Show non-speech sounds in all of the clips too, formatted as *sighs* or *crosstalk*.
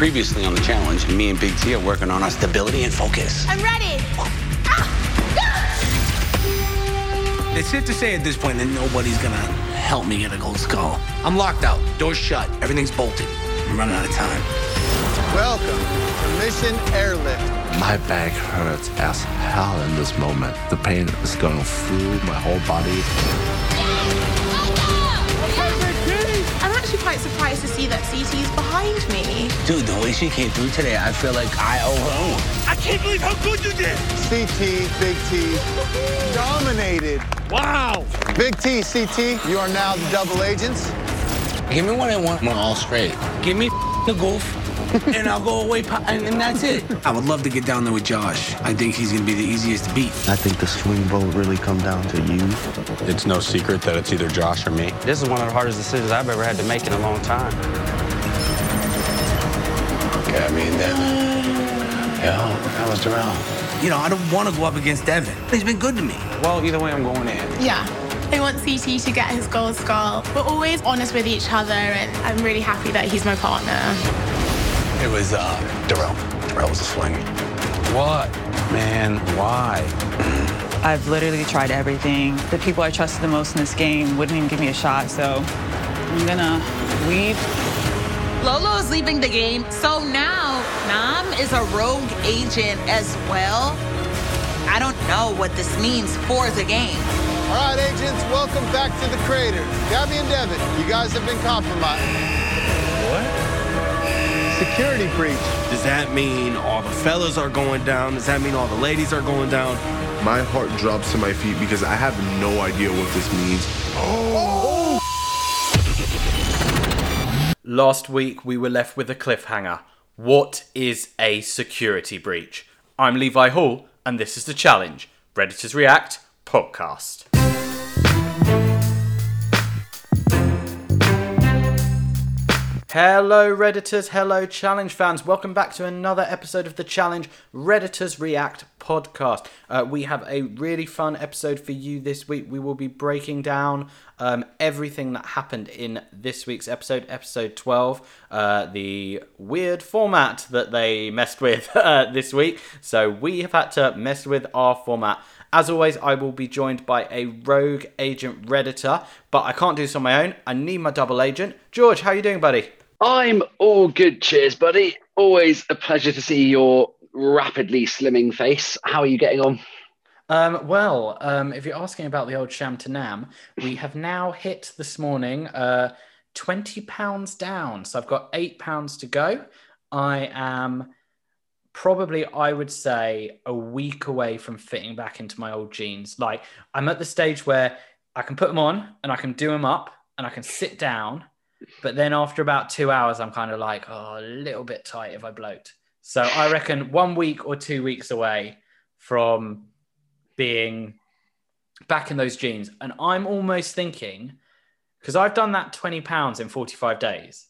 Previously on the challenge, me and Big T are working on our stability and focus. I'm ready. It's safe to say at this point that nobody's gonna help me get a gold skull. I'm locked out, doors shut, everything's bolted. I'm running out of time. Welcome to Mission Airlift. My back hurts as hell in this moment. The pain is going through my whole body. Quite surprised to see that CT's behind me. Dude, the way she came through today, I feel like I owe her one. I can't believe how good you did. CT, Big T, dominated. Wow. Big T, CT, you are now the double agents. Give me what I want, I'm all straight. Give me the golf, and I'll go away, po- and, and that's it. I would love to get down there with Josh. I think he's gonna be the easiest to beat. I think the swing vote really come down to you. It's no secret that it's either Josh or me. This is one of the hardest decisions I've ever had to make in a long time. Yeah, I mean, Devin. Yo, how was Darrell? You know, I don't want to go up against Devin. He's been good to me. Well, either way, I'm going in. Yeah. I want CT to get his gold skull. We're always honest with each other, and I'm really happy that he's my partner. It was uh, Darrell. Darrell was a swing. What? Man, why? *clears throat* I've literally tried everything. The people I trusted the most in this game wouldn't even give me a shot, so I'm gonna leave. Lolo is leaving the game, so now Nam is a rogue agent as well. I don't know what this means for the game. All right, agents, welcome back to the crater. Gabby and Devin, you guys have been compromised. What? Security breach. Does that mean all the fellas are going down? Does that mean all the ladies are going down? My heart drops to my feet because I have no idea what this means. Oh! Last week we were left with a cliffhanger. What is a security breach? I'm Levi Hall, and this is the challenge Redditors React podcast. Hello, Redditors. Hello, Challenge fans. Welcome back to another episode of the Challenge Redditors React podcast. Uh, we have a really fun episode for you this week. We will be breaking down um, everything that happened in this week's episode, episode 12, uh, the weird format that they messed with *laughs* uh, this week. So we have had to mess with our format. As always, I will be joined by a rogue agent redditor, but I can't do this on my own. I need my double agent. George, how are you doing, buddy? I'm all good. Cheers, buddy. Always a pleasure to see your rapidly slimming face. How are you getting on? Um, well, um, if you're asking about the old Sham to Nam, we have now hit this morning uh, 20 pounds down. So I've got eight pounds to go. I am probably, I would say, a week away from fitting back into my old jeans. Like, I'm at the stage where I can put them on and I can do them up and I can sit down. But then after about two hours, I'm kind of like, oh, a little bit tight if I bloat. So I reckon one week or two weeks away from being back in those jeans. And I'm almost thinking, because I've done that 20 pounds in 45 days.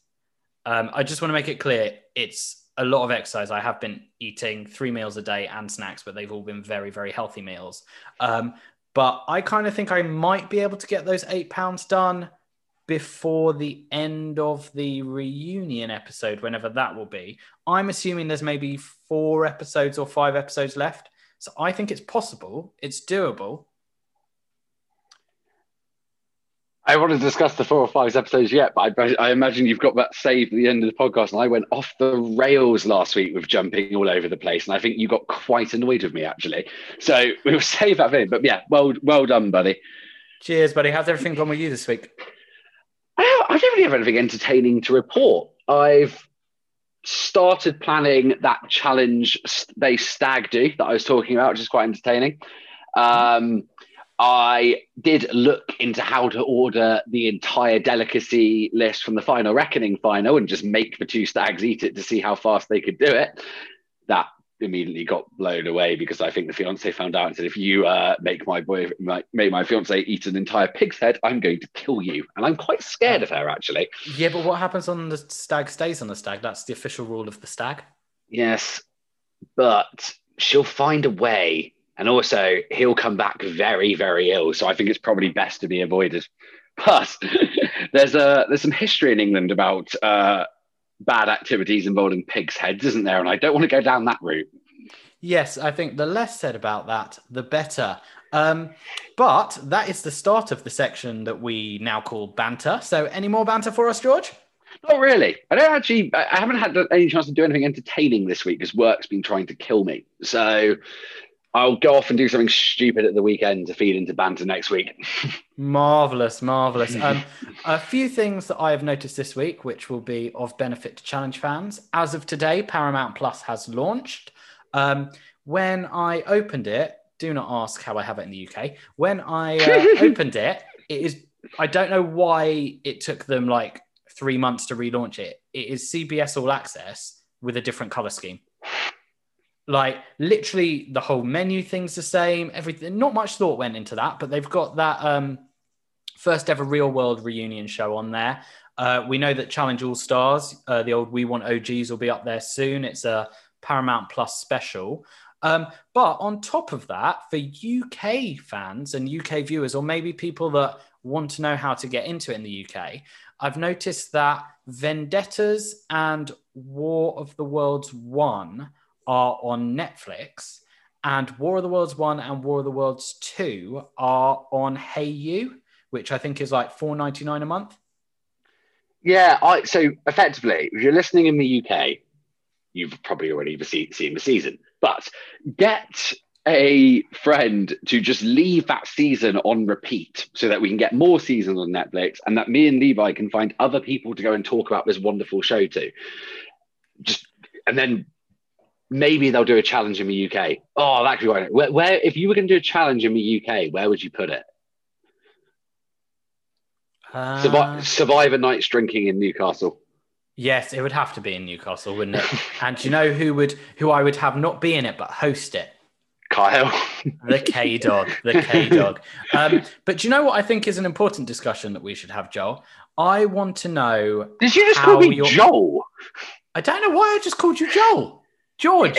Um, I just want to make it clear it's a lot of exercise. I have been eating three meals a day and snacks, but they've all been very, very healthy meals. Um, but I kind of think I might be able to get those eight pounds done before the end of the reunion episode, whenever that will be. I'm assuming there's maybe four episodes or five episodes left. So I think it's possible, it's doable. I want to discuss the four or five episodes yet, but I, I imagine you've got that saved at the end of the podcast. And I went off the rails last week with jumping all over the place, and I think you got quite annoyed with me actually. So *laughs* we'll save that in. But yeah, well, well done, buddy. Cheers, buddy. How's everything gone with you this week? I don't really have anything entertaining to report. I've started planning that challenge based stag do that I was talking about, which is quite entertaining. Um, I did look into how to order the entire delicacy list from the final reckoning final and just make the two stags eat it to see how fast they could do it. That immediately got blown away because I think the fiance found out and said, if you uh, make my boy my, make my fiance eat an entire pig's head, I'm going to kill you. And I'm quite scared of her actually. Yeah, but what happens on the stag stays on the stag. That's the official rule of the stag. Yes, but she'll find a way. And also, he'll come back very, very ill. So I think it's probably best to be avoided. *laughs* But *laughs* there's a there's some history in England about uh, bad activities involving pigs' heads, isn't there? And I don't want to go down that route. Yes, I think the less said about that, the better. Um, but that is the start of the section that we now call banter. So, any more banter for us, George? Not really. I don't actually. I haven't had any chance to do anything entertaining this week because work's been trying to kill me. So I'll go off and do something stupid at the weekend to feed into banter next week. marvelous, marvelous. *laughs* Um, a few things that I have noticed this week, which will be of benefit to challenge fans. As of today, Paramount Plus has launched. Um, when I opened it, do not ask how I have it in the UK. When I uh, *laughs* opened it, it is. I don't know why it took them like three months to relaunch it. It is CBS All Access with a different color scheme. Like literally, the whole menu thing's the same. Everything. Not much thought went into that, but they've got that um, first ever real world reunion show on there. Uh, we know that Challenge All Stars, uh, the old We Want OGs, will be up there soon. It's a Paramount Plus special. Um, but on top of that, for UK fans and UK viewers, or maybe people that want to know how to get into it in the UK, I've noticed that Vendettas and War of the Worlds 1 are on Netflix, and War of the Worlds 1 and War of the Worlds 2 are on Hayu, which I think is like four ninety nine a month. Yeah, I so effectively, if you're listening in the UK, you've probably already seen the season. But get a friend to just leave that season on repeat so that we can get more seasons on Netflix and that me and Levi can find other people to go and talk about this wonderful show to. Just and then maybe they'll do a challenge in the UK. Oh, that could be right. Where, where if you were going to do a challenge in the UK, where would you put it? Uh, Survive, Survivor nights drinking in Newcastle. Yes, it would have to be in Newcastle, wouldn't it? *laughs* and do you know who would who I would have not be in it but host it? Kyle. the K dog. The K *laughs* dog. Um, but do you know what I think is an important discussion that we should have, Joel? I want to know. Did you just call me you're- Joel? I don't know why I just called you Joel. George.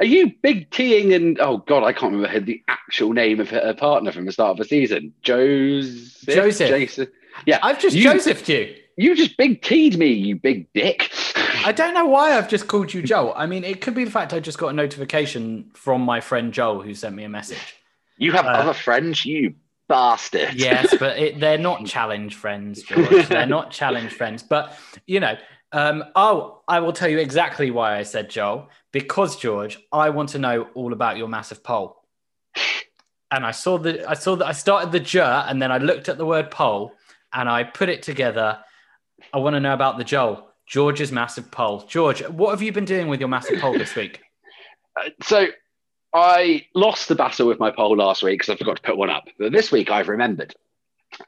Are you big teeing and oh god, I can't remember the actual name of her partner from the start of the season. Joseph. Joseph. Jason. Yeah, I've just you, Josephed you. You just big teed me, you big dick. I don't know why I've just called you Joel. I mean, it could be the fact I just got a notification from my friend Joel who sent me a message. You have Uh, other friends, you bastard. Yes, but it, they're not challenge friends, George. *laughs* They're not challenge friends. But you know, um, oh, I will tell you exactly why I said Joel. Because George, I want to know all about your massive poll. And I saw the, I saw that I started the jar, and then I looked at the word poll, and I put it together. I want to know about the Joel, George's massive poll. George, what have you been doing with your massive poll this week? Uh, *laughs* so I lost the battle with my poll last week because I forgot to put one up. But this week I've remembered.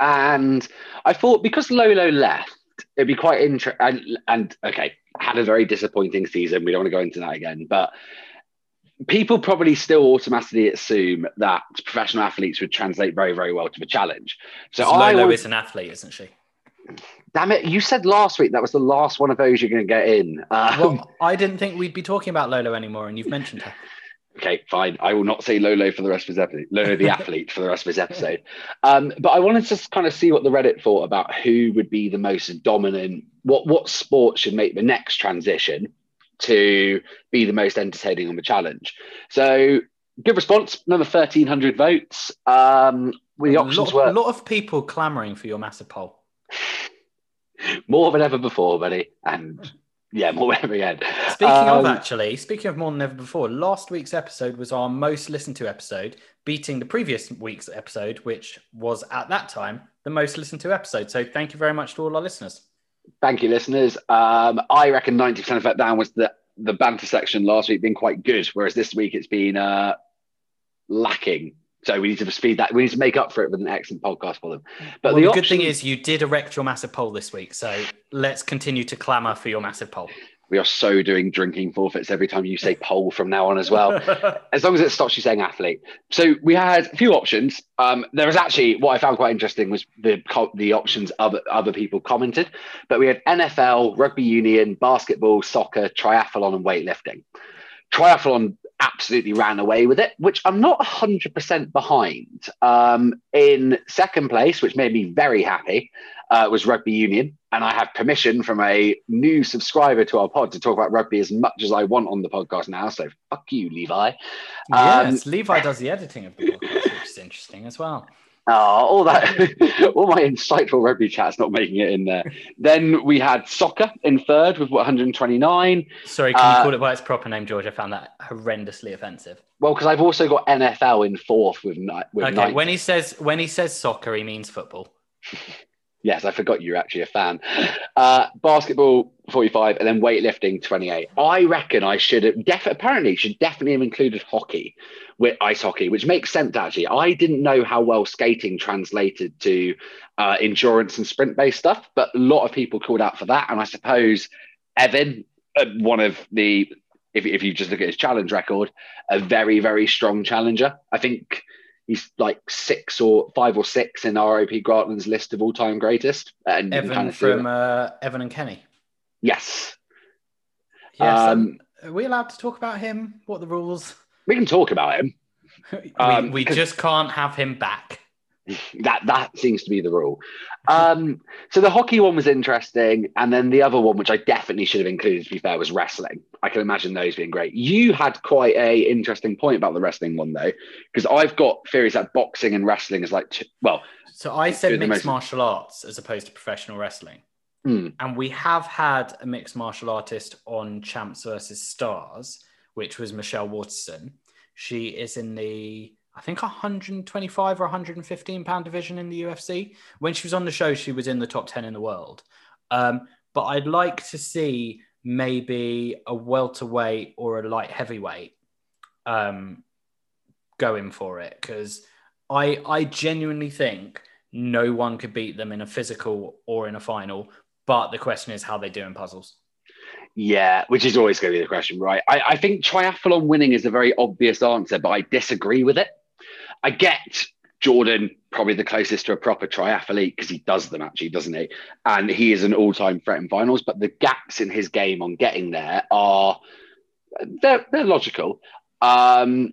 And I thought because Lolo left, it'd be quite interesting. And, and okay, had a very disappointing season. We don't want to go into that again. But people probably still automatically assume that professional athletes would translate very, very well to the challenge. So I Lolo is an athlete, isn't she? Damn it! You said last week that was the last one of those you're going to get in. Um, Well, I didn't think we'd be talking about Lolo anymore, and you've mentioned her. Okay, fine. I will not say Lolo for the rest of his episode. Lolo the athlete for the rest of his episode. Um, but I wanted to kind of see what the Reddit thought about who would be the most dominant. What what sport should make the next transition to be the most entertaining on the challenge? So good response. Another thirteen hundred votes. Um, the a options lot, were a lot of people clamoring for your massive poll. *laughs* more than ever before, buddy, and yeah, more than ever again. Speaking of Um, actually, speaking of more than ever before, last week's episode was our most listened to episode, beating the previous week's episode, which was at that time the most listened to episode. So thank you very much to all our listeners. Thank you, listeners. Um, I reckon 90% of that down was the, the banter section last week being quite good, whereas this week it's been uh, lacking. So we need to speed that. We need to make up for it with an excellent podcast for them. But well, the, the, good thing is you did erect your massive poll this week, so let's continue to clamour for your massive poll. we are so doing drinking forfeits every time you say poll from now on as well. *laughs* as long as it stops you saying athlete. So we had a few options. Um, there was actually what I found quite interesting was the the options other other people commented, but we had NFL, rugby union, basketball, soccer, triathlon, and weightlifting. Triathlon absolutely ran away with it, which I'm not 100% behind. Um, in second place, which made me very happy, uh, was rugby union, and I have permission from a new subscriber to our pod to talk about rugby as much as I want on the podcast now. So fuck you, Levi. Um, Yes, Levi does the editing of the podcast, which is interesting as well. Oh, all that, *laughs* all my insightful rugby chat's not making it in there. then we had soccer in third with 129. Sorry, can Uh, you call it by its proper name, George? I found that horrendously offensive. Well, because I've also got NFL in fourth with with Okay, 90. when he says when he says soccer, he means football. *laughs* Yes, I forgot you're actually a fan. Uh, basketball 45 and then weightlifting 28. I reckon I should have def- apparently should definitely have included hockey with ice hockey, which makes sense actually. I didn't know how well skating translated to uh, endurance and sprint based stuff, but a lot of people called out for that. And I suppose Evan, uh, one of the if, if you just look at his challenge record, a very, very strong challenger. I think he's like six or five or six in ROP Grantland's list of all time greatest. And Evan kind of from uh, Evan and Kenny. yes, Yes. Um, um, are we allowed to talk about him? What are the rules? we can talk about him. *laughs* Um, we we *laughs* 'cause- just can't have him back. That that seems to be the rule. Um, so the hockey one was interesting, and then the other one, which I definitely should have included, to be fair, was wrestling. I can imagine those being great. You had quite a interesting point about the wrestling one though, because I've got theories that boxing and wrestling is like two, well, So I said mixed most- martial arts as opposed to professional wrestling. hmm, And we have had a mixed martial artist on Champs versus Stars, which was Michelle Waterson. She is in the, I think, 125 or 115 pound division in the UFC. When she was on the show, she was in the top 10 in the world. Um, but I'd like to see maybe a welterweight or a light heavyweight um, going for it because I I genuinely think no one could beat them in a physical or in a final. But the question is how they do in puzzles. Yeah, which is always going to be the question, right? I, I think triathlon winning is a very obvious answer, but I disagree with it. I get Jordan probably the closest to a proper triathlete because he does them actually, doesn't he? And he is an all-time threat in finals, but the gaps in his game on getting there are they're, they're logical. Um,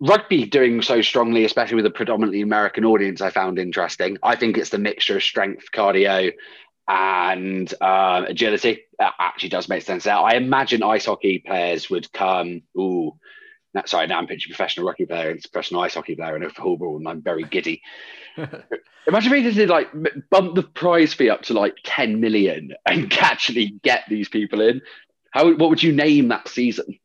rugby doing so strongly, especially with a predominantly American audience, I found interesting. I think it's the mixture of strength, cardio, and um, agility. That actually does make sense. Now, I imagine ice hockey players would come. Ooh, no, sorry, now I'm picturing professional rugby player and professional ice hockey player and a full and I'm very giddy. *laughs* Imagine if they did like bump the prize fee up to like 10 million and *laughs* actually get these people in. How? What would you name that season?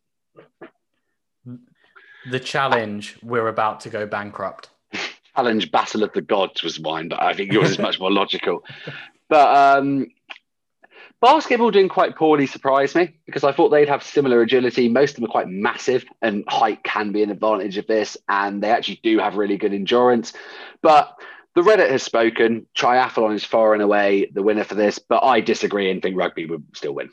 The challenge, we're about to go bankrupt. *laughs* Challenge Battle of the Gods was mine, but I think yours is much more logical. But um, basketball doing quite poorly surprised me because I thought they'd have similar agility. Most of them are quite massive, and height can be an advantage of this. And they actually do have really good endurance. But the Reddit has spoken. Triathlon is far and away the winner for this, but I disagree and think rugby would still win.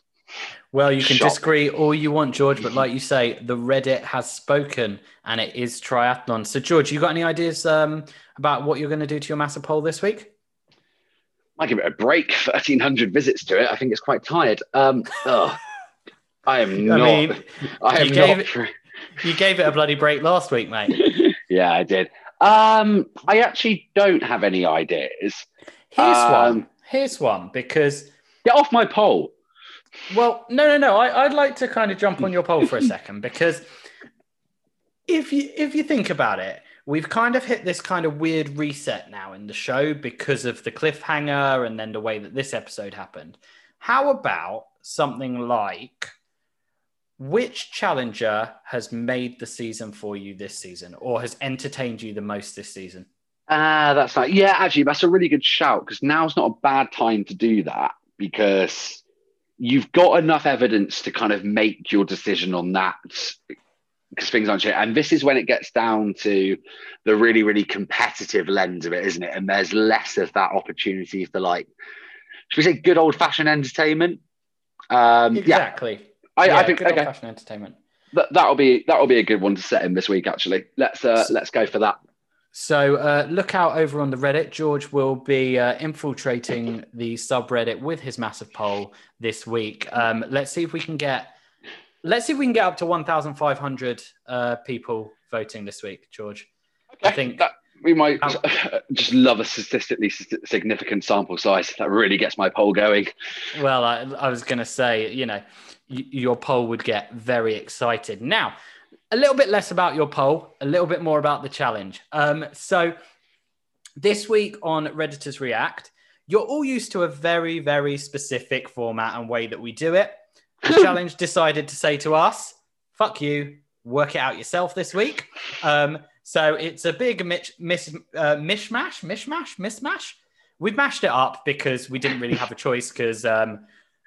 Well, you can Shock. disagree all you want, George, but like you say, the Reddit has spoken and it is triathlon. So, George, you got any ideas um, about what you're going to do to your massive poll this week? I give it a break. *laughs* Thirteen hundred visits to it. I think it's quite tired. Um, *laughs* ugh. I am I not. mean, *laughs* I am you gave not. it- You gave it a bloody break last week, mate. yeah, I did. Um, I actually don't have any ideas. Here's Um, one. Here's one because Get off my poll. Well, no, no, no. I, I'd like to kind of jump on your poll for a second because if you if you think about it, we've kind of hit this kind of weird reset now in the show because of the cliffhanger and then the way that this episode happened. How about something like which challenger has made the season for you this season or has entertained you the most this season? Ah, that's not. Yeah, actually, that's a really good shout because now's not a bad time to do that because you've got enough evidence to kind of make your decision on that because things aren't changing. And this is when it gets down to the really, really competitive lens of it, isn't it? And there's less of that opportunity for like, should we say, good old fashioned entertainment? Um, Exactly. Yeah, I, Yeah, I think good okay. old-fashioned entertainment. That, that'll be that'll be a good one to set in this week. Actually, let's uh, So- let's go for that. So uh, look out over on the Reddit. George will be uh, infiltrating the subreddit with his massive poll this week. Um, let's see if we can get. Let's see if we can get up to 1,500 uh, people voting this week, George. I think that, We might *laughs* just love a statistically significant sample size. That really gets my poll going. Well, I, I was going to say, you know, y- your poll would get very excited. Now, a little bit less about your poll, a little bit more about the challenge. Um, so, this week on Redditors React, you're all used to a very, very specific format and way that we do it. The challenge decided to say to us, fuck you, work it out yourself this week. Um, so it's a big mis- mis- uh, mishmash, mishmash, mismash. We've mashed it up because we didn't really have a choice because um,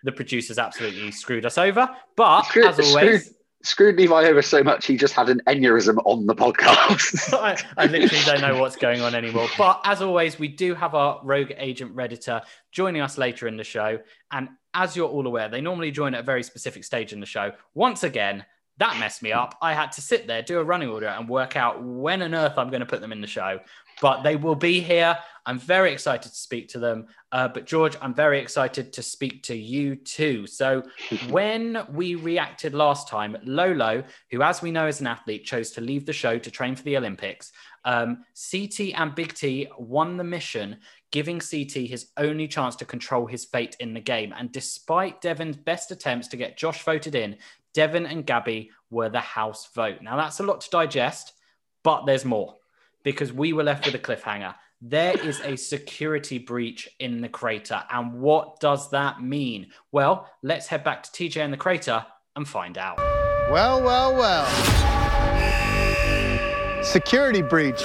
the producers absolutely screwed us over. But Screwed- as always, screwed, screwed Levi over so much he just had an aneurysm on the podcast. *laughs* I, I literally don't know what's going on anymore. But as always, we do have our rogue agent Redditor joining us later in the show. And as you're all aware, they normally join at a very specific stage in the show. Once again, that messed me up. I had to sit there, do a running order, and work out when on earth I'm going to put them in the show. But they will be here. I'm very excited to speak to them. Uh, but George, I'm very excited to speak to you too. So when we reacted last time, Lolo, who, as we know, is an athlete, chose to leave the show to train for the Olympics. Um, CT and Big T won the mission, giving CT his only chance to control his fate in the game. And despite Devin's best attempts to get Josh voted in, Devin and Gabby were the house vote. Now, that's a lot to digest, but there's more because we were left with a cliffhanger. There is a security breach in the crater. And what does that mean? Well, let's head back to TJ and the crater and find out. Well, well, well. Security breach.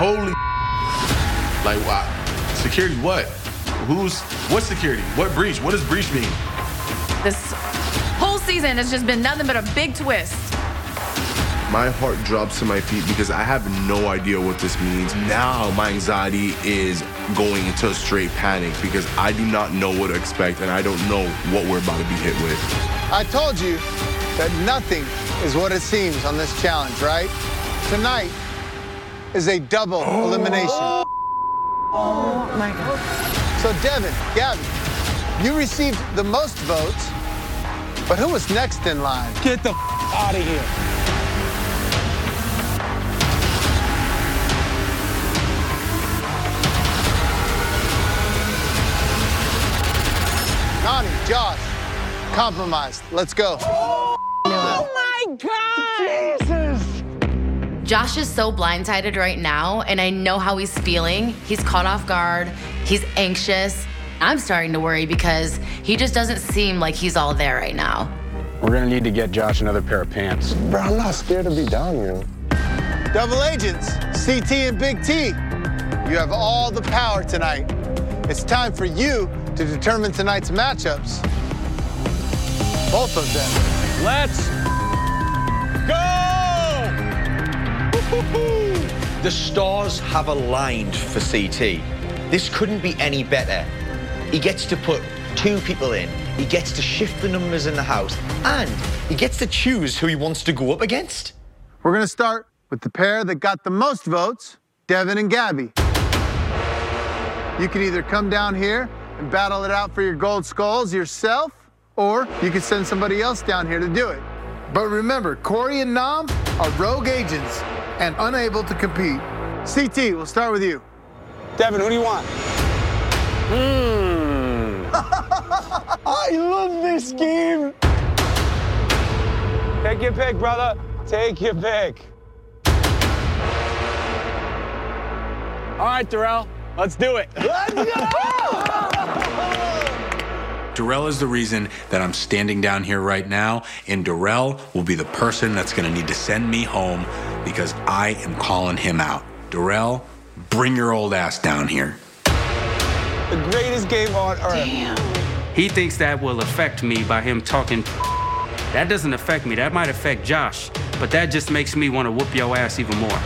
Holy *laughs* like what? Security what? Who's what security? What breach? What does breach mean? This whole season has just been nothing but a big twist. My heart drops to my feet because I have no idea what this means. Now my anxiety is going into a straight panic because I do not know what to expect and I don't know what we're about to be hit with. I told you that nothing is what it seems on this challenge, right? Tonight is a double elimination. Oh, oh my God. So, Devin, Gabby, you received the most votes, but who was next in line? Get the out of here. Nany, Josh, compromised. Let's go. Oh my God. Jesus. Josh is so blindsided right now, and I know how he's feeling. He's caught off guard, he's anxious. I'm starting to worry because he just doesn't seem like he's all there right now. We're gonna need to get Josh another pair of pants. Bro, I'm not scared to be down here. Double agents, CT and Big T. You have all the power tonight. It's time for you to determine tonight's matchups. Both of them. Let's go! The stars have aligned for CT. This couldn't be any better. He gets to put two people in. He gets to shift the numbers in the house. And he gets to choose who he wants to go up against. We're going to start with the pair that got the most votes, Devin and Gabby. You can either come down here and battle it out for your gold skulls yourself, or you can send somebody else down here to do it. But remember, Cory and Nam are rogue agents and unable to compete. CT, we'll start with you. Devin, who do you want? Hmm. *laughs* I love this game. Take your pick, brother. Take your pick. All right, Darrell, let's do it. Let's go! *laughs* Darrell is the reason that I'm standing down here right now, and Darrell will be the person that's going to need to send me home because I am calling him out. Darrell, bring your old ass down here. The greatest game on earth. Damn. He thinks that will affect me by him talking. That doesn't affect me. That might affect Josh, but that just makes me want to whoop your ass even more.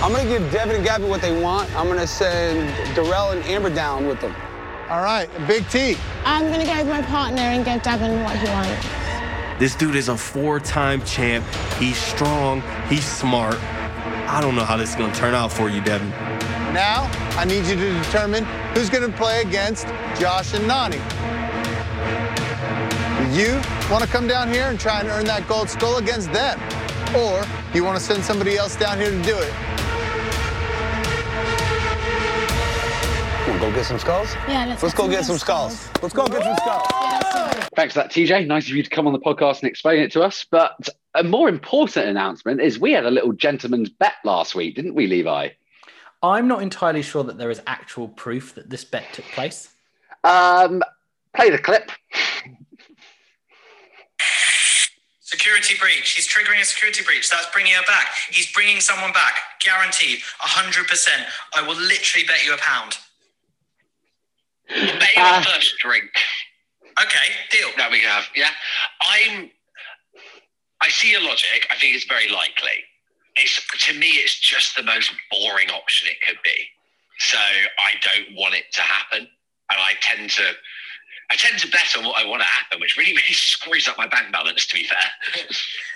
I'm gonna give Devin and Gabby what they want. I'm gonna send Darrell and Amber down with them. All right, Big T. I'm gonna go with my partner and give Devin what he wants. This dude is a four-time champ. He's strong. He's smart. I don't know how this is gonna turn out for you, Devin. Now, I need you to determine who's going to play against Josh and Nany. You want to come down here and try and earn that gold skull against them? Or You want to send somebody else down here to do it? Wanna go get some skulls? Yeah, let's, Let's go get some skulls. Let's go get some skulls. Thanks for that, TJ. Nice of you to come on the podcast and explain it to us. But a more important announcement is we had a little gentleman's bet last week, didn't we, Levi? I'm not entirely sure that there is actual proof that this bet took place. Um, play the clip. Security breach. He's triggering a security breach. That's bringing her back. He's bringing someone back. Guaranteed. 100%. I will literally bet you a pound. Bet you the first drink. Okay, deal. That we have, yeah. I'm. I see your logic. I think it's very likely. It's to me, it's just the most boring option it could be. So I don't want it to happen, and I tend to. I tend to bet on what I want to happen, which really, *laughs* really screws up my bank balance. To be fair.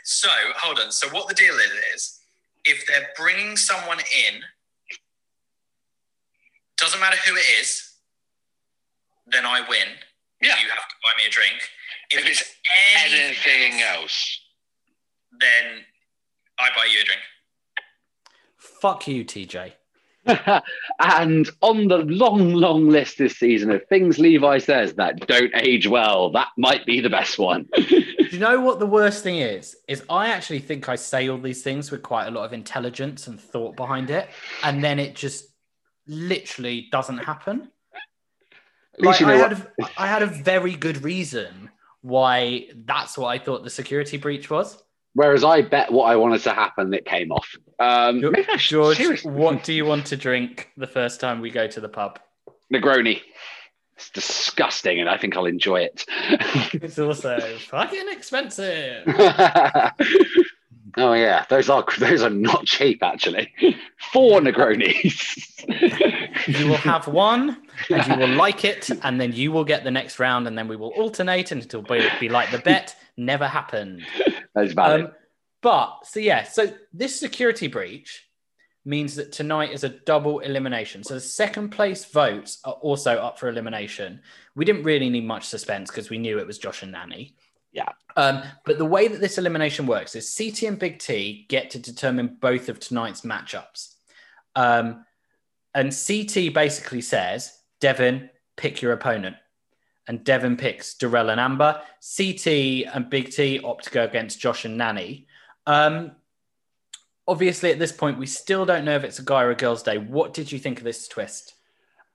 So, hold on. So, what the deal is, is if they're bringing someone in, doesn't matter who it is, then I win. Yeah. You have to buy me a drink. If, If it's anything, anything else, then I buy you a drink. Fuck you, TJ. *laughs* and on the long, long list this season of things Levi says that don't age well, that might be the best one. *laughs* Do you know what the worst thing is? Is I actually think I say all these things with quite a lot of intelligence and thought behind it, and then it just literally doesn't happen. Like, you know I, had a, I had a very good reason why that's what I thought the security breach was. Whereas I bet what I wanted to happen, it came off. Um, maybe I should- George, seriously. what do you want to drink the first time we go to the pub? Negroni. It's disgusting, and I think I'll enjoy it. It's also fucking expensive. *laughs* oh yeah, those are *laughs* those are not cheap actually. Four *laughs* Negronis. You will have one and you will like it, *laughs* and then you will get the next round, and then we will alternate and it'll be, be like the bet never happened. That's valid. Um, but so yeah, so this security breach means that tonight is a double elimination. So the second place votes are also up for elimination. We didn't really need much suspense because we knew it was Josh and Nany. Yeah. Um, but the way that this elimination works is CT and Big T get to determine both of tonight's matchups. Um, and CT basically says, Devin, pick your opponent. And Devin picks Darrell and Amber. CT and Big T opt to go against Josh and Nany. Um, obviously, at this point, we still don't know if it's a guy or a girl's day. What did you think of this twist?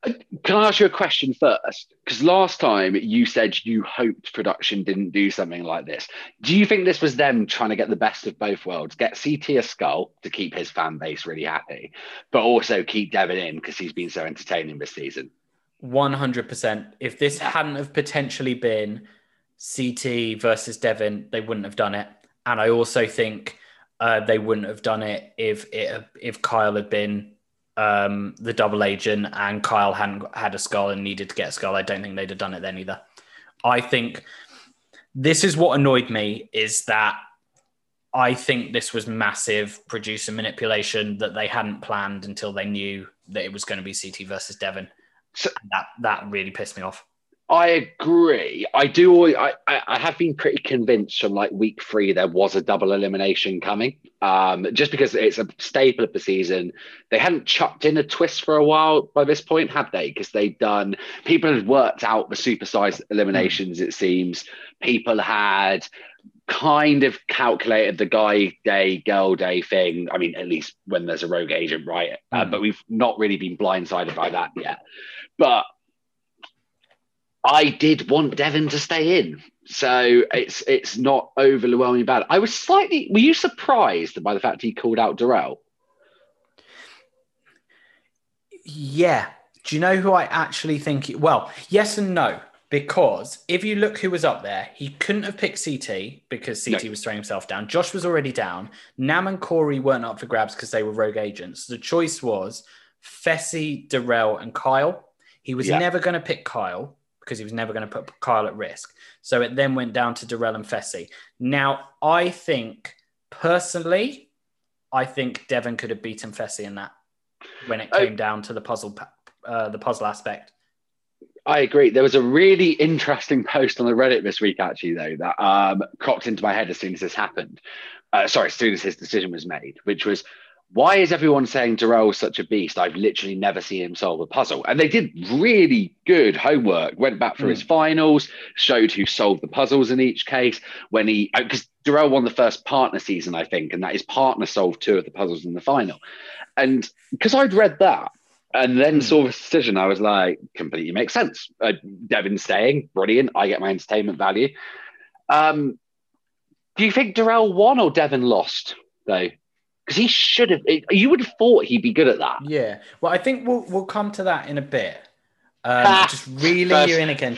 Can I ask you a question first? Because last time you said you hoped production didn't do something like this. Do you think this was them trying to get the best of both worlds? Get CT a skull to keep his fan base really happy, but also keep Devin in because he's been so entertaining this season? 100%. If this hadn't have potentially been CT versus Devin, they wouldn't have done it. And I also think uh, they wouldn't have done it if it, if Kyle had been um, the double agent and Kyle hadn't had a skull and needed to get a skull. I don't think they'd have done it then either. I think this is what annoyed me is that I think this was massive producer manipulation that they hadn't planned until they knew that it was going to be CT versus Devin. And that that really pissed me off. I agree. I do. always- I, I I have been pretty convinced from like week three there was a double elimination coming. Um, just because it's a staple of the season. They hadn't chucked in a twist for a while by this point, had they? Because they'd done. People had worked out the supersized eliminations. It seems people had kind of calculated the guy day, girl day thing. I mean, at least when there's a rogue agent, right? Uh, but we've not really been blindsided by that yet. But I did want Devin to stay in. So it's it's not overwhelming bad. I was slightly were you surprised by the fact he called out Darrell? Yeah. Do you know who I actually think? He, well, yes and no. Because if you look who was up there, he couldn't have picked CT because CT was throwing himself down. Josh was already down. Nam and Cory weren't up for grabs because they were rogue agents. The choice was Fessy, Darrell, and Kyle. He was Yeah. never going to pick Kyle because he was never going to put Kyle at risk. So it then went down to Darrell and Fessy. Now, I think personally, I think Devin could have beaten Fessy in that when it came down to the puzzle, uh, the puzzle aspect. I agree. There was a really interesting post on the Reddit this week, actually, though, that um, cropped into my head as soon as this happened. Uh, sorry, as soon as his decision was made, which was, why is everyone saying Darrell's such a beast? I've literally never seen him solve a puzzle. And they did really good homework, went back for Mm. his finals, showed who solved the puzzles in each case. When he, because Darrell won the first partner season, I think, and that his partner solved two of the puzzles in the final. And because I'd read that, and then Hmm. saw this decision, I was like, completely makes sense. Uh, Devin staying, brilliant. I get my entertainment value. Um, do you think Darrell won or Devin lost, though? Because he should have, you would have thought he'd be good at that. Yeah. Well, I think we'll we'll come to that in a bit. Um, Ah, just really you in again.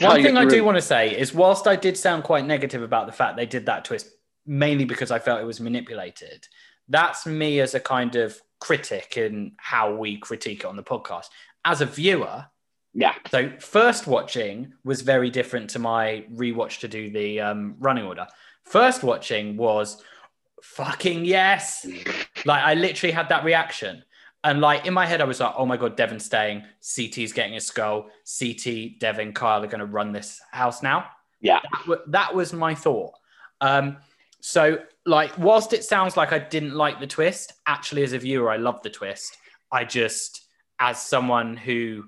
One thing I do want to say is, whilst I did sound quite negative about the fact they did that twist, mainly because I felt it was manipulated. That's me as a kind of critic in how we critique it on the podcast. As a viewer, yeah. So first watching was very different to my rewatch to do the um, running order. First watching was fucking yes. like I literally had that reaction. And like in my head, I was like, oh my God, Devin's staying. CT's getting a skull. CT, Devin, Kyle are going to run this house now. Yeah. That, wa- that was my thought. Um, so, like, whilst it sounds like I didn't like the twist, actually, as a viewer, I love the twist. I just, as someone who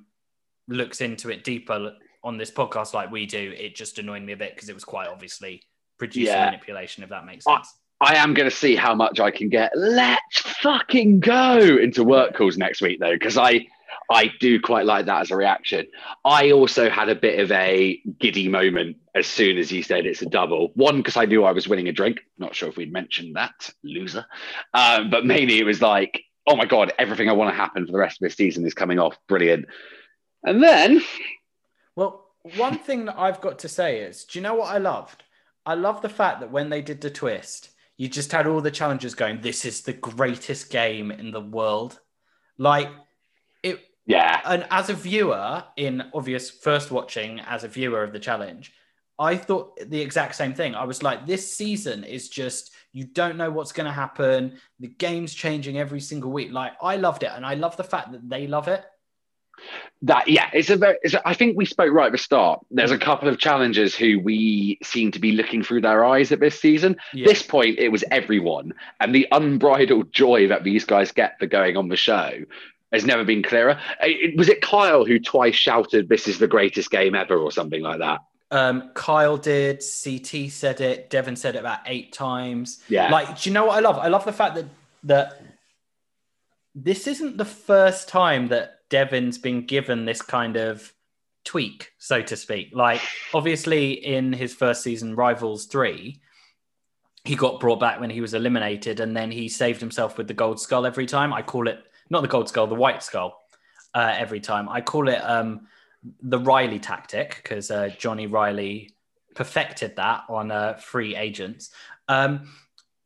looks into it deeper on this podcast like we do, it just annoyed me a bit because it was quite obviously producing Yeah. manipulation, if that makes sense. I am going to see how much I can get. Let's fucking go into work calls next week, though, because I I do quite like that as a reaction. I also had a bit of a giddy moment as soon as he said it's a double. One, because I knew I was winning a drink. Not sure if we'd mentioned that, loser. Um, but mainly it was like, oh my God, everything I want to happen for the rest of this season is coming off. Brilliant. And then Well, one thing that I've got to say is, do you know what I loved? I love the fact that when they did the twist, you just had all the challengers going, "This is the greatest game in the world." Like it, yeah. And as a viewer, in obvious first watching as a viewer of the challenge, I thought the exact same thing. I was like, "This season is just." You don't know what's going to happen. The game's changing every single week. Like I loved it, and I love the fact that they love it. That yeah, it's a very. It's a, I think we spoke right at the start. There's a couple of challengers who we seem to be looking through their eyes at this season. This point, it was everyone, and the unbridled joy that these guys get for going on the show has never been clearer. It- was it Kyle who twice shouted, "This is the greatest game ever" or something like that? Um, Kyle did, CT said it, Devin said it about eight times. Yeah. Like, do you know what I love? I love the fact that that this isn't the first time that Devin's been given this kind of tweak, so to speak. Like, obviously, in his first season, Rivals 3, he got brought back when he was eliminated, and then he saved himself with the gold skull every time. I call it not the gold skull, the white skull uh, every time. I call it um, the Reilly tactic because uh, Johnny Reilly perfected that on uh, free agents. Um,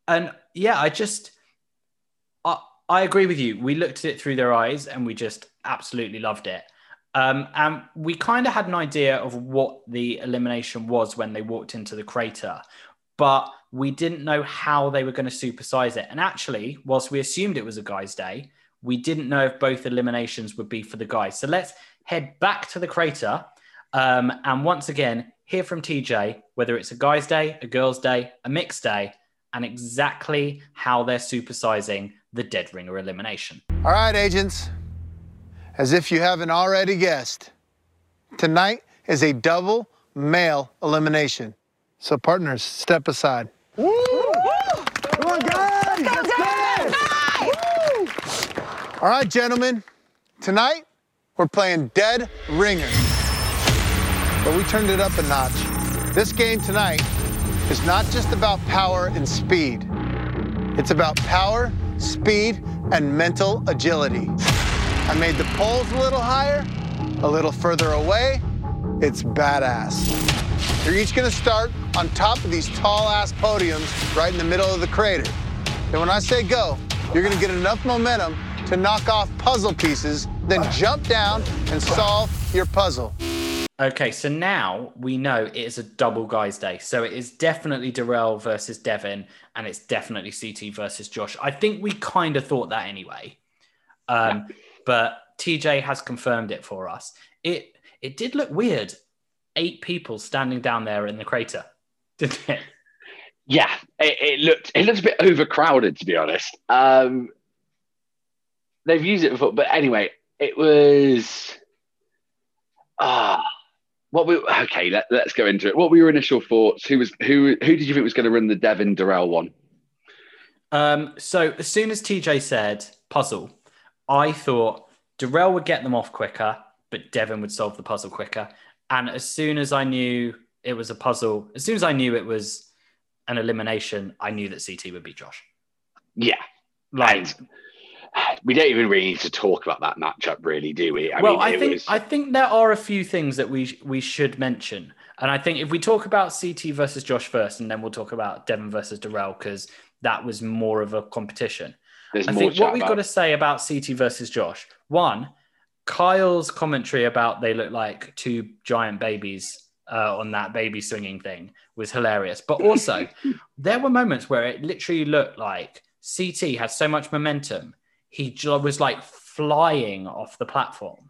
and yeah, I just I, I agree with you. We looked at it through their eyes and we just absolutely loved it. Um, and we kind of had an idea of what the elimination was when they walked into the crater, but we didn't know how they were going to supersize it. And actually, whilst we assumed it was a guy's day, we didn't know if both eliminations would be for the guys. So let's head back to the crater um, and once again hear from TJ whether it's a guy's day, a girl's day, a mixed day, and exactly how they're supersizing the dead ringer elimination. All right, agents. As if you haven't already guessed, tonight is a double male elimination. So, partners, step aside. Come on, guys! Let's go! All right, gentlemen. Tonight, we're playing Dead Ringer. But we turned it up a notch. This game tonight is not just about power and speed, it's about power, speed, and mental agility. I made the poles a little higher, a little further away. It's badass. You're each gonna start on top of these tall ass podiums right in the middle of the crater. And when I say go, you're gonna get enough momentum to knock off puzzle pieces, then jump down and solve your puzzle. Okay, so now we know it is a double guys day. So it is definitely Darrell versus Devin, and it's definitely CT versus Josh. I think we kind of thought that anyway. Um, But TJ has confirmed it for us. It it did look weird. Eight people standing down there in the crater, *laughs* didn't it? Yeah, it, it looked it looked a bit overcrowded to be honest. Um, they've used it before, but anyway, it was ah. What we okay? Let, let's go into it. What were your initial thoughts? Who was who? Who did you think was going to run the Devin Darrell one? Um, so as soon as TJ said puzzle, I thought Darrell would get them off quicker, but Devin would solve the puzzle quicker. And as soon as I knew it was a puzzle, as soon as I knew it was an elimination, I knew that CT would beat Josh. Yeah, like *sighs* we don't even really need to talk about that matchup, really, do we? I well, mean, I think was... I think there are a few things that we we should mention, and I think if we talk about CT versus Josh first, and then we'll talk about Devin versus Darrell because that was more of a competition. There's I think what we've about. got to say about CT versus Josh, one, Kyle's commentary about they look like two giant babies uh, on that baby swinging thing was hilarious. But also, *laughs* there were moments where it literally looked like CT had so much momentum, he was like flying off the platform.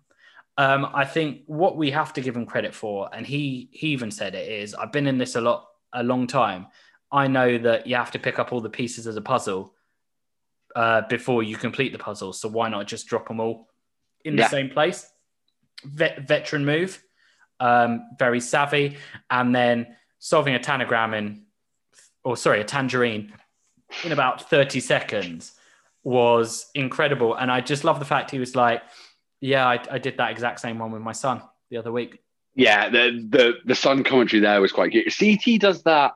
Um, I think what we have to give him credit for, and he he even said it is, I've been in this a lot a long time. I know that you have to pick up all the pieces as a puzzle uh, before you complete the puzzle. So why not just drop them all in the Yeah. same place? Vet- veteran move, um, very savvy, and then solving a tanagram in, or sorry, a tangram in about thirty seconds was incredible. And I just love the fact he was like, "Yeah, I, I did that exact same one with my son the other week." Yeah, the the the son commentary there was quite good. CT does that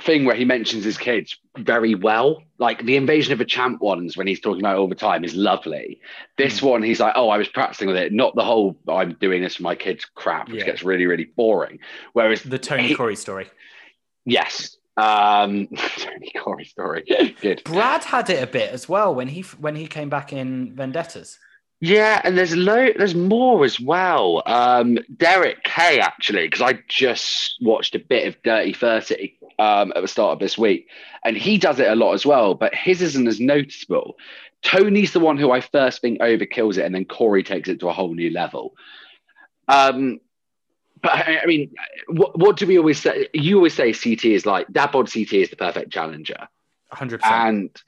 thing where he mentions his kids very well. Like the invasion of a champ ones when he's talking about all the time is lovely. This Hmm. one, he's like, "Oh, I was practicing with it." Not the whole "I'm doing this for my kids" crap, which Yeah. gets really really boring. Whereas The Tony he- Cory story. yes, um, *laughs* Tony Cory story, good. Brad had it a bit as well when he when he came back in Vendettas. Yeah, and there's lo- there's more as well. Um, Derrick K actually, because I just watched a bit of Dirty Thirty um, at the start of this week, and he does it a lot as well. But his isn't as noticeable. Tony's the one who I first think overkills it, and then Cory takes it to a whole new level. Um, but I, I mean, what, what do we always say? You always say CT is like that. Bod CT is the perfect challenger. 100%. And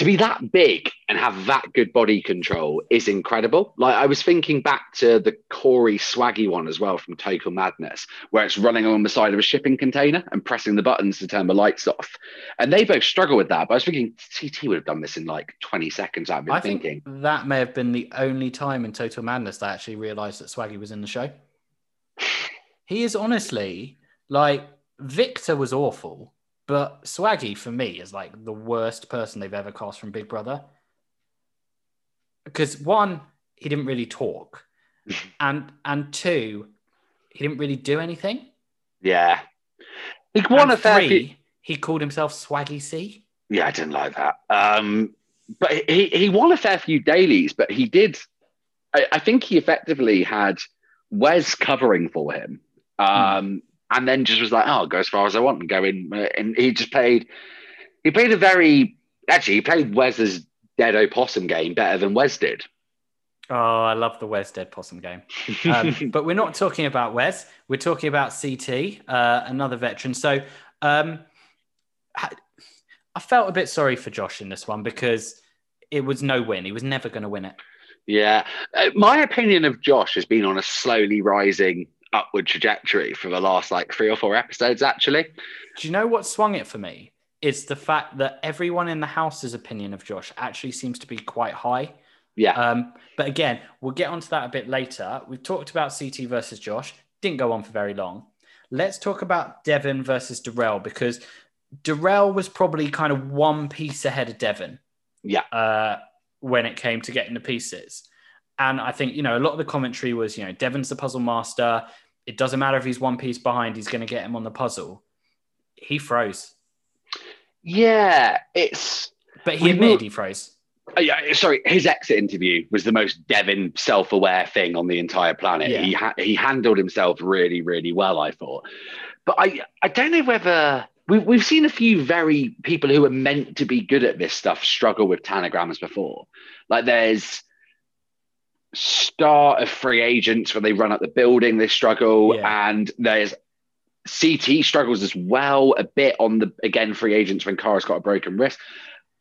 to be that big and have that good body control is incredible. Like I was thinking back to the Cory Swaggy one as well from Total Madness, where it's running along the side of a shipping container and pressing the buttons to turn the lights off. And they both struggle with that. But I was thinking CT would have done this in like 20 seconds. I've been I thinking. think that may have been the only time in Total Madness that I actually realized that Swaggy was in the show. *sighs* He is honestly like Victor was awful, but Swaggy for me is like the worst person they've ever cast from Big Brother. Because one, he didn't really talk, *laughs* and and two, he didn't really do anything. Yeah. He won And a fair three, few- he called himself Swaggy C. Yeah, I didn't like that. Um, but he he won a fair few dailies, but he did. I, I think he effectively had Wes covering for him, um, and then just was like, "Oh, I'll go as far as I want and go in." uh, And he just played. He played a very actually he played Wes's dead opossum game better than Wes did. Oh, I love the Wes Dead Possum game. Um, *laughs* but we're not talking about Wes. We're talking about CT, uh, another veteran. So um, I I felt a bit sorry for Josh in this one because it was no win. He was never going to win it. Yeah. Uh, my opinion of Josh has been on a slowly rising upward trajectory for the last like three or four episodes, actually. Do you know what swung it for me? It's the fact that everyone in the house's opinion of Josh actually seems to be quite high. Yeah. Um, but again, we'll get onto that a bit later. We've talked about CT versus Josh. Didn't go on for very long. Let's talk about Devin versus Darrell because Darrell was probably kind of one piece ahead of Devin. Yeah. Uh, when it came to getting the pieces. And I think, you know, a lot of the commentary was, you know, Devin's the puzzle master. It doesn't matter if he's one piece behind, he's going to get him on the puzzle. He froze. Yeah, it's. But he admitted he froze. Uh, yeah, sorry, his exit interview was the most Devin self-aware thing on the entire planet. Yeah. He ha- he handled himself really, really well, I thought. But I I don't know whether we've we've seen a few very people who are meant to be good at this stuff struggle with tanagrams before. Like there's start of free agents when they run up the building, they struggle, and there's CT struggles as well a bit on the again free agents when Cara's got a broken wrist.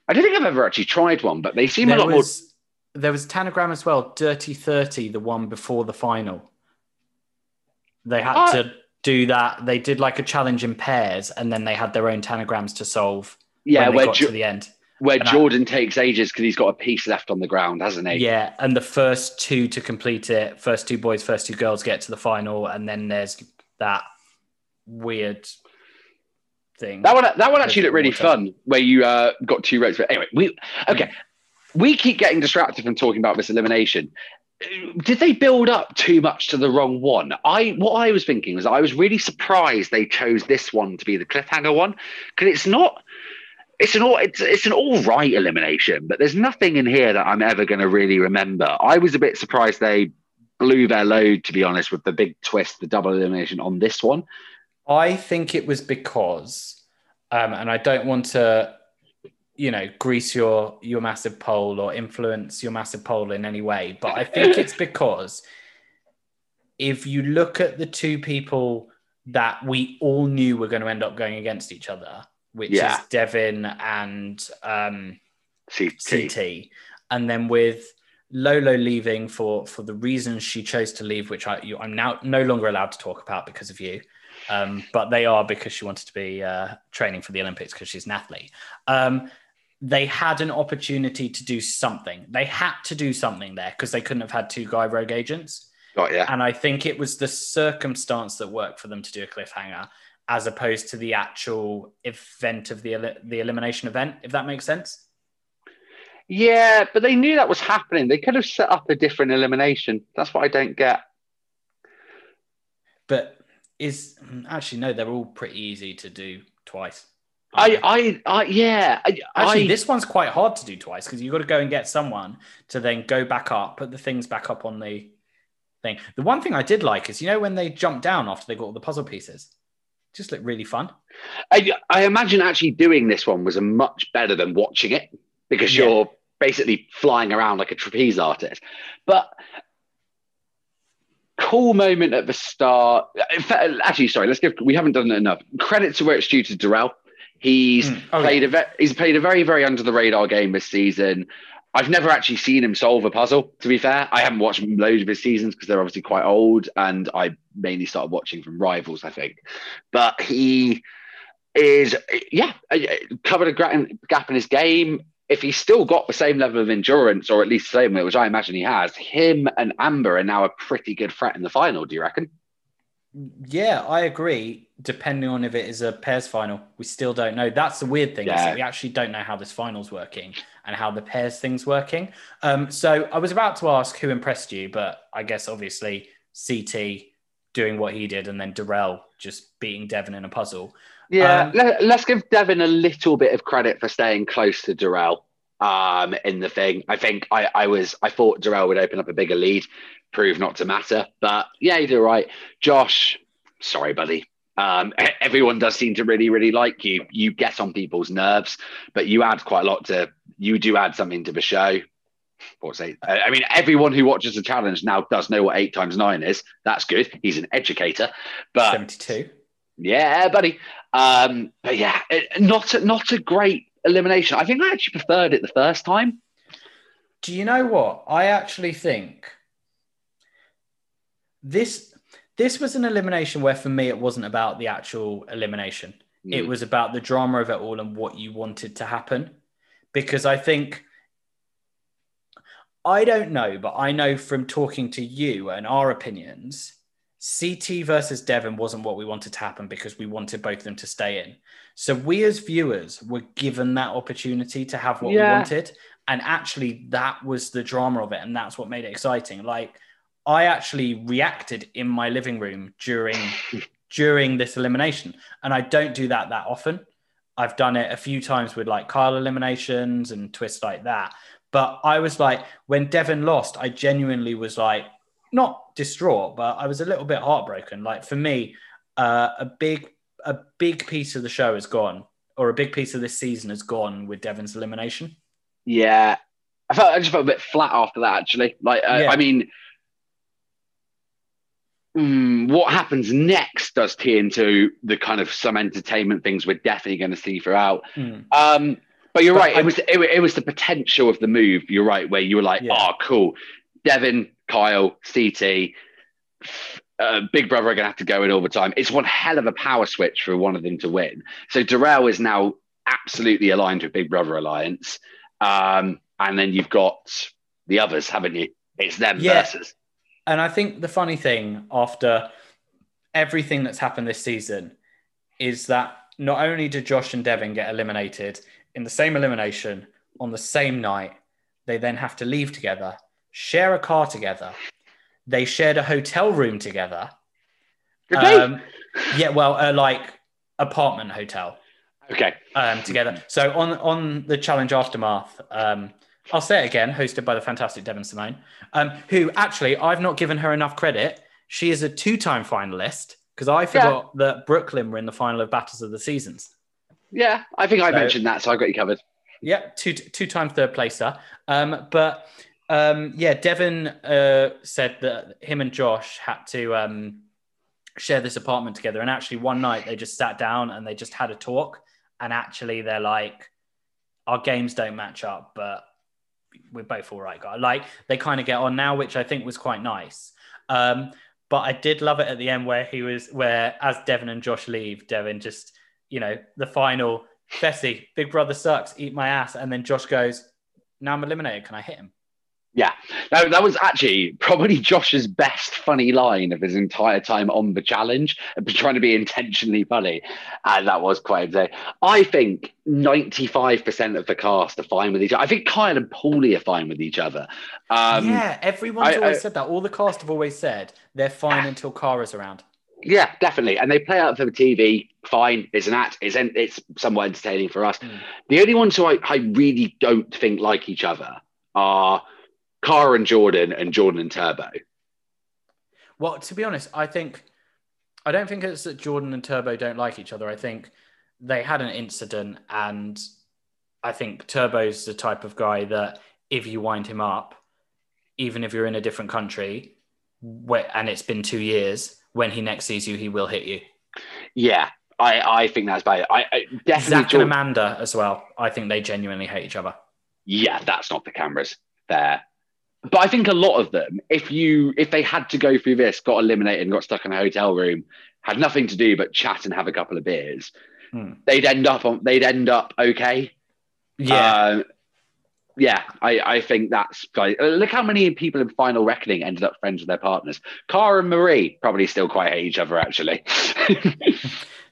I don't think I've ever actually tried one, but they seem a There lot was, there was Tanagram as well, Dirty 30, the one before the final. They had Ah. to do that. They did like a challenge in pairs and then they had their own Tanagrams to solve Yeah, when they got Jo- to the end. Where And I- Jordan takes ages because he's got a piece left on the ground, hasn't he? Yeah, and the first two to complete it, first two boys, first two girls get to the final, and then there's that weird thing. That one, that one actually looked really fun where you uh, got two ropes. But anyway, we okay. We keep getting distracted from talking about this elimination. Did they build up too much to the wrong one? I what I was thinking was I was really surprised they chose this one to be the cliffhanger one because it's not. It's an all it's it's an all right elimination, but there's nothing in here that I'm ever going to really remember. I was a bit surprised they blew their load, to be honest, with the big twist, the double elimination on this one. I think it was because, um, and I don't want to, you know, grease your your massive pole or influence your massive pole in any way, but I think it's *laughs* because if you look at the two people that we all knew were going to end up going against each other, which Yeah. is Devin and um, CT. CT, and then with Lolo leaving for for the reasons she chose to leave, which I you, I'm now no longer allowed to talk about because of you. Um, but they are because she wanted to be uh, training for the Olympics because she's an athlete. Um, they had an opportunity to do something. They had to do something there because they couldn't have had two guy rogue agents. Got yeah. And I think it was the circumstance that worked for them to do a cliffhanger, as opposed to the actual event of the the elimination event. If that makes sense. Yeah, but they knew that was happening. They could have set up a different elimination. That's what I don't get. But is actually no, they're all pretty easy to do twice. I, I, I yeah. I, Actually, I- this one's quite hard to do twice because you've got to go and get someone to then go back up, put the things back up on the thing. The one thing I did like is, you know, when they jump down after they got all the puzzle pieces, just looked really fun. I, I imagine actually doing this one was a much better than watching it because Yeah. you're basically flying around like a trapeze artist. But cool moment at the start. In fact, actually, sorry, let's give. We haven't done it enough. Credit to where it's due to Darrell. He's hmm. Oh, played a ve- he's played a very very under the radar game this season. I've never actually seen him solve a puzzle. To be fair, I haven't watched loads of his seasons because they're obviously quite old, and I mainly started watching from Rivals, I think. But he is, yeah, covered a gap in his game. If he's still got the same level of endurance, or at least the same, which I imagine he has, him and Amber are now a pretty good threat in the final. Do you reckon? Yeah, I agree. Depending on if it is a pairs final, we still don't know. That's the weird thing is Yeah. that we actually don't know how this final's working and how the pairs thing's working. Um, so I was about to ask who impressed you, but I guess obviously CT doing what he did, and then Darrell just beating Devin in a puzzle. Yeah, Um, let, us give Devin a little bit of credit for staying close to Darrell um, in the thing. I think I, I was I thought Darrell would open up a bigger lead, prove not to matter. But yeah, you did right. Josh, sorry, buddy. Um, *laughs* everyone does seem to really, really like you. You get on people's nerves, but you add quite a lot to. You do add something to the show. What's eight? I mean, everyone who watches the challenge now does know what eight times nine is. That's good. He's an educator. But 72. yeah, buddy. Um, but yeah, it, not a, not a great elimination. I think I actually preferred it the first time. Do you know what? I actually think this this was an elimination where for me it wasn't about the actual elimination. It Mm. was about the drama of it all and what you wanted to happen. Because I think I don't know, but I know from talking to you and our opinions, CT versus Devin wasn't what we wanted to happen because we wanted both of them to stay in. So we as viewers were given that opportunity to have what we wanted. And actually, that was the drama of it. And that's what made it exciting. Like, I actually reacted in my living room during during this elimination. And I don't do that that often. I've done it a few times with like Kyle eliminations and twists like that. But I was like, when Devin lost, I genuinely was like, not distraught, but I was a little bit heartbroken. Like for me, uh, a big a big piece of the show is gone, or a big piece of this season is gone with Devin's elimination. Yeah, I felt I just felt a bit flat after that. Actually, like uh, Yeah. I mean, mm, what happens next does key into the kind of some entertainment things we're definitely going to see throughout. Hmm. Um, but you're But right. I- It was it, it was the potential of the move. You're right, where you were like, oh, cool. Devin, Kyle, CT, uh, Big Brother are going to have to go in all the time. It's one hell of a power switch for one of them to win. So Darrell is now absolutely aligned with Big Brother Alliance. Um, and then you've got the others, haven't you? It's them Yeah. versus. And I think the funny thing after everything that's happened this season is that not only did Josh and Devin get eliminated in the same elimination on the same night, they then have to leave together, share a car together. They shared a hotel room together. Did they? Um, yeah, well, uh, like apartment hotel Okay. um, together. So on on the challenge aftermath, um, I'll say it again, hosted by the fantastic Devyn Simone, um, who actually I've not given her enough credit. She is a two-time finalist because I forgot that Brooklyn were in the final of Battles of the Seasons. Yeah, I think I So- mentioned that, so I've got you covered. Yeah, two two-time third placer. Um, but um, yeah, Devin uh, said that him and Josh had to um, share this apartment together, and actually one night they just sat down and they just had a talk, and actually they're like, our games don't match up, but we're both all right, guys. Like they kind of get on now, which I think was quite nice. Um, but I did love it at the end where he was where as Devin and Josh leave, Devin just you know the final Bessie, Big Brother sucks, eat my ass, and then Josh goes, now I'm eliminated. Can I hit him? Yeah, no, that was actually probably *laughs* Josh's best funny line of his entire time on the challenge, trying to be intentionally funny, and that was quite insane. I think ninety-five percent of the cast are fine with each other. I think Kyle and Paulie are fine with each other. Um, yeah, everyone's I- always I- said that. All the cast have always said they're fine until Cara's around. Yeah, definitely. And they play out for the TV. Fine. It's an act. It's en- it's somewhat entertaining for us. The only ones who I, I really don't think like each other are Cara and Jordan and Jordan and Turbo. Well, to be honest, I think I don't think it's that Jordan and Turbo don't like each other. I think they had an incident, and I think Turbo's the type of guy that if you wind him up, even if you're in a different country, where, and it's been two years, when he next sees you, he will hit you. Yeah, I, I think that's bad. I, I definitely Zach and Amanda as well. I think they genuinely hate each other. yeah, that's not the cameras there. But I think a lot of them, if you if they had to go through this, got eliminated and got stuck in a hotel room, had nothing to do but chat and have a couple of beers, Hmm. they'd end up on they'd end up okay. Yeah. Um, yeah, I, I think that's like, uh, look how many people in Final Reckoning ended up friends with their partners. Cara and Marie probably still quite hate each other actually. *laughs* *laughs*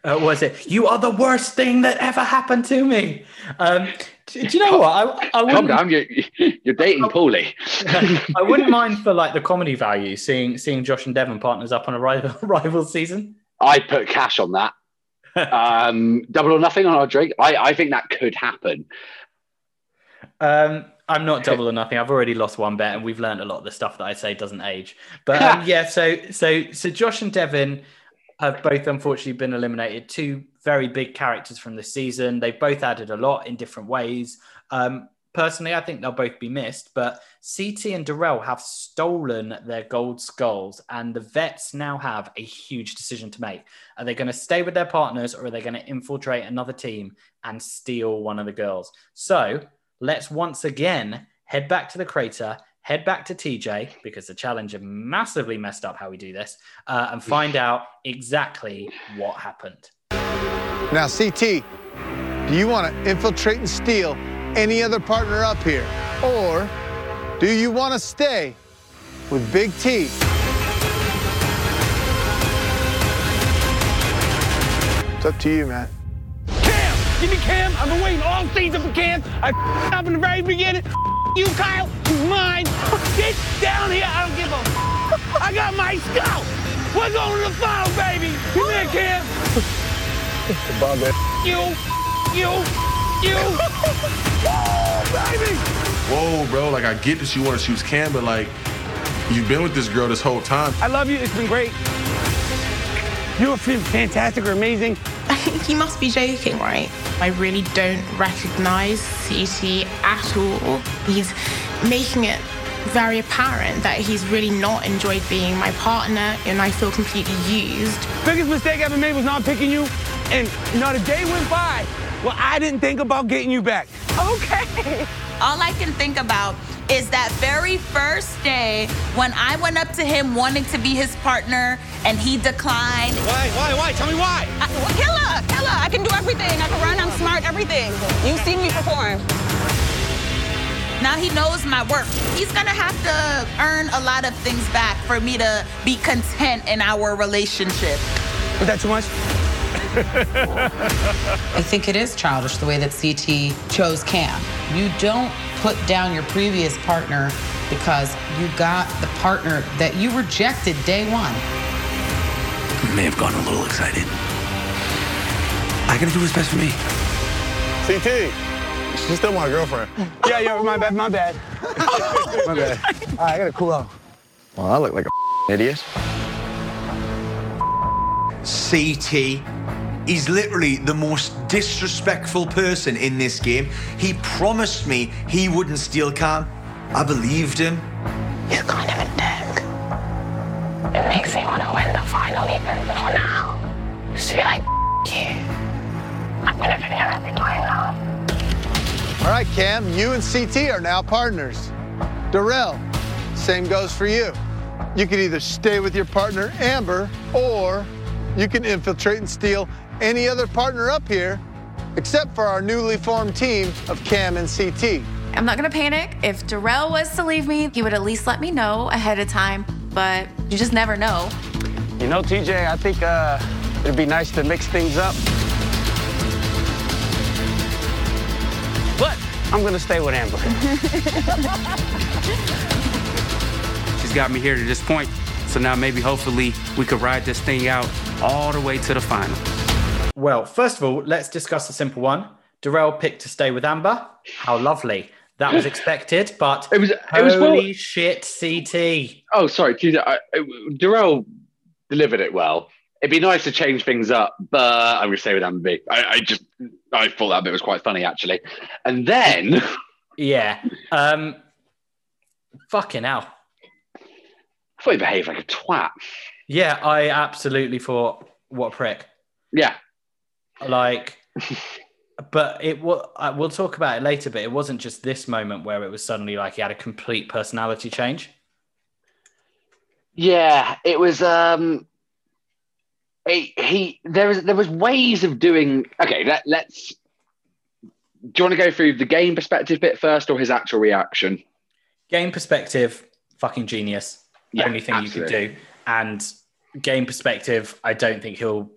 Uh, was it? You are the worst thing that ever happened to me. Um, do, do you know what? I, I Calm down, you're, you're dating Paulie. *laughs* I wouldn't mind for like the comedy value seeing seeing Josh and Devin partners up on a rival *laughs* rival season. I put cash on that. um, double or nothing on our drink. I, I think that could happen. Um, I'm not double or nothing. I've already lost one bet, and we've learned a lot of the stuff that I say doesn't age. But um, *laughs* yeah, so so so Josh and Devin have both unfortunately been eliminated. Two very big characters from this season. They've both added a lot in different ways. Um, personally, I think they'll both be missed. But CT and Darrell have stolen their gold skulls, and the vets now have a huge decision to make. Are they going to stay with their partners, or are they going to infiltrate another team and steal one of the girls? So let's once again head back to the crater, head back to TJ because the challenger massively messed up how we do this, uh, and find out exactly what happened. Now, CT, do you want to infiltrate and steal any other partner up here? Or do you want to stay with Big T? It's up to you, man. Cam! Give me Cam. I've been waiting all season for Cam. I f***ed up in the very beginning. F- you, Kyle. He's mine. Get down here. I don't give a. f- I got my skull. We're going to the final, baby. Come here, Cam. You. You. You. *laughs* Oh, baby. Whoa, bro. Like, I get that you want to choose Cam, but like, you've been with this girl this whole time. I love you. It's been great. You're fantastic or amazing. you must be joking, right? I really don't recognize CT at all. He's making it very apparent that he's really not enjoyed being my partner and I feel completely used. Biggest mistake I ever made was not picking you. And not a day went by well, I didn't think about getting you back. Okay. All I can think about is that very first day when I went up to him wanting to be his partner and he declined. Why, why, why? Tell me why. I, well, killer, killer. I can do everything. I can run, I'm smart, everything. You've seen me perform. Now he knows my work. He's gonna have to earn a lot of things back for me to be content in our relationship. Was that too much? *laughs* I think it is childish the way that CT chose Cam. You don't put down your previous partner because you got the partner that you rejected day one. May have gotten a little excited. I gotta do what's best for me. CT, she's still my girlfriend. *laughs* yeah, yeah, my bad, my bad. *laughs* my bad. All right, I gotta cool off. Well, I look like a *laughs* idiot. CT He's literally the most disrespectful person in this game. He promised me he wouldn't steal Cam. I believed him. He's kind of a dick. It makes me want to win the final even more now. Just be like, you. I'm gonna figure everything out. All right, Cam, you and CT are now partners. Darrell, same goes for you. You can either stay with your partner, Amber, or you can infiltrate and steal any other partner up here except for our newly formed team of Cam and CT. I'm not gonna panic. If Darrell was to leave me, he would at least let me know ahead of time, but you just never know. You know, TJ, I think uh, it'd be nice to mix things up. But I'm gonna stay with Amber. *laughs* She's got me here to this point, so now maybe hopefully we could ride this thing out all the way to the final. Well, first of all, let's discuss a simple one. Darrell picked to stay with Amber. How lovely. That was expected, but it was, it holy was well, shit, CT. Oh, sorry. I, Darrell delivered it well. It'd be nice to change things up, but I'm going to stay with Amber B. I, I just, I thought that bit was quite funny, actually. And then. *laughs* Yeah. Um, fucking hell. I thought he behaved like a twat. Yeah, I absolutely thought, what a prick. Yeah, like, *laughs* but it will. We'll talk about it later. But it wasn't just this moment where it was suddenly like he had a complete personality change. Yeah, it was. Um, he, he there was there was ways of doing. Okay, let, let's. Do you want to go through the game perspective bit first, or his actual reaction? Game perspective, fucking genius. Yeah, Only thing absolutely. you could do, and game perspective, I don't think he'll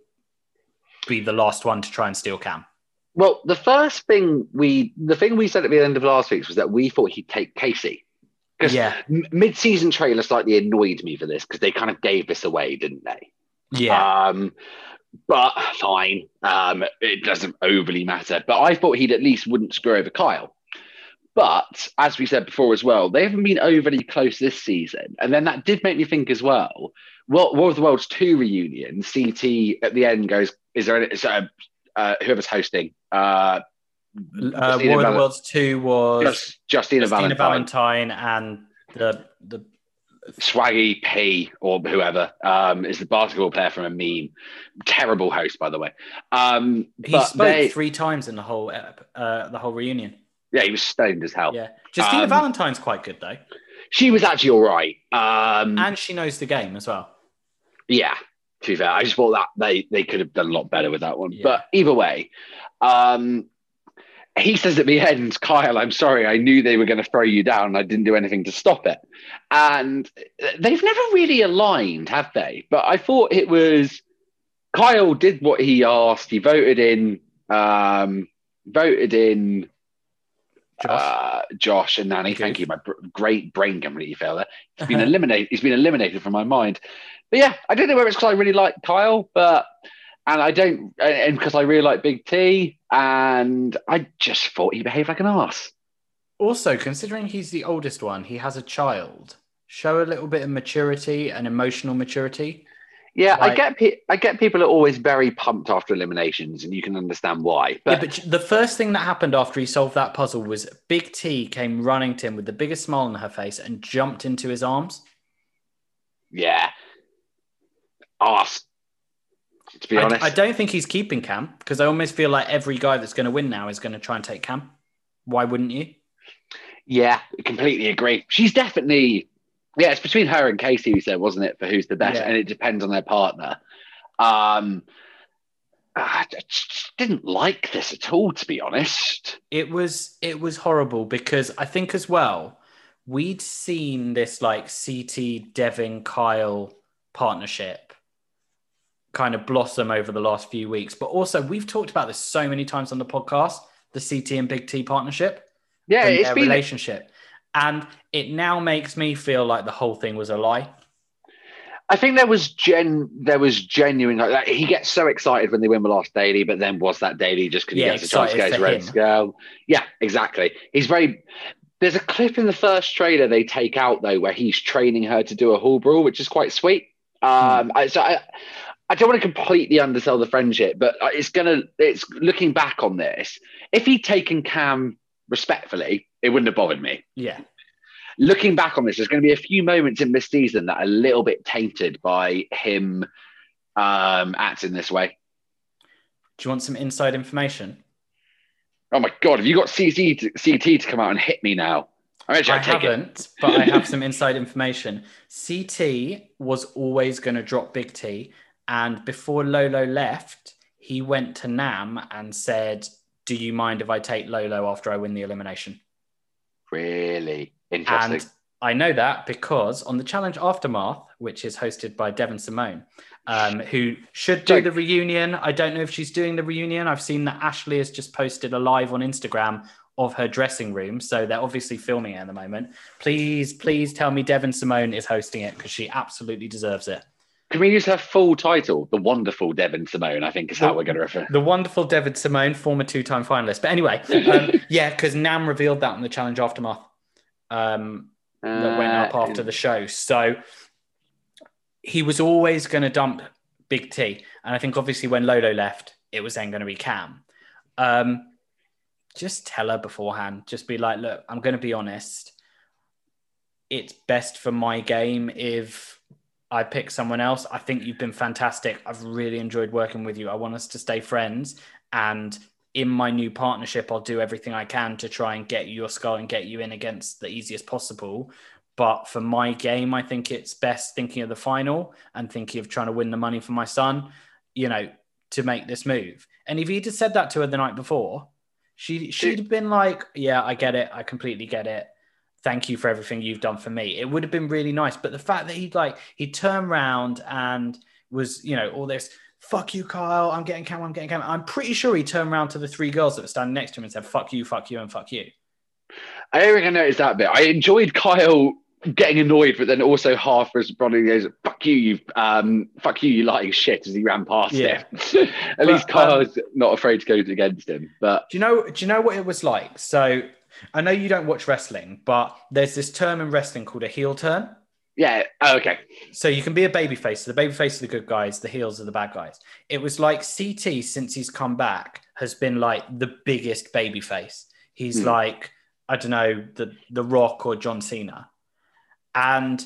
be the last one to try and steal Cam? Well, the first thing we, the thing we said at the end of last week was that we thought he'd take Casey. Because yeah. mid-season trailer slightly annoyed me for this because they kind of gave this away, didn't they? Yeah. Um, but fine, um, it doesn't overly matter. But I thought he'd at least wouldn't screw over Kyle. But as we said before as well, they haven't been overly close this season. And then that did make me think as well. War, War of the Worlds 2 reunion, CT at the end goes, is there any, so, uh, whoever's hosting? Uh, uh, War of the Worlds 2 was Just, Justina, Justina Valentine. Valentine and the the Swaggy P or whoever um, is the basketball player from a meme. Terrible host, by the way. Um, he spoke they, three times in the whole uh, the whole reunion. Yeah, he was stoned as hell. Yeah, Justina um, Valentine's quite good though. She was actually all right, um, and she knows the game as well. Yeah, to be fair, I just thought that they they could have done a lot better with that one. Yeah. But either way, um, he says at the end, Kyle, I'm sorry, I knew they were going to throw you down. I didn't do anything to stop it. And they've never really aligned, have they? But I thought it was Kyle did what he asked. He voted in, um, voted in Josh, uh, Josh and Nany. Thank you. My br- great brain failed there. He's been *laughs* eliminated. He's been eliminated from my mind. But yeah, I don't know whether it's because I really like Kyle, but and I don't, and because I really like Big T, and I just thought he behaved like an ass. Also, considering he's the oldest one, he has a child. Show a little bit of maturity and emotional maturity. Yeah, I get pe- I get people are always very pumped after eliminations, and you can understand why. But yeah, but the first thing that happened after he solved that puzzle was Big T came running to him with the biggest smile on her face and jumped into his arms. yeah, arse. To be I, honest, I don't think he's keeping Cam because I almost feel like every guy that's going to win now is going to try and take Cam. Why wouldn't you? Yeah, completely agree. She's definitely yeah. It's between her and Casey, we said, wasn't it, for who's the best, Yeah. and it depends on their partner. Um, I just didn't like this at all, to be honest. It was it was horrible because I think as well we'd seen this like CT Devin Kyle partnership kind of blossom over the last few weeks, but also we've talked about this so many times on the podcast, the CT and Big T partnership, Yeah, and it's their been relationship, and it now makes me feel like the whole thing was a lie. I think there was gen there was genuine like, he gets so excited when they win the last daily, but then was that daily just because Yeah, he gets a chance to get his red scale? Yeah, exactly. He's very there's a clip in the first trailer they take out though where he's training her to do a hall brawl, which is quite sweet. Um I, so I I don't want to completely undersell the friendship, but it's gonna it's looking back on this, if he'd taken Cam respectfully, it wouldn't have bothered me Yeah. looking back on this, there's going to be a few moments in this season that are a little bit tainted by him um, acting this way. Do you want some inside information? Oh my god, have you got CT to, CT to come out and hit me now? I'm actually I I'll take it. haven't, but I have some inside information. CT was always going to drop Big T, and before Lolo left, he went to Nam and said, "Do you mind if I take Lolo after I win the elimination?" Really interesting. And I know that because on the Challenge Aftermath, which is hosted by Devyn Simone, um, who should do the reunion. I don't know if she's doing the reunion. I've seen that Ashley has just posted a live on Instagram of her dressing room. So they're obviously filming it at the moment. Please, please tell me Devyn Simone is hosting it because she absolutely deserves it. Can we use her full title? The wonderful Devyn Simone, I think is how we're going to refer. The wonderful Devyn Simone, former two time finalist. But anyway, *laughs* um, yeah, because Nam revealed that on the Challenge Aftermath um, that went up Uh, after the show. So he was always going to dump Big T. And I think obviously when Lolo left, it was then going to be Cam. Um, just tell her beforehand. Just be like, look, I'm going to be honest. It's best for my game if I pick someone else. I think you've been fantastic. I've really enjoyed working with you. I want us to stay friends. And in my new partnership, I'll do everything I can to try and get you your skull and get you in against the easiest possible. But for my game, I think it's best thinking of the final and thinking of trying to win the money for my son, you know, to make this move. And if he'd have said that to her the night before, she she'd have been like, "Yeah, I get it. I completely get it. Thank you for everything you've done for me." It would have been really nice. But the fact that he'd like he turned round and was, you know, all this "fuck you, Kyle," I'm getting Cam, I'm getting Cam. I'm pretty sure he turned around to the three girls that were standing next to him and said, "Fuck you, fuck you, and fuck you." I don't think I noticed that bit. I enjoyed Kyle getting annoyed, but then also half as responding goes, "Fuck you, you um, fuck you, you lying shit," as he ran past Yeah. him. *laughs* At least But, um, Kyle's not afraid to go against him. But Do you know? Do you know what it was like? So I know you don't watch wrestling, but there's this term in wrestling called a heel turn. yeah, oh, okay. So you can be a babyface. So the babyface are the good guys, the heels are the bad guys. It was like CT since he's come back has been like the biggest babyface. He's Hmm. like I don't know the the Rock or John Cena, and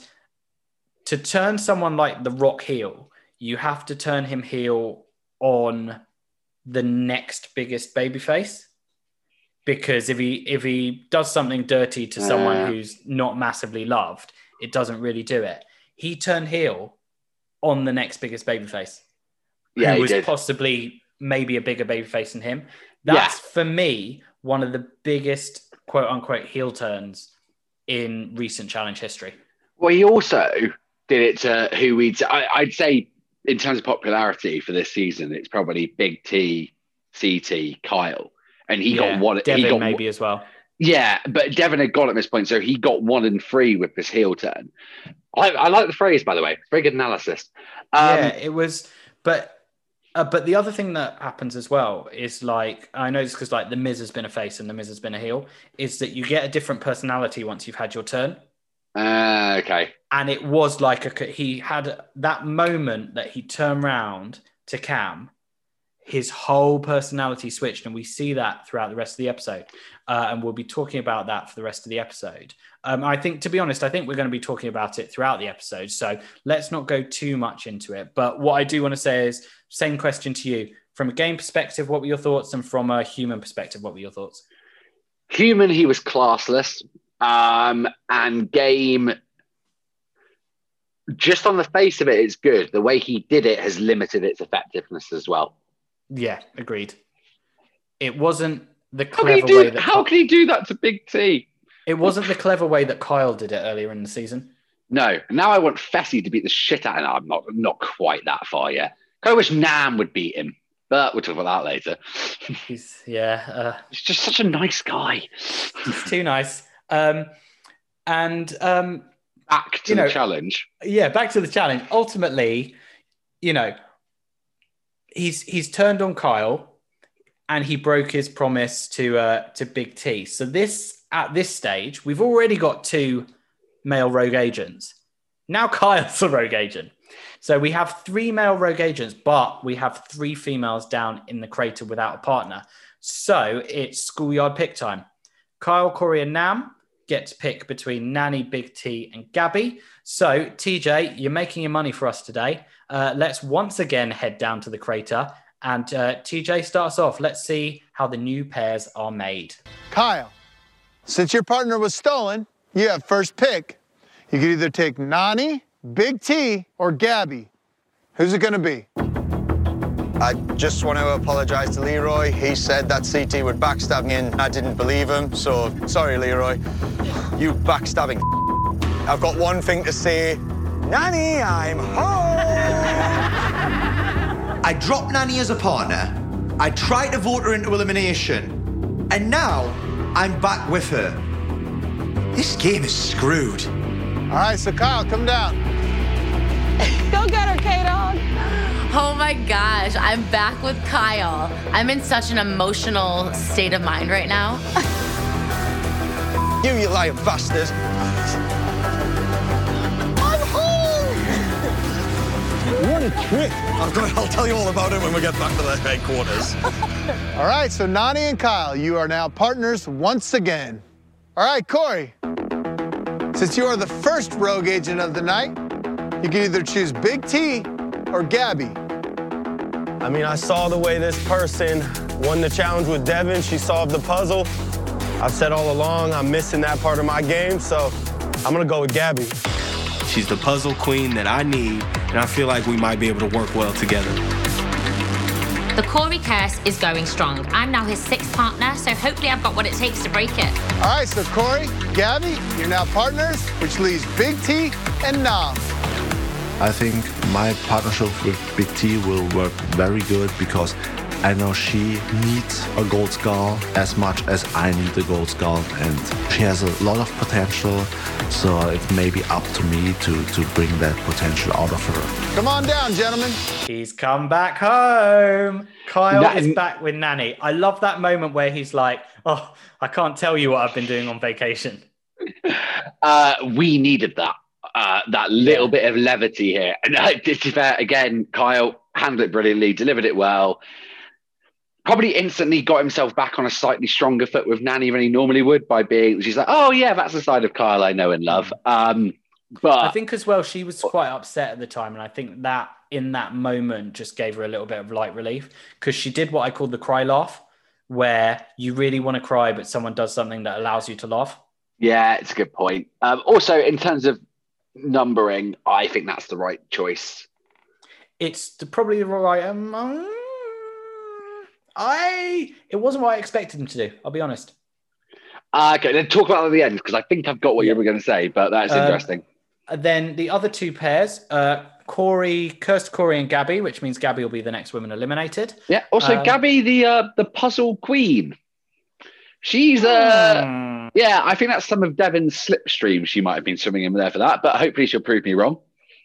to turn someone like the Rock heel, you have to turn him heel on the next biggest babyface. Because if he if he does something dirty to someone Uh. who's not massively loved, it doesn't really do it. He turned heel on the next biggest babyface, Yeah, who he was did. possibly maybe a bigger babyface than him. That's for me one of the biggest quote unquote heel turns in recent challenge history. Well, he also did it to who we'd. I, I'd say in terms of popularity for this season, it's probably Big T, CT, Kyle, and he Yeah, got one. Devin he got maybe as well. Yeah, but Devin had gone at this point, so he got one and three with this heel turn. I, I like the phrase, by the way. Very good analysis. Um, yeah, it was, but uh, but the other thing that happens as well is like I know it's because like the Miz has been a face and the Miz has been a heel, is that you get a different personality once you've had your turn. Uh, okay. And it was like a he had that moment that he turned round to Cam, his whole personality switched, and we see that throughout the rest of the episode. Uh, and we'll be talking about that for the rest of the episode. Um, I think, to be honest, I think we're going to be talking about it throughout the episode. So let's not go too much into it. But what I do want to say is, same question to you from a game perspective. What were your thoughts, and from a human perspective, what were your thoughts? Human, he was classless. Um, and game, just on the face of it, it's good. The way he did it has limited its effectiveness as well. Yeah, agreed. It wasn't the How clever do, way that how can he do that to Big T? it wasn't the clever way that Kyle did it earlier in the season. No. Now I want Fessy to beat the shit out of him. I'm not not quite that far yet. I wish Nam would beat him, but we'll talk about that later. *laughs* He's yeah, uh, He's just such a nice guy. he's too nice. Um, and um, Back to You the know- challenge. yeah, back to the challenge. Ultimately, you know, he's he's turned on Kyle, and he broke his promise to uh, to Big T. So this at this stage, we've already got two male rogue agents. Now Kyle's a rogue agent. So we have three male rogue agents, but we have three females down in the crater without a partner. So it's schoolyard pick time. Kyle, Cory, and Nam get to pick between Nany, Big T, and Gabby. So, TJ, you're making your money for us today. Uh, let's once again head down to the crater. And uh, TJ starts off. Let's see how the new pairs are made. Kyle, since your partner was stolen, you have first pick. You can either take Nany, Big T, or Gabby. Who's it gonna be? I just want to apologize to Leroy. He said that CT would backstab me and I didn't believe him. So sorry, Leroy. You backstabbing. I've got one thing to say. Nany, I'm home. *laughs* I dropped Nany as a partner. I tried to vote her into elimination. And now I'm back with her. This game is screwed. All right, so Kyle, come down. *laughs* Go get her, K-Dog. Oh my gosh, I'm back with Kyle. I'm in such an emotional state of mind right now. You, you lying bastard. I'm home. What a trick. I'll, go, I'll tell you all about it when we get back to the headquarters. *laughs* All right, so Nany and Kyle, you are now partners once again. All right, Cory. Since you are the first rogue agent of the night, you can either choose Big T or Gabby. I mean, I saw the way this person won the challenge with Devin. She solved the puzzle. I've said all along I'm missing that part of my game, so I'm gonna go with Gabby. She's the puzzle queen that I need, and I feel like we might be able to work well together. The Cory curse is going strong. I'm now his sixth partner, so hopefully I've got what it takes to break it. All right, so Cory, Gabby, you're now partners, which leaves Big T and Nam. I think my partnership with Big T will work very good because I know she needs a gold skull as much as I need a gold skull and she has a lot of potential so it may be up to me to, to bring that potential out of her. Come on down, gentlemen. He's come back home. Kyle Nan- is back with Nany. I love that moment where he's like, Oh, I can't tell you what I've been doing on vacation. Uh, we needed that. Uh, that little bit of levity here. And uh, to be fair, again, Kyle handled it brilliantly, delivered it well. Probably instantly got himself back on a slightly stronger foot with Nany than he normally would by being, she's like, oh, yeah, that's the side of Kyle I know and love. Um, but I think as well, she was quite upset at the time. And I think that in that moment just gave her a little bit of light relief because she did what I call the cry laugh, where you really want to cry, but someone does something that allows you to laugh. Yeah, it's a good point. Um, also, in terms of numbering, I think that's the right choice. It's the, probably the right. Um, I it wasn't what I expected him to do. I'll be honest. Uh, okay, then talk about it at the end because I think I've got what you were going to say, but that's Um, interesting. And then the other two pairs, uh, Cory, cursed Cory, and Gabby, which means Gabby will be the next woman eliminated. Yeah. Also, Um, Gabby, the uh, the puzzle queen. She's uh, Hmm. yeah. I think that's some of Devin's slipstream. She might have been swimming in there for that, but hopefully she'll prove me wrong.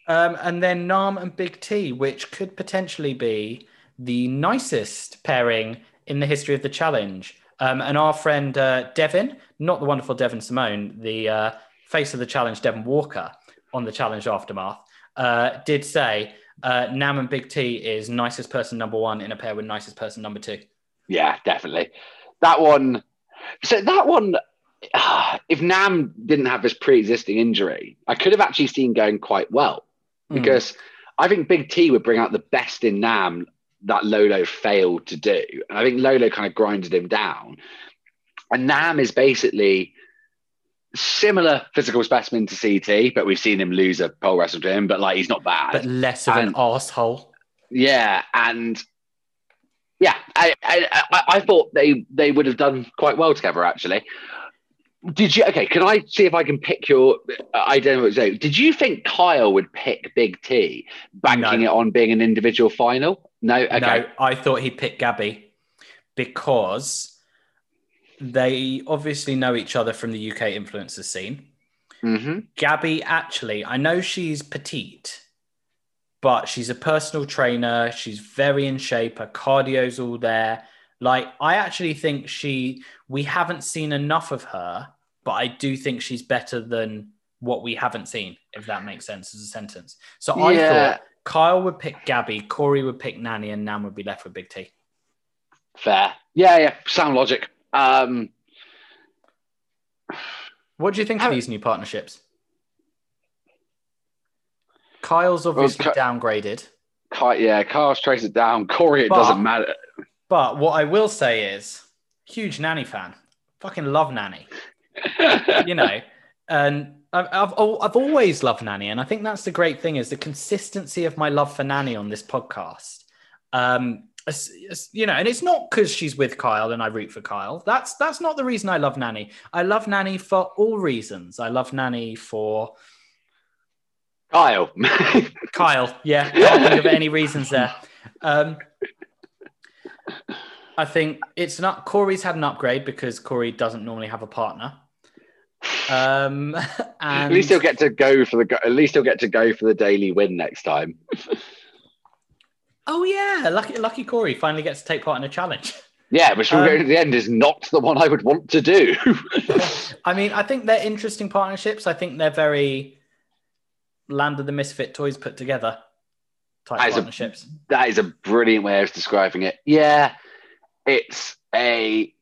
Um, and then Nam and Big T, which could potentially be the nicest pairing in the history of the challenge. Um, and our friend uh, Devin, not the wonderful Devyn Simone, the uh, face of the challenge, Devin Walker, on the challenge aftermath, uh, did say uh, Nam and Big T is nicest person number one in a pair with nicest person number two. Yeah, definitely. That one. So that one, *sighs* if Nam didn't have this pre-existing injury, I could have actually seen going quite well hmm. because I think Big T would bring out the best in Nam that Lolo failed to do, and I think Lolo kind of grinded him down. And Nam is basically similar physical specimen to CT, but we've seen him lose a pole wrestle to him, but like he's not bad. But less of an asshole. Yeah, and yeah, I, I I I thought they they would have done quite well together actually. Did you? Okay, can I see if I can pick your uh, identity? So, did you think Kyle would pick Big T, banking it on being an individual final? No. Okay. No, I thought he'd pick Gabby because they obviously know each other from the UK influencer scene. Mm-hmm. Gabby, actually, I know she's petite, but she's a personal trainer. She's very in shape. Her cardio's all there. Like, I actually think she, we haven't seen enough of her, but I do think she's better than what we haven't seen, if that makes sense as a sentence. So I Yeah. thought Kyle would pick Gabby, Cory would pick Nany, and Nam would be left with Big T. Fair. Yeah, yeah. Sound logic. Um, What do you think of these new partnerships? Kyle's obviously Ky- downgraded. Yeah, Kyle's trace it down. Cory, it But- doesn't matter. But what I will say is, huge Nany fan. Fucking love Nany. *laughs* you know, and I've, I've I've always loved Nany, and I think that's the great thing is the consistency of my love for Nany on this podcast. Um, you know, and it's not because she's with Kyle and I root for Kyle. That's that's not the reason I love Nany. I love Nany for all reasons. I love Nany for Kyle. *laughs* Kyle, yeah, can't think of any reasons there. Um, I think it's not Cory's had an upgrade because Cory doesn't normally have a partner. Um, *laughs* At least he'll get to go for the. At least he'll get to go for the daily win next time. oh yeah, lucky lucky Cory finally gets to take part in a challenge. Yeah, which we'll Um, go to the end is not the one I would want to do. *laughs* I mean, I think they're interesting partnerships. I think they're very Land of the Misfit toys put together type That is a- that is a brilliant way of describing it. Yeah, it's a.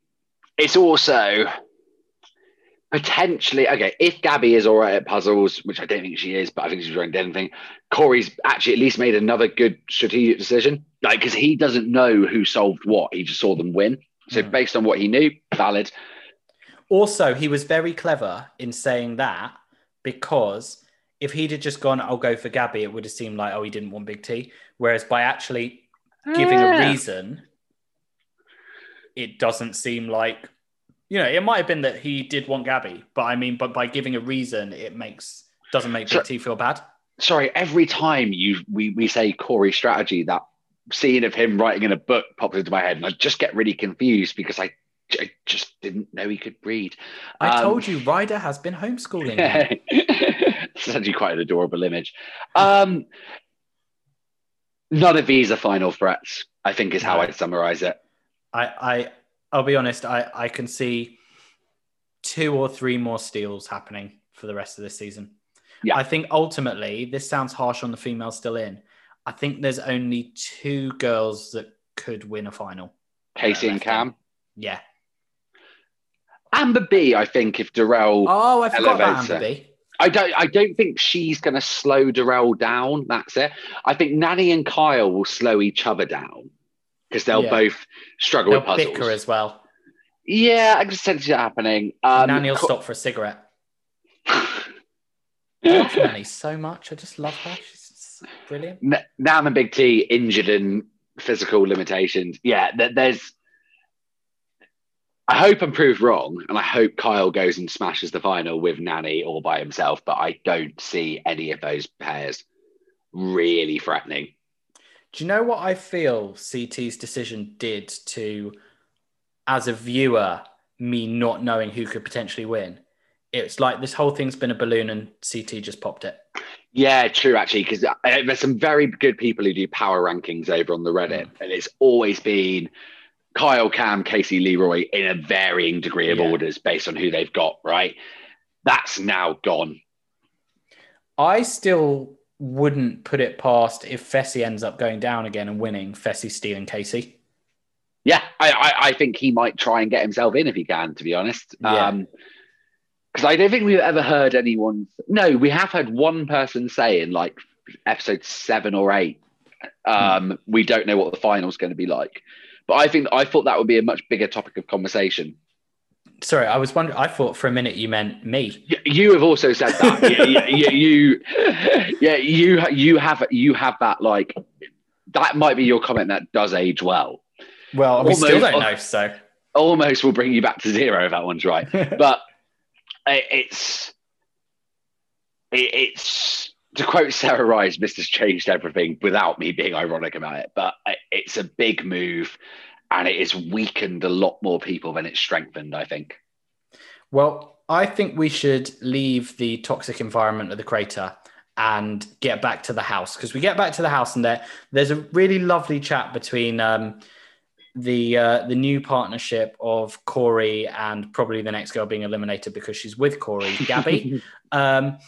It's also potentially okay. If Gabby is all right at puzzles, which I don't think she is, but I think she's running anything. Cory's actually at least made another good strategic decision, like because he doesn't know who solved what. He just saw them win. So Hmm. based on what he knew, valid. Also, he was very clever in saying that because if he'd have just gone, I'll go for Gabby, it would have seemed like, oh, he didn't want Big T. Whereas by actually giving a reason, it doesn't seem like, you know, it might have been that he did want Gabby, but I mean, but by giving a reason, it makes doesn't make Big So- T feel bad. sorry, every time you we, we say Cory strategy, that scene of him writing in a book pops into my head, and I just get really confused because I, I just didn't know he could read. I Um, told you, Ryder has been homeschooling. *laughs* *laughs* it's actually quite an adorable image. Um, none of these are final threats. I think is how I'd summarize it. I, I, I'll be honest. I, I can see two or three more steals happening for the rest of this season. Yeah. I think ultimately, this sounds harsh on the females still in. I think there's only two girls that could win a final. Kaycee and Cam, Yeah. Amber B. I think if Darrell. Oh, I forgot about elevates Amber her. B. I don't. I don't think she's going to slow Darrell down. That's it. I think Nany and Kyle will slow each other down because they'll Yeah. both struggle They'll with puzzles. bicker as well. Yeah, I can sense it happening. Um, Nany will Co- stop for a cigarette. *laughs* I love Nany so much. I just love her. She's brilliant. N- Nam and Big T injured and physical limitations. Yeah, th- there's. I hope I'm proved wrong, and I hope Kyle goes and smashes the final with Nany all by himself. But I don't see any of those pairs really threatening. Do you know what I feel CT's decision did to, as a viewer, me not knowing who could potentially win? It's like this whole thing's been a balloon and CT just popped it. Yeah, true. Actually, because uh, there's some very good people who do power rankings over on the Reddit, mm. and it's always been Kyle, Cam, Kaycee, Leroy in a varying degree of Yeah. orders based on who they've got. Right. That's now gone. I still wouldn't put it past if Fessy ends up going down again and winning. Fessy stealing Kaycee. Yeah, I, I, I think he might try and get himself in if he can, to be honest. Yeah. Um, because I don't think we've ever heard anyone. No, we have heard one person say in like episode seven or eight, um, we don't know what the final's going to be like. But I think I thought that would be a much bigger topic of conversation. Sorry, I was wondering. I thought for a minute you meant me. Y- You have also said that. *laughs* yeah, yeah, yeah, you, yeah, you, you have, you have that. Like that might be your comment that does age well. Well, we still Almost- don't know. So almost will bring you back to zero if that one's right. *laughs* but it- it's it- it's to quote Sarah Rice, "This has changed everything." Without me being ironic about it, but it's a big move, and it has weakened a lot more people than it's strengthened. I think. Well, I think we should leave the toxic environment of the crater and get back to the house because we get back to the house and there there's a really lovely chat between um, the uh, the new partnership of Cory and probably the next girl being eliminated because she's with Cory, Gabby. *laughs* um,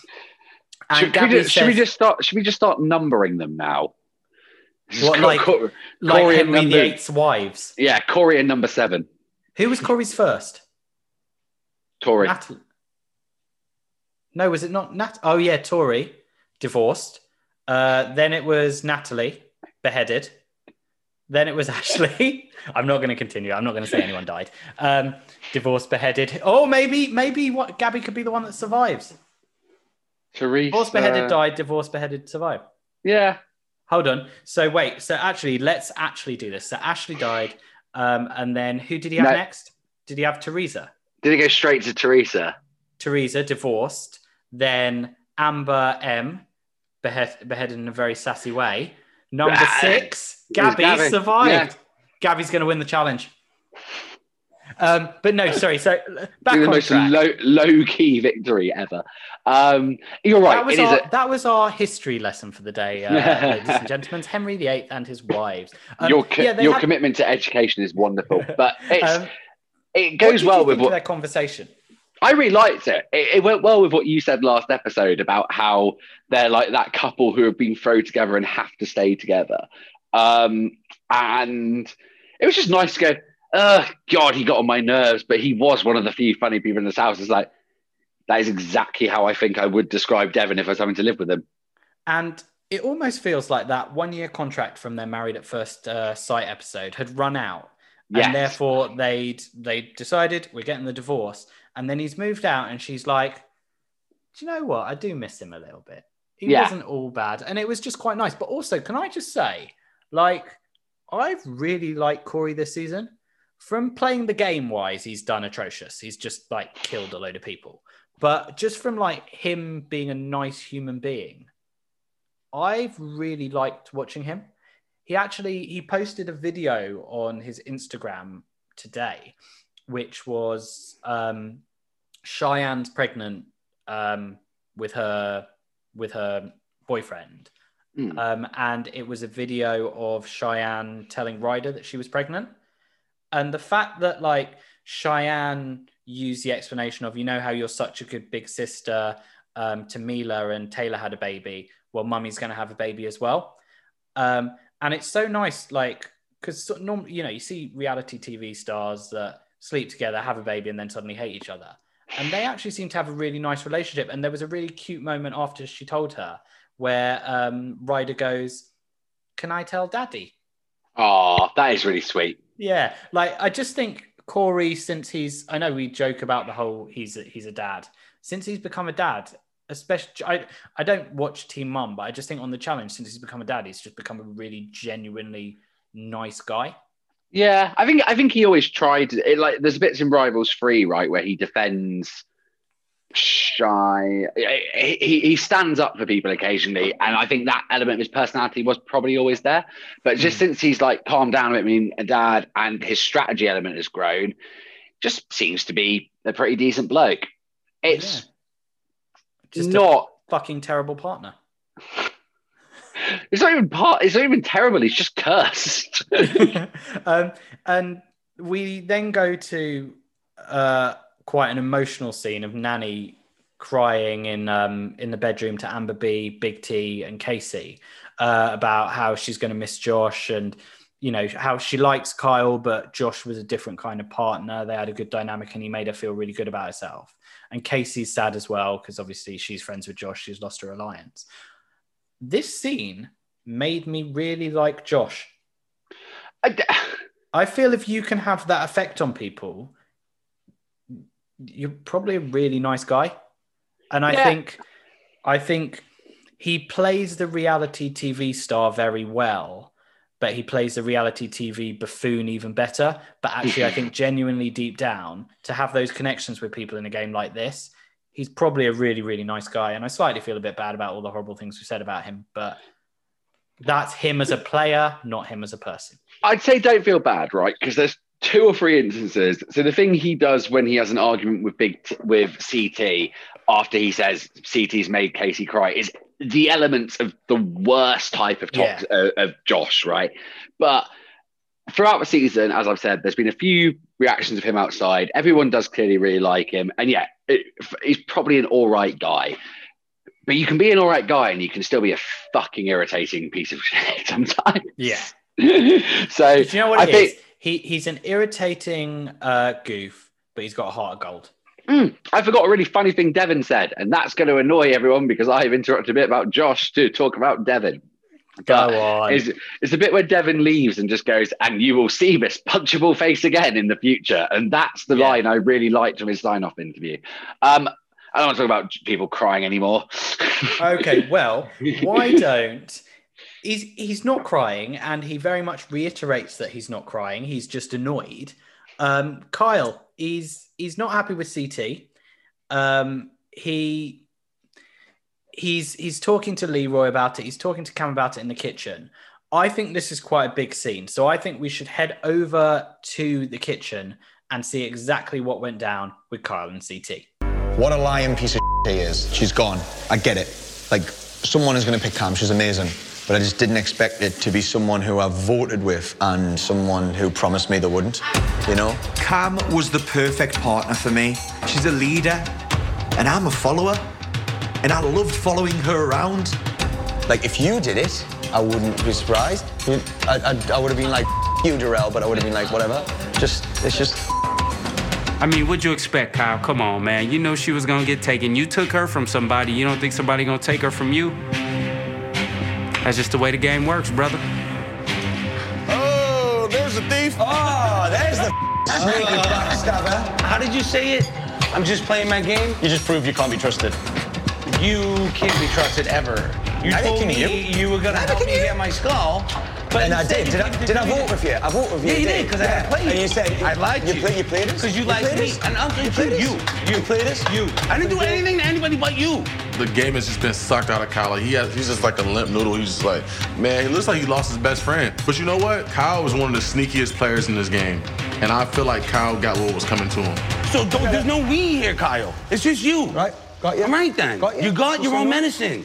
and Should, we just, should we just start? Should we just start numbering them now? What, like- Co- like Cory at Henry VIII's wives? Yeah, Cory at number seven. Who was Cory's first? Tori. Natalie. No, was it not Nat? Oh yeah, Tori, divorced. Uh, then it was Natalie, beheaded. Then it was *laughs* Ashley. I'm not going to continue. I'm not going to say anyone died. Um, divorced, beheaded. Oh, maybe, maybe what Gabby could be the one that survives. Teresa. Divorced, beheaded, died. divorce beheaded, survived. Yeah. Hold on. So wait. So actually, let's actually do this. So Ashley died, um, and then who did he have No. next? Did he have Teresa? Did it go straight to Teresa? Teresa divorced, then Amber M behead, beheaded in a very sassy way. Number *laughs* six, Gabby. survived. Yeah. Gabby's going to win the challenge. Um, but no, sorry. So back the on most track. low low key victory ever. Um, you're right. That was, it is our, a- that was our history lesson for the day, uh, *laughs* ladies and gentlemen. Henry VIII and his wives. Um, your co- yeah, your had- commitment to education is wonderful, *laughs* but it's Um, it goes well with what their conversation. I really liked it. it. It went well with what you said last episode about how they're like that couple who have been thrown together and have to stay together. Um, and it was just nice to go, oh, God, he got on my nerves, but he was one of the few funny people in this house. It's like, that is exactly how I think I would describe Devin if I was having to live with him. And it almost feels like that one year contract from their Married at First uh, Sight episode had run out. Yes. And therefore they'd they decided we're getting the divorce. And then he's moved out and she's like, Do you know what? I do miss him a little bit. He Yeah. wasn't all bad. And it was just quite nice. But also, can I just say, like, I've really liked Cory this season. From playing the game wise, he's done atrocious. He's just like killed a load of people. But just from like him being a nice human being, I've really liked watching him. He actually he posted a video on his Instagram today, which was um, Cheyenne's pregnant um, with her with her boyfriend, Hmm. um, and it was a video of Cheyenne telling Ryder that she was pregnant, and the fact that like Cheyenne used the explanation of you know how you're such a good big sister um, to Mila and Taylor had a baby, well, mummy's going to have a baby as well. Um, and it's so nice, like, because sort of norm- you know, you see reality TV stars that sleep together, have a baby, and then suddenly hate each other. And they actually seem to have a really nice relationship. And there was a really cute moment after she told her where um, Ryder goes, Can I tell daddy? Oh, that is really sweet. Yeah, like I just think Cory, since he's, I know we joke about the whole he's a, he's a dad. Since he's become a dad, especially I I don't watch Teen Mum, but I just think on the challenge since he's become a dad, he's just become a really genuinely nice guy. Yeah, I think I think he always tried. It, like, there's bits in Rivals Three, right, where he defends shy. He, he he stands up for people occasionally, and I think that element of his personality was probably always there. But just since he's like calmed down a bit, I mean, dad, and his strategy element has grown, just seems to be a pretty decent bloke. It's Just not. a fucking terrible partner. *laughs* It's not even part. It's not even terrible. He's just cursed. *laughs* um, and we then go to uh, quite an emotional scene of Nany crying in um, in the bedroom to Amber B, Big T, and Kaycee uh, about how she's going to miss Josh and you know how she likes Kyle, but Josh was a different kind of partner. They had a good dynamic, and he made her feel really good about herself. And Kaycee's sad as well because obviously she's friends with Josh. She's lost her alliance. This scene made me really like Josh. I *sighs* feel if you can have that effect on people, you're probably a really nice guy. And I Yeah. think, I think he plays the reality TV star very well, but he plays the reality TV buffoon even better. But actually, I think *laughs* genuinely deep down, to have those connections with people in a game like this, he's probably a really, really nice guy. And I slightly feel a bit bad about all the horrible things we said about him, but that's him as a player, not him as a person. I'd say don't feel bad, right? Because there's two or three instances. So the thing he does when he has an argument with Big T, with CT after he says CT's made Kaycee cry is the elements of the worst type of tox- uh, of Josh, right? But throughout the season, as I've said, there's been a few reactions of him outside. Everyone does clearly really like him, and yeah, it, he's probably an all right guy. But you can be an all right guy, and you can still be a fucking irritating piece of *laughs* shit sometimes. Yeah. *laughs* so Do you know what I it think is? He he's an irritating uh, goof, but he's got a heart of gold. Mm, I forgot a really funny thing Devin said, and that's going to annoy everyone because I've interrupted a bit about Josh to talk about Devin. Go on. It's, it's the bit where Devin leaves and just goes, and you will see this punchable face again in the future. And that's the line I really liked from his sign off interview. Um, I don't want to talk about people crying anymore. Okay, well, why *laughs* don't he's he's not crying, and he very much reiterates that he's not crying. He's just annoyed. Um, Kyle, he's he's not happy with CT. Um, he he's he's talking to Leroy about it. He's talking to Cam about it in the kitchen. I think this is quite a big scene, so I think we should head over to the kitchen and see exactly what went down with Kyle and CT. What a lying piece of he is. She's gone. I get it. Like, someone is going to pick Cam. She's amazing. But I just didn't expect it to be someone who I've voted with and someone who promised me they wouldn't. You know? Cam was the perfect partner for me. She's a leader, and I'm a follower. And I loved following her around. Like, if you did it, I wouldn't be surprised. I, I, I would have been like, you, Darrell, but I would have been like, whatever. Just, it's just. I mean, what'd you expect, Kyle? Come on, man. You know she was gonna get taken. You took her from somebody. You don't think somebody gonna take her from you? That's just the way the game works, brother. Oh, there's a thief. Oh, there's the *laughs* sneaky backstabber. Oh. How did you say it? I'm just playing my game. You just proved you can't be trusted. You can't be trusted ever. You Neither told me you. were gonna Neither help me you. get my skull. But and I instead did. Did I, did I vote with you? I voted with you. Yeah, you did, did, because yeah. I played. And you said I liked you. you. Play, you played us? Because you liked played me. And I'm you you, you, you. You played us? You. I didn't do anything to anybody but you. The game has just been sucked out of Kyle. He has, he's just like a limp noodle. He's just like, man, he looks like he lost his best friend. But you know what? Kyle was one of the sneakiest players in this game. And I feel like Kyle got what was coming to him. So don't, there's no we here, Kyle. It's just you. Right. Got you. All right then. Got you. You got your own going on? medicine.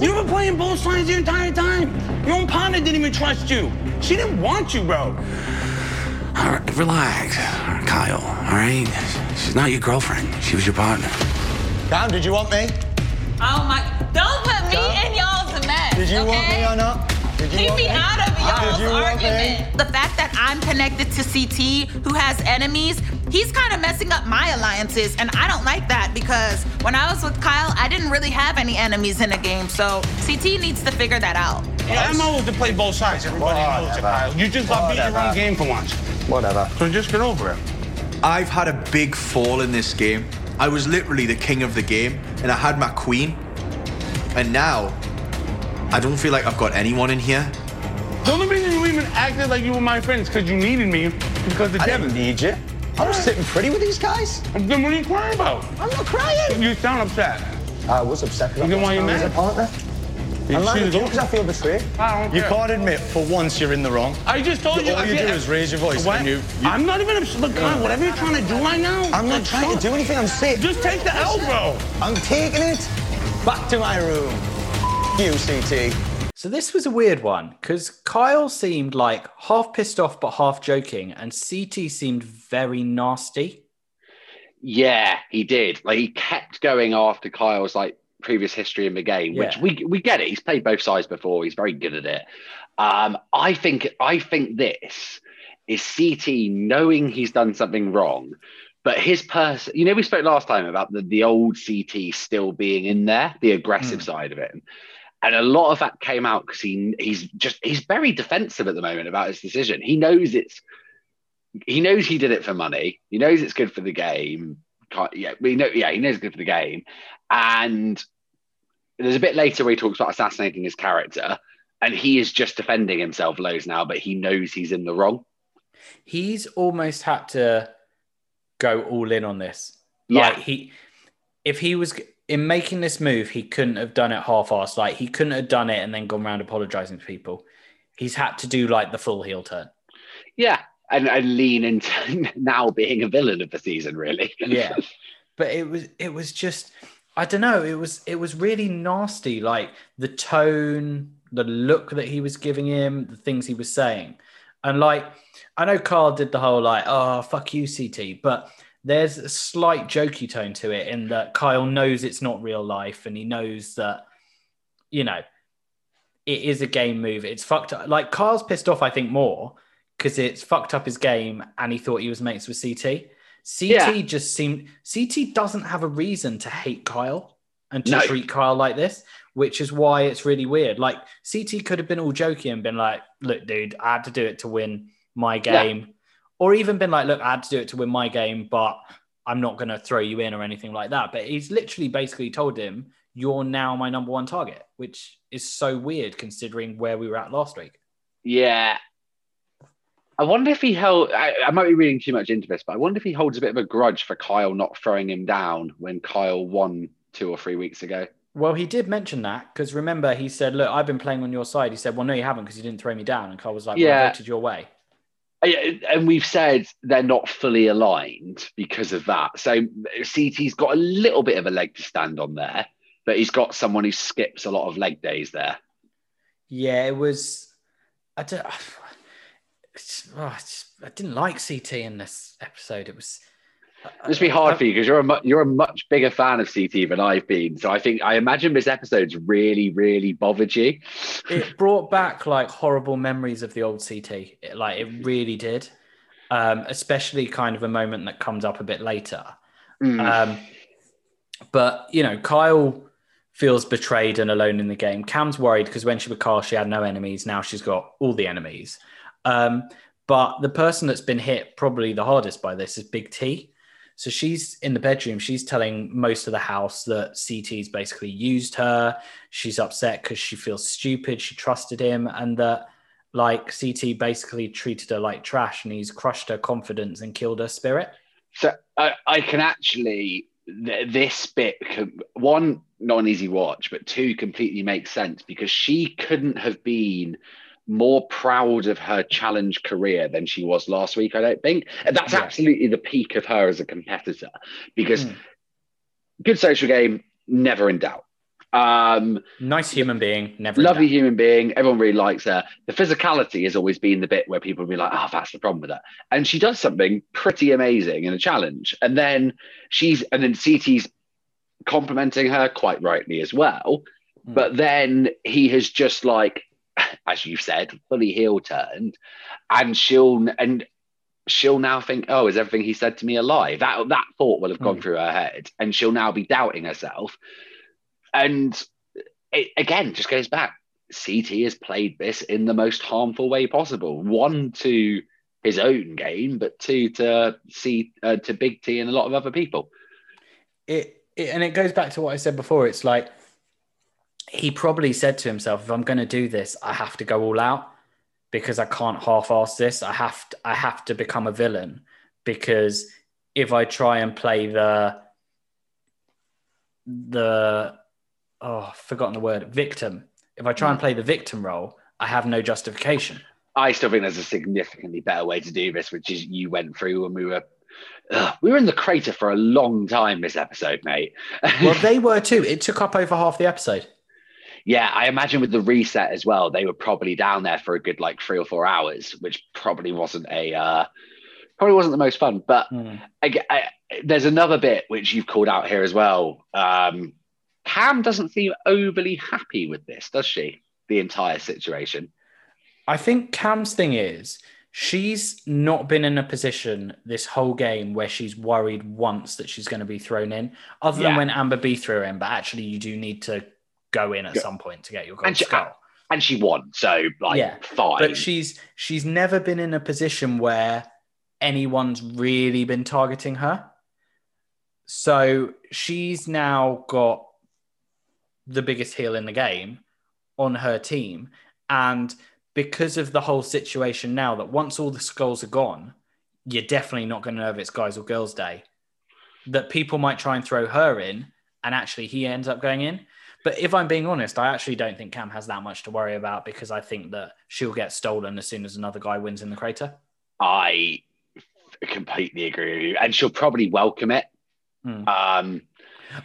You've been playing both sides the entire time. Your own partner didn't even trust you. She didn't want you, bro. All right, relax, Kyle. All right. She's not your girlfriend. She was your partner. Cam, did you want me? Oh my! Don't put me in y'all's mess. Did you okay? want me or not? Did you Keep want me me? out of y'all's Did you want me? argument. The fact that I'm connected to CT, who has enemies, he's kind of messing up my alliances, and I don't like that because when I was with Kyle, I didn't really have any enemies in the game. So CT needs to figure that out. Yeah, I'm always to play both sides. Everybody knows it, Kyle. You just got beat in your own game for once. Whatever. So just get over it. I've had a big fall in this game. I was literally the king of the game, and I had my queen. And now, I don't feel like I've got anyone in here. The only reason you even acted like you were my friends because you needed me because of I Devin. didn't need you. I was sitting pretty with these guys. Then what are you crying about? I'm not crying. You sound upset. I was upset. Then why you I was mad? a partner. You I'm mad should you because I feel betrayed. I don't You can't admit for once you're in the wrong. I just told you. All I you do is raise your voice What? and you- you- I'm not even upset. Look, Kyle, whatever you're trying to do right now. I'm not like, trying to do anything. I'm sick. Just take the L, bro. I'm taking it back to my room. You, CT. So this was a weird one because Kyle seemed like half pissed off but half joking, and CT seemed very nasty. Yeah, he did. Like he kept going after Kyle's like previous history in the game, which Yeah. we we get it. He's played both sides before. He's very good at it. Um, I think I think this is CT knowing he's done something wrong, but his person. You know, we spoke last time about the the old CT still being in there, the aggressive side of it. And a lot of that came out because he he's just he's very defensive at the moment about his decision. He knows it's he knows he did it for money. He knows it's good for the game. Can't, yeah, we know. Yeah, he knows it's good for the game. And there's a bit later where he talks about assassinating his character, and he is just defending himself loads now, but he knows he's in the wrong. He's almost had to go all in on this. Yeah. Like he, if he was in making this move, he couldn't have done it half-assed. Like he couldn't have done it and then gone around apologizing to people. He's had to do like the full heel turn. Yeah, and, and lean into *laughs* now being a villain of the season, really. yeah *laughs* but it was it was just i don't know it was it was really nasty like the tone the look that he was giving him the things he was saying and like i know carl did the whole like oh fuck you ct but there's a slight jokey tone to it in that kyle knows it's not real life and he knows that you know it is a game move it's fucked up like Kyle's pissed off i think more because it's fucked up his game and he thought he was mates with ct CT Yeah. just seemed CT doesn't have a reason to hate Kyle and to No. treat Kyle like this, which is why it's really weird. Like CT could have been all jokey and been like, "Look, dude, I had to do it to win my Yeah. Game," or even been like, "Look, I had to do it to win my game, but I'm not going to throw you in or anything like that." But he's literally basically told him, "You're now my number one target," which is so weird considering where we were at last week. Yeah. I wonder if he held. I, I might be reading too much into this, but I wonder if he holds a bit of a grudge for Kyle not throwing him down when Kyle won two or three weeks ago. Well, he did mention that because remember he said, "Look, I've been playing on your side." He said, "Well, no, you haven't because you didn't throw me down." And Carl was like, "Well, I Yeah. voted your way." Uh, yeah, And we've said they're not fully aligned because of that. So CT's got a little bit of a leg to stand on there, but he's got someone who skips a lot of leg days there. Yeah, it was. I don't. *sighs* Oh, I didn't like CT in this episode. It was. Must be hard for you because you're a mu- you're a much bigger fan of CT than I've been. So I think I imagine this episode's really really bothered you. It brought back like horrible memories of the old CT. It, like it really did. Um, especially kind of a moment that comes up a bit later. Mm. Um, but you know, Kyle feels betrayed and alone in the game. Cam's worried because when she was Kyle, she had no enemies. Now she's got all the enemies. Um, but the person that's been hit probably the hardest by this is Big T. So she's in the bedroom. She's telling most of the house that CT's basically used her. She's upset because she feels stupid. She trusted him, and that like CT basically treated her like trash, and he's crushed her confidence and killed her spirit. So I, I can actually th- this bit could, one not an easy watch, but two completely makes sense because she couldn't have been more proud of her challenge career than she was last week. I don't think, and that's Yeah. absolutely the peak of her as a competitor because Mm. good social game, never in doubt. Um, Nice human being, never in lovely human being. Everyone really likes her. The physicality has always been the bit where people will be like, "Oh, that's the problem with her." And she does something pretty amazing in a challenge, and then she's and then CT's complimenting her quite rightly as well. Hmm. But then he has just like, as you said, fully heel turned, and she'll and she'll now think, "Oh, is everything he said to me a lie?" That that thought will have gone Hmm. through her head, and she'll now be doubting herself. And it again just goes back. CT has played this in the most harmful way possible. One to his own game, but two to C uh, to Big T and a lot of other people. it, it and it goes back to what I said before. It's like he probably said to himself, "If I'm going to do this, I have to go all out because I can't half-ass this. I have to, I have to become a villain because if I try and play the the oh, I've forgotten the word victim. If I try and hmm. play the victim role, I have no justification. I still think there's a significantly better way to do this, which is you went through when we were ugh, we were in the crater for a long time this episode, mate. Well, they *laughs* were too. It took up over half the episode. Yeah, I imagine with the reset as well, they were probably down there for a good like three or four hours, which probably wasn't a uh, Probably wasn't the most fun, but Hmm. I, I, there's another bit which you've called out here as well. Um, Cam doesn't seem overly happy with this, does she? The entire situation. I think Cam's thing is she's not been in a position this whole game where she's worried once that she's going to be thrown in, other than when Amber B threw her in. But actually, you do need to go in at some point to get your goal And she, and she won, so like yeah, fine. But she's she's never been in a position where anyone's really been targeting her. So she's now got the biggest heel in the game on her team. And because of the whole situation now, that once all the skulls are gone, you're definitely not going to know if it's guys or girls' day. That people might try and throw her in, and actually he ends up going in. But if I'm being honest, I actually don't think Cam has that much to worry about because I think that she'll get stolen as soon as another guy wins in the crater. I completely agree with you, and she'll probably welcome it. Hmm. Um,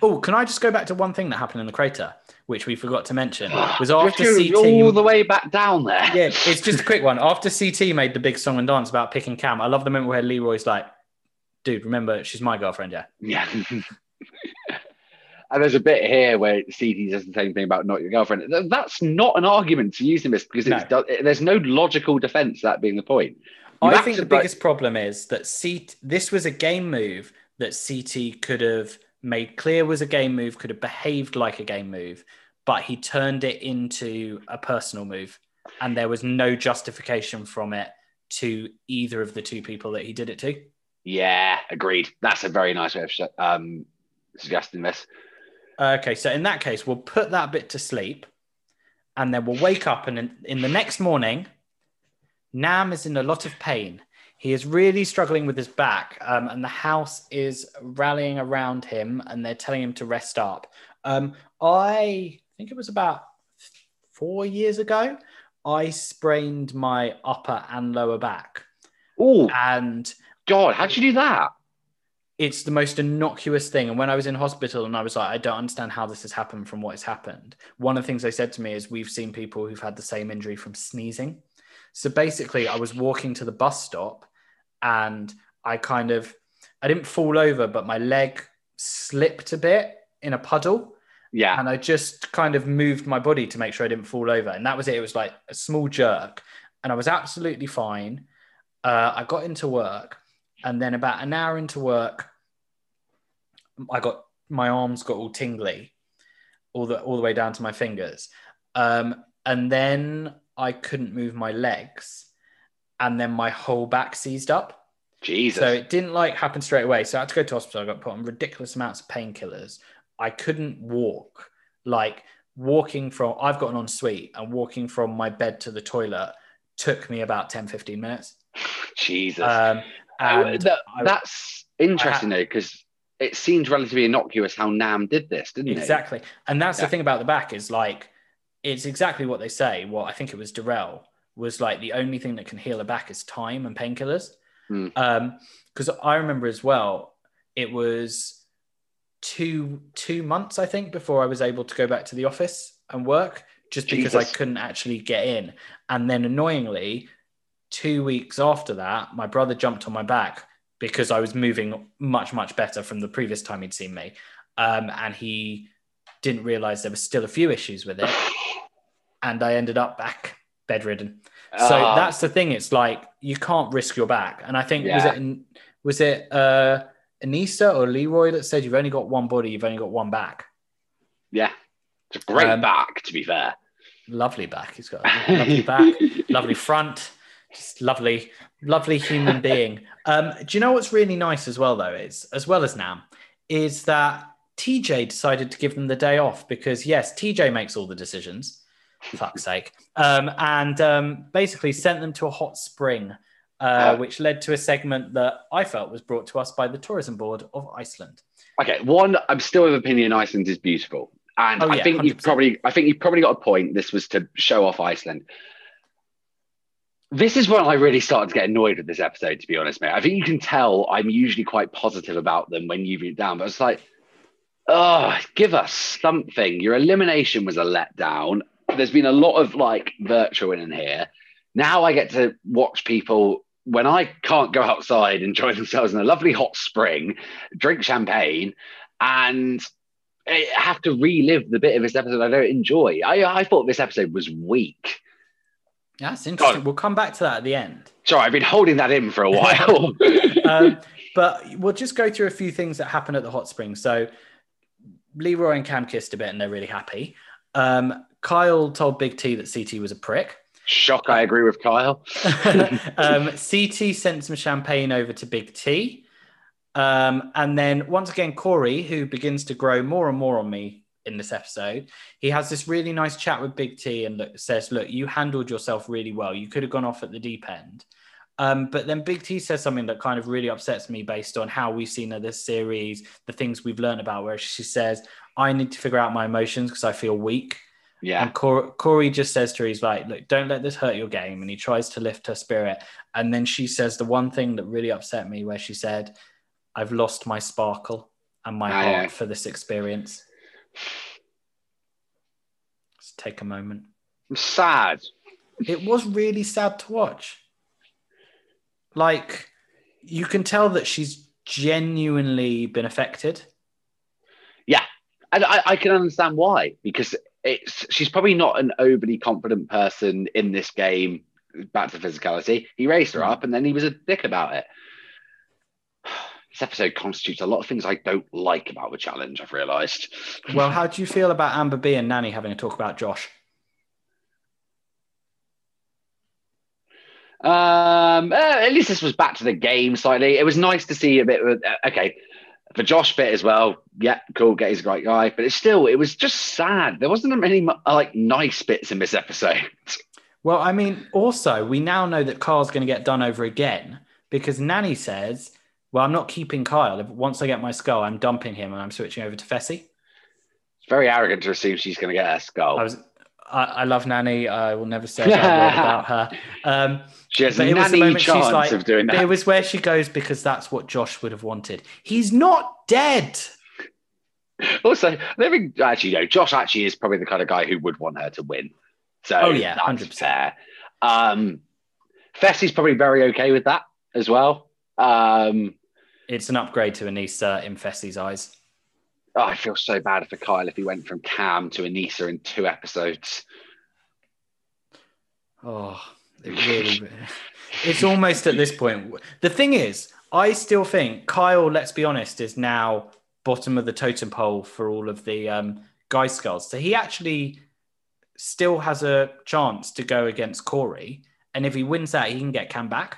Oh, can I just go back to one thing that happened in the crater, which we forgot to mention? *gasps* Was after CT all the way back down there. Yeah, *laughs* it's just a quick one. After CT made the big song and dance about picking Cam, I love the moment where Leroy's like, "Dude, remember she's my girlfriend, yeah." Yeah. *laughs* and there's a bit here where CT says the same thing about not your girlfriend. That's not an argument to use in this because it's do- there's no logical defense. That being the point. You've I think the like- biggest problem is that CT, this was a game move that CT could have made clear was a game move, could have behaved like a game move, but he turned it into a personal move. And there was no justification from it to either of the two people that he did it to. Yeah, agreed. That's a very nice way of um, suggesting this. Okay, so in that case, we'll put that bit to sleep and then we'll wake up. And in, in the next morning, Nam is in a lot of pain. He is really struggling with his back, um, and the house is rallying around him and they're telling him to rest up. Um, I think it was about four years ago, I sprained my upper and lower back. Oh, and God, how'd you do that? It's the most innocuous thing. And when I was in hospital and I was like, I don't understand how this has happened from what has happened. One of the things they said to me is, We've seen people who've had the same injury from sneezing. So basically, I was walking to the bus stop and I kind of, I didn't fall over, but my leg slipped a bit in a puddle. Yeah. And I just kind of moved my body to make sure I didn't fall over. And that was it. It was like a small jerk. And I was absolutely fine. Uh, I got into work. And then about an hour into work, I got my arms got all tingly, all the all the way down to my fingers. Um, and then I couldn't move my legs. And then my whole back seized up. Jesus. So it didn't like happen straight away. So I had to go to hospital. I got put on ridiculous amounts of painkillers. I couldn't walk. Like walking from, I've got an ensuite, and walking from my bed to the toilet took me about 10, 15 minutes. *laughs* Jesus. Um, and that- that's interesting though, because it seemed relatively innocuous how Nam did this, didn't it? Exactly. And that's Yeah. the thing about the back is like, it's exactly what they say. Well, I think it was Darrell was like the only thing that can heal a back is time and painkillers. Hmm. Um, because I remember as well, it was two two months I think before I was able to go back to the office and work, just because I couldn't actually get in. And then annoyingly, two weeks after that, my brother jumped on my back because I was moving much much better from the previous time he'd seen me, um, and he didn't realize there were still a few issues with it, and I ended up back bedridden. So Ah. that's the thing. It's like you can't risk your back. And I think was it was it uh, Aneesa or Leroy that said you've only got one body, you've only got one back. Yeah. It's a great Um, back, to be fair. Lovely back. He's got a *laughs* lovely back, lovely front, just lovely, lovely human being. Um, do you know what's really nice as well, though, is as well as Nam, is that TJ decided to give them the day off because yes, TJ makes all the decisions. Fuck's sake. Um, and um, basically sent them to a hot spring, uh, which led to a segment that I felt was brought to us by the Tourism Board of Iceland. Okay, one, I'm still of opinion Iceland is beautiful. And Oh, I yeah, think you've probably I think you've probably got a point. This was to show off Iceland. This is when I really started to get annoyed with this episode, to be honest, mate. I think you can tell I'm usually quite positive about them when you read down, but it's like, oh, give us something. Your elimination was a letdown. There's been a lot of like virtual in here. Now I get to watch people when I can't go outside, enjoy themselves in a lovely hot spring, drink champagne, and have to relive the bit of this episode I don't enjoy. I, I thought this episode was weak. That's interesting. We'll come back to that at the end. Sorry, I've been holding that in for a *laughs* while. um, but we'll just go through a few things that happen at the hot spring. So Leroy and Cam kissed a bit and they're really happy. Um, Kyle told Big T that CT was a prick. Shock, I agree with Kyle. *laughs* um, CT sent some champagne over to Big T. Um, and then once again, Cory, who begins to grow more and more on me in this episode, he has this really nice chat with Big T and look, says, Look, you handled yourself really well. You could have gone off at the deep end. Um, but then Big T says something that kind of really upsets me based on how we've seen her this series, the things we've learned about, where she says, I need to figure out my emotions because I feel weak. Yeah. And Cor- Cory just says to her, he's like, look, don't let this hurt your game. And he tries to lift her spirit. And then she says the one thing that really upset me, where she said, I've lost my sparkle and my heart yeah. for this experience. Let's take a moment. I'm sad. It was really sad to watch. Like, you can tell that she's genuinely been affected. Yeah, and I, I can understand why because it's she's probably not an overly confident person in this game. Back to physicality, he raised her mm. up, and then he was a dick about it. This episode constitutes a lot of things I don't like about the challenge. I've realised. Well, *laughs* how do you feel about Amber B and Nany having a talk about Josh? Um, uh, at least this was back to the game slightly. It was nice to see a bit of uh, okay for Josh bit as well. Yeah, cool. Get he's a great guy, but it's still it was just sad. There wasn't many like nice bits in this episode. *laughs* Well, I mean, also, we now know that Carl's going to get done over again because Nany says, Well, I'm not keeping Kyle. Once I get my skull, I'm dumping him and I'm switching over to Fessy. It's very arrogant to assume she's going to get her skull. I was. I, I love Nany. I will never say a bad word *laughs* about her. Um, She has it was the moment she's chance like- of doing that. It was where she goes because that's what Josh would have wanted. He's not dead. Also, I think actually no. Josh actually is probably the kind of guy who would want her to win. So Oh, yeah, that's fair. Um, Fessy's probably very okay with that as well. Um, it's an upgrade to Aneesa in Fessy's eyes. Oh, I feel so bad for Kyle if he went from Cam to Aneesa in two episodes. Oh, it really. *laughs* it's almost at this point. The thing is, I still think Kyle, let's be honest, is now bottom of the totem pole for all of the um, guy skulls. So he actually still has a chance to go against Cory. And if he wins that, he can get Cam back.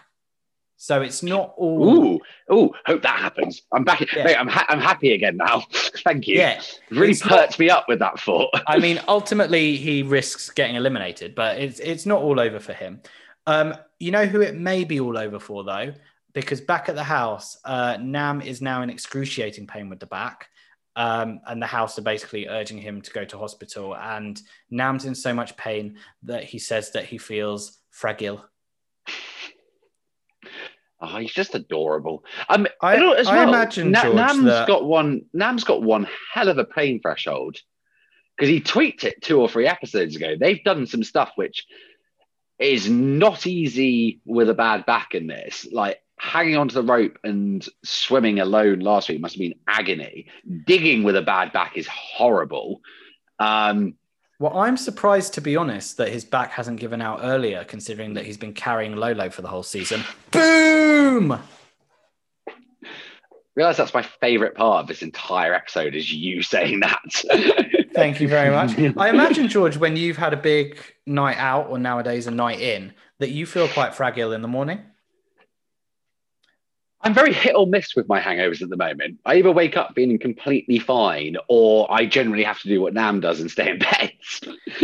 So it's not all. Ooh, ooh, hope that happens. I'm back. Mate, I'm ha- I'm happy again now. *laughs* Thank you. Yeah, really it's perked me up with that thought. *laughs* I mean, ultimately, he risks getting eliminated, but it's it's not all over for him. Um, you know who it may be all over for though, because back at the house, uh, Nam is now in excruciating pain with the back, um, and the house are basically urging him to go to hospital. And Nam's in so much pain that he says that he feels fragile. Oh, he's just adorable. Um, I- I, as I well, imagine, Na- George, Nam's that- got one. Nam's got one hell of a pain threshold because he tweaked it two or three episodes ago. They've done some stuff which is not easy with a bad back in this. Like hanging onto the rope and swimming alone last week must have been agony. Digging with a bad back is horrible. Um, Well, I'm surprised, to be honest, that his back hasn't given out earlier, considering that he's been carrying Lolo for the whole season. Boom! realize that's my favorite part of this entire episode is you saying that. *laughs* Thank you very much. I imagine, George, when you've had a big night out or nowadays a night in, that you feel quite fragile in the morning. I'm very hit or miss with my hangovers at the moment. I either wake up feeling completely fine, or I generally have to do what Nam does and stay in *laughs* bed.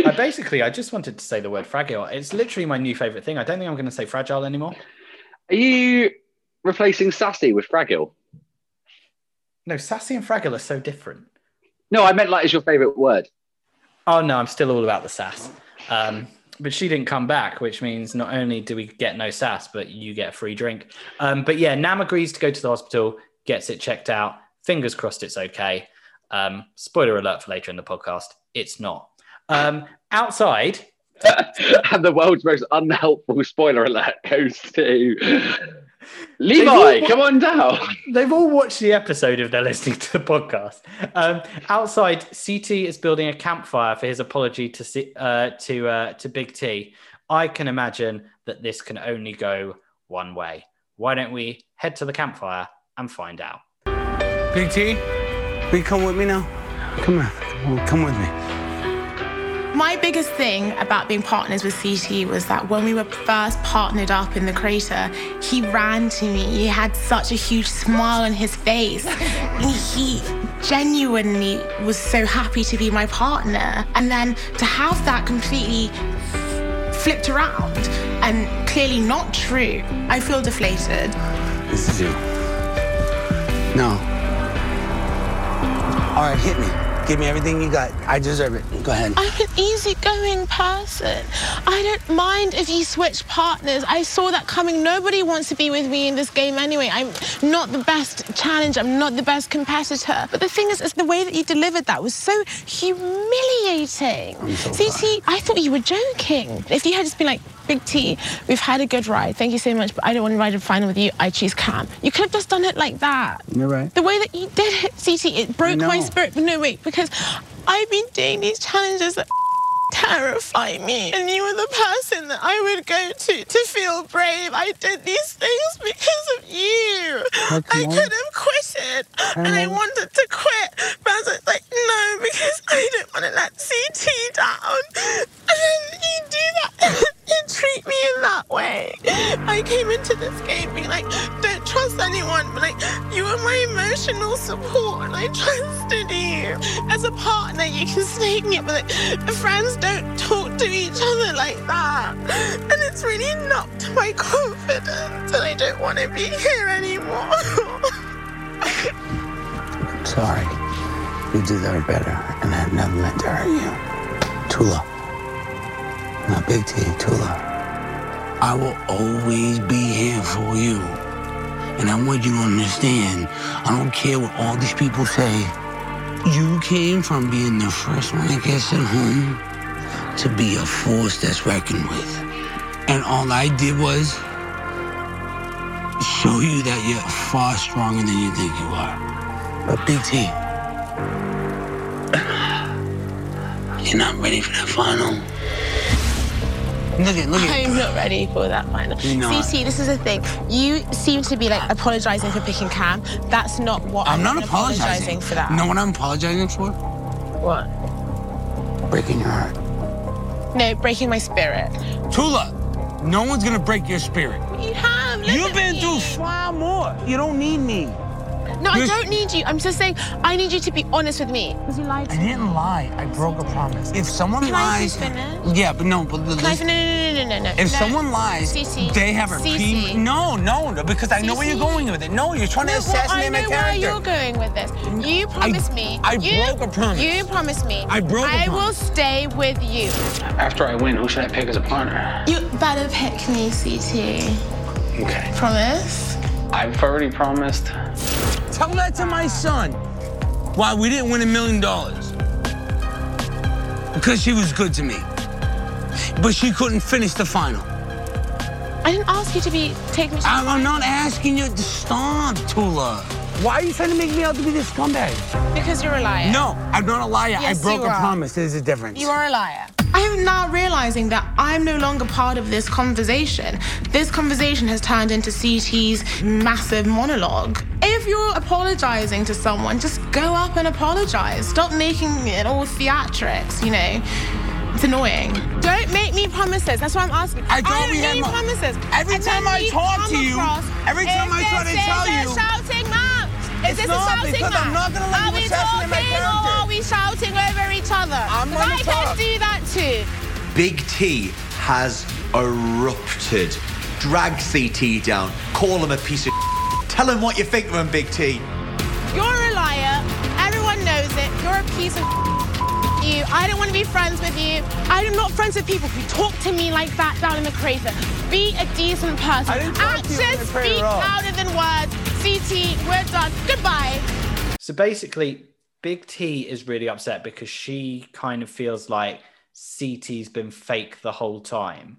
I basically, I just wanted to say the word fragile. It's literally my new favorite thing. I don't think I'm going to say fragile anymore. Are you replacing sassy with fragile? No, sassy and fragile are so different. No, I meant like is your favorite word. Oh no, I'm still all about the sass. Um, but she didn't come back, which means not only do we get no sass, but you get a free drink. Um, but yeah, Nam agrees to go to the hospital, gets it checked out. Fingers crossed it's okay. Um, spoiler alert for later in the podcast, it's not. Um, outside, *laughs* and the world's most unhelpful spoiler alert goes to Levi. Come on down. *laughs* They've all watched the episode if they're listening to the podcast. Um, outside, CT is building a campfire for his apology to C- uh, to uh, to Big T. I can imagine that this can only go one way. Why don't we head to the campfire and find out? Big T, will you come with me now? Come on, come with me. My biggest thing about being partners with CT was that when we were first partnered up in the crater, he ran to me. He had such a huge smile on his face. he genuinely was so happy to be my partner. And then to have that completely flipped around and clearly not true, I feel deflated. This is you. No. All right, hit me. Give me everything you got. I deserve it. Go ahead. I'm an easygoing person. I don't mind if you switch partners. I saw that coming. Nobody wants to be with me in this game anyway. I'm not the best challenge. I'm not the best competitor. But the thing is, is the way that you delivered that was so humiliating. so CT, I thought you were joking. If you had just been like, Big T, we've had a good ride. Thank you so much, but I don't want to ride a final with you. I choose Cam. You could have just done it like that. You're right. The way that you did it, CT, it broke my spirit. But no, wait, because I've been doing these challenges that terrify me. And you were the person that I would go to to feel brave. I did these things because of you. I could have quitted. And I wanted to quit. But I was like, no, because I don't want to let CT down. And then you do that. *laughs* You treat me in that way. I came into this game being like, don't trust anyone, but like, you were my emotional support and I trusted you. As a partner, you can snake me, but like, friends don't talk to each other like that. And it's really knocked my confidence, and I don't want to be here anymore. I'm *laughs* sorry. You deserve better, and I never meant to hurt you. Tula. Not Big T, Tula. I will always be here for you. And I want you to understand, I don't care what all these people say. You came from being the first one that gets at home to be a force that's reckoned with. And all I did was show you that you're far stronger than you think you are. But Big T, *sighs* you're not ready for that final. Look at, look at. I'm not ready for that final. Not. CT, this is the thing. You seem to be like apologizing for picking Cam. That's not what I'm I'm, not apologizing. for that. Know what I'm apologizing for? What? Breaking your heart. No, breaking my spirit. Tula, no one's gonna break your spirit. You have. You've been me. through far more. You don't need me. No, I You're- don't need you. I'm just saying I need you to be honest with me. Because you lied to I me. didn't lie. I broke a promise. If someone Can I lies, just finish? yeah, but no, but Can I listen, fin- no, no, no, no, no. if no. someone lies, CC. they have a CC. pre. No, no, no, because I know where you're going with it. No, you're trying to No, well, assassinate I my character. where character. you're going with this. You promised me. I you, broke a promise. You promised me. I broke a I will stay with you. After I win, who should I pick as a partner? You better pick me, CT. Okay. Promise? I've already promised. Tell that to my son. Why we didn't win a million dollars? Because she was good to me, but she couldn't finish the final. I didn't ask you to be take me to I'm, I'm not asking you to stop, Tula. Why are you trying to make me out to be this scumbag? because you're a liar. No, I'm not a liar. Yes, I broke you a are. promise. There's a difference. You are a liar. I'm now realizing that I'm no longer part of this conversation. This conversation has turned into CT's massive monologue. If you're apologizing to someone, just go up and apologize. Stop making it all theatrics, you know. It's annoying. Don't make me promises. That's what I'm asking. I don't we had need mo- promises. Every And time I talk to you, every time I try to this tell is a you- shouting match. Is It's this not, a shouting because match? I'm not gonna let are you we assassinate my talking or are we shouting over each other? I'm 'Cause gonna I talk. can do that too. Big T has erupted. Drag CT down. Call him a piece of. Tell him what you think of him, Big T. You're a liar. Everyone knows it. You're a piece of you. I don't want to be friends with you. I'm not friends with people who talk to me like that down in the crater. Be a decent person. I didn't talk to you in the Actions speak at louder than words. CT, we're done. Goodbye. So basically, Big T is really upset because she kind of feels like CT's been fake the whole time.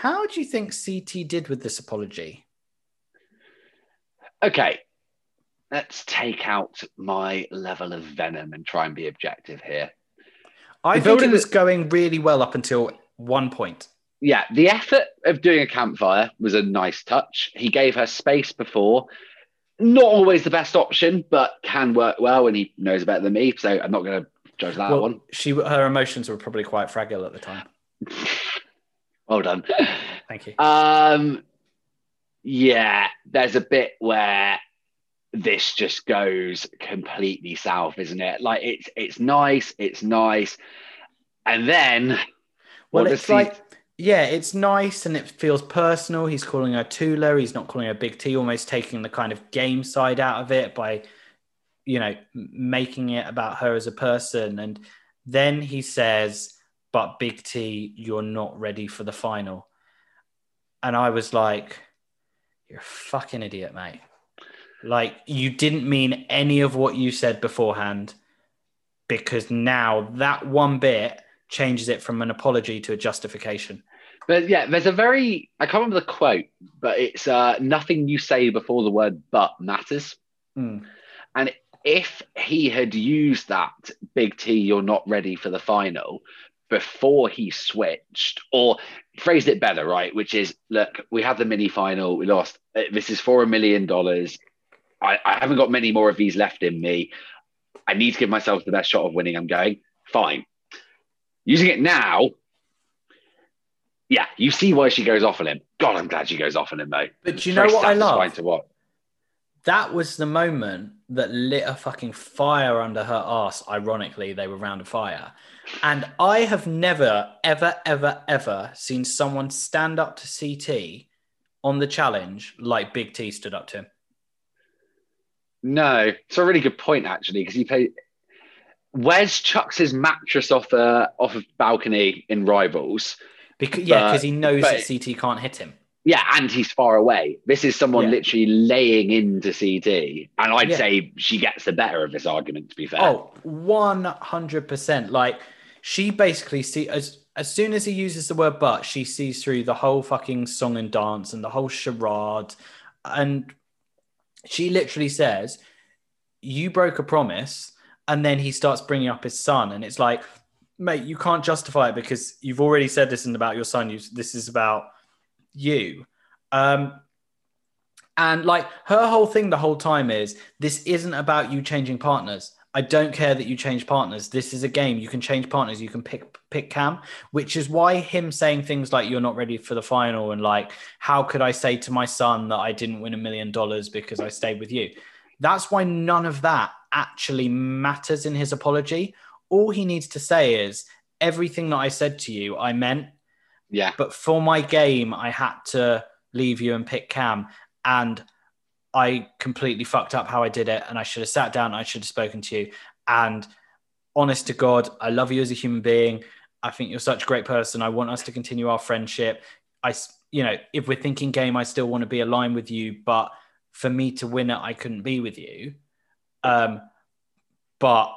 How do you think CT did with this apology? Okay, let's take out my level of venom and try and be objective here. I The think it building- was going really well up until one point. Yeah, the effort of doing a campfire was a nice touch. He gave her space before. Not always the best option, but can work well, and he knows better than me. So I'm not going to judge that Well, one. she her emotions were probably quite fragile at the time. *laughs* Well done. Thank you. Um, yeah, there's a bit where this just goes completely south, isn't it? Like it's it's nice, it's nice, and then Well, it's like, yeah, it's nice and it feels personal. He's calling her Tula. He's not calling her Big T, almost taking the kind of game side out of it by, you know, making it about her as a person. And then he says, but Big T, you're not ready for the final. And I was like, you're a fucking idiot, mate. Like, you didn't mean any of what you said beforehand because now that one bit changes it from an apology to a justification. But yeah, there's a very I can't remember the quote, but it's uh, nothing you say before the word "but" matters. Hmm. And if he had used that Big T, you're not ready for the final before he switched, or phrased it better, right? Which is, look, we have the mini final, we lost. Uh, This is for a million dollars. I, I haven't got many more of these left in me. I need to give myself the best shot of winning. I'm going fine. Using it now, yeah, you see why she goes off on him. God, I'm glad she goes off on him though. But do you know what I love? To watch. That was the moment that lit a fucking fire under her ass. Ironically, they were round of fire. And I have never, ever, ever, ever seen someone stand up to CT on the challenge like Big T stood up to him. No, it's a really good point actually because he played. Wes chucks his mattress off a off a balcony in Rivals. Because yeah, because he knows but- that CT can't hit him. Yeah, and he's far away. This is someone Yeah. literally laying into CT, and I'd Yeah. say she gets the better of this argument. To be fair, Oh, 100%. Like, she basically see as as soon as he uses the word but, she sees through the whole fucking song and dance and the whole charade. And she literally says, You broke a promise. And then he starts bringing up his son. And it's like, mate, you can't justify it because you've already said this isn't about your son. You, this is about you. Um, and like her whole thing the whole time is this isn't about you changing partners. I don't care that you change partners. This is a game. You can change partners. You can pick pick Cam, which is why him saying things like "you're not ready for the final" and like "how could I say to my son that I didn't win a million dollars because I stayed with you?" That's why none of that actually matters in his apology. All he needs to say is everything that I said to you, I meant. Yeah. But for my game, I had to leave you and pick Cam. And I completely fucked up how I did it. And I should have sat down. I should have spoken to you. And honest to God, I love you as a human being. I think you're such a great person. I want us to continue our friendship. I, you know, if we're thinking game, I still want to be aligned with you. But for me to win it, I couldn't be with you. Um, but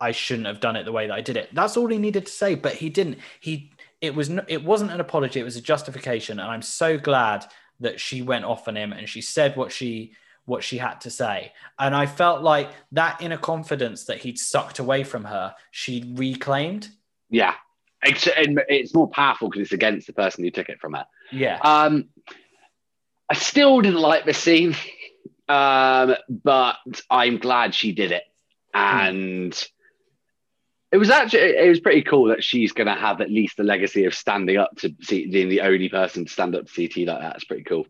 I shouldn't have done it the way that I did it. That's all he needed to say, but he didn't. He it was no, it wasn't an apology, it was a justification, and I'm so glad that she went off on him and she said what she what she had to say. And I felt like that inner confidence that he'd sucked away from her, she reclaimed. yeah, it's, it's more powerful because it's against the person who took it from her. Yeah. Um, I still didn't like this scene, *laughs* um, but I'm glad she did it, and it was actually it was pretty cool that she's going to have at least the legacy of standing up to C- being the only person to stand up to CT like that. It's pretty cool.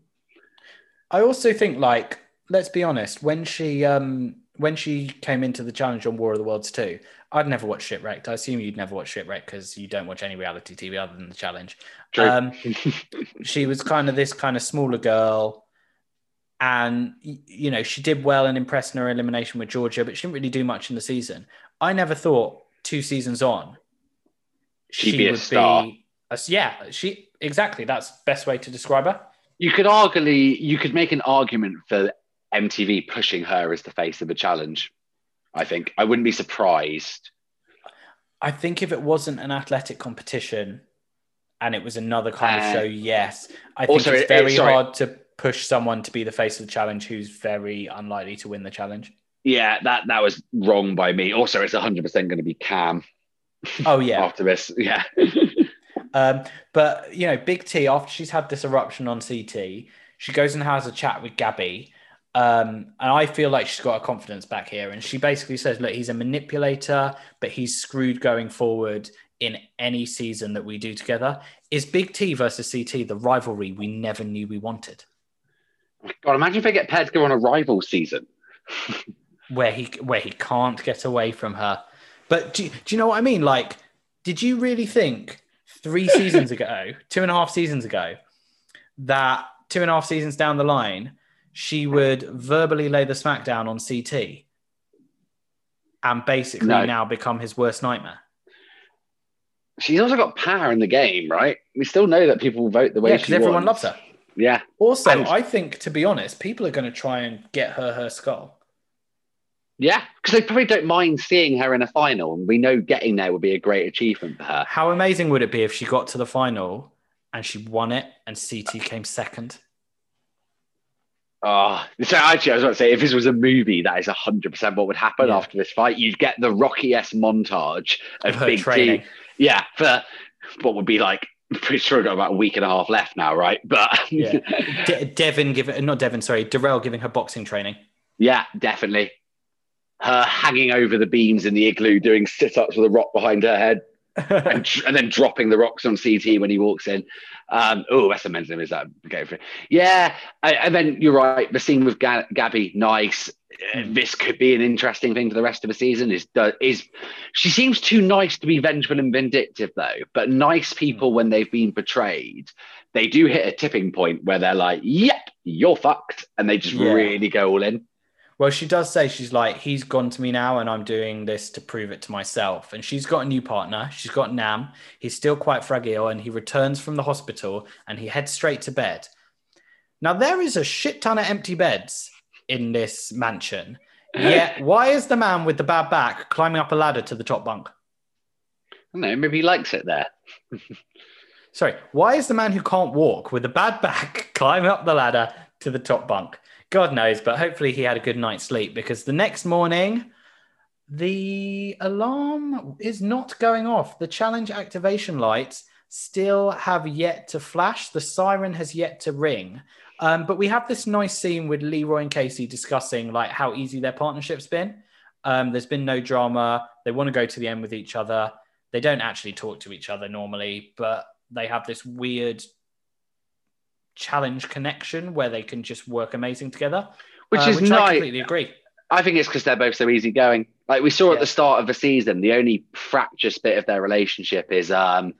I also think like let's be honest, when she um when she came into the challenge on War of the Worlds 2, I'd never watched Shipwrecked. I assume you'd never watched Shipwrecked because you don't watch any reality TV other than the challenge. Um, *laughs* she was kind of this kind of smaller girl. And, you know, she did well and impressed in her elimination with Georgia, but she didn't really do much in the season. I never thought two seasons on, She'd be a star. a- yeah, she exactly. That's best way to describe her. You could arguably you could make an argument for MTV pushing her as the face of the challenge. I think I wouldn't be surprised. I think if it wasn't an athletic competition and it was another kind of Uh, show, yes. I think also, it's it- very sorry. hard to push someone to be the face of the challenge who's very unlikely to win the challenge. Yeah, that that was wrong by me. Also, it's 100 percent going to be Cam Oh yeah. *laughs* after this. Yeah, *laughs* Um, but you know, Big T after she's had this eruption on CT, she goes and has a chat with Gabby. Um, and I feel like she's got her confidence back here. And she basically says, look, he's a manipulator, but he's screwed going forward in any season that we do together. Is Big T versus CT the rivalry we never knew we wanted? God, imagine if they get paired to go on a rival season. Where he where he can't get away from her. But do, do you know what I mean? Like, did you really think three seasons ago, *laughs* two and a half seasons ago, that two and a half seasons down the line, she would verbally lay the smackdown on CT and basically No. now become his worst nightmare? She's also got power in the game, right? We still know that people vote the way Yeah, she because everyone wants. loves her. Yeah. Also, And- I think, to be honest, people are going to try and get her her skull. Yeah, because they probably don't mind seeing her in a final, and we know getting there would be a great achievement for her. How amazing would it be if she got to the final and she won it and CT came second? Oh, so actually, I was about to say, if this was a movie, that is hundred percent what would happen Yeah. after this fight. You'd get the Rocky S montage of Of her Big training. T. Yeah, for what would be like, pretty sure we've got about a week and a half left now, right? But Yeah. *laughs* De- Devin giving, not Devin, sorry, Darrell giving her boxing training. Yeah, definitely. Her hanging over the beams in the igloo, doing sit ups with a rock behind her head, *laughs* and, and then dropping the rocks on CT when he walks in. Um, oh, that's amazing. Is that go for it? Yeah, I- and then you're right. The scene with Ga- Gabby, nice. Uh, This could be an interesting thing for the rest of the season. Is is she seems too nice to be vengeful and vindictive though? But nice people, when they've been betrayed, they do hit a tipping point where they're like, "Yep, you're fucked," and they just Yeah. really go all in. Well, she does say she's like, he's gone to me now, and I'm doing this to prove it to myself. And she's got a new partner. She's got Nam. He's still quite fragile, and he returns from the hospital and he heads straight to bed. Now, there is a shit ton of empty beds in this mansion. *laughs* Yet, why is the man with the bad back climbing up a ladder to the top bunk? I don't know, maybe he likes it there. Sorry, why is the man who can't walk with a bad back *laughs* climbing up the ladder to the top bunk? God knows, but hopefully he had a good night's sleep because the next morning, the alarm is not going off. The challenge activation lights still have yet to flash. The siren has yet to ring. Um, but we have this nice scene with Leroy and Kaycee discussing like how easy their partnership's been. Um, there's been no drama. They want to go to the end with each other. They don't actually talk to each other normally, but they have this weird challenge connection where they can just work amazing together. Which uh, is which I completely agree. I think it's because they're both so easygoing. Like we saw at the start of the season, the only fractious bit of their relationship is um,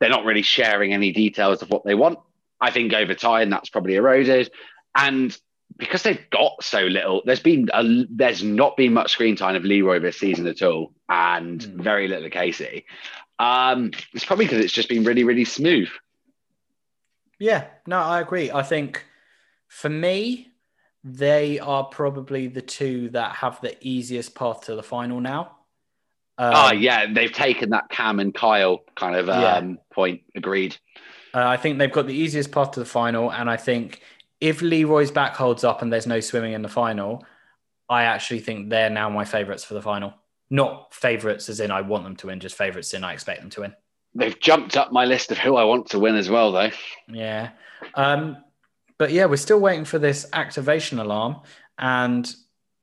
they're not really sharing any details of what they want. I think over time that's probably eroded, and because they've got so little, there's been a, there's not been much screen time of Leroy this season at all, and very little of Kaycee. Um, it's probably because it's just been really, really smooth. Yeah, no, I agree. I think for me, they are probably the two that have the easiest path to the final now. Um, oh yeah, they've taken that Cam and Kyle kind of Yeah. um, point. Agreed. Uh, I think they've got the easiest path to the final, and I think if Leroy's back holds up and there's no swimming in the final, I actually think they're now my favourites for the final. Not favourites as in I want them to win, just favourites in I expect them to win. They've jumped up my list of who I want to win as well, though. Yeah. Um, but yeah, we're still waiting for this activation alarm. And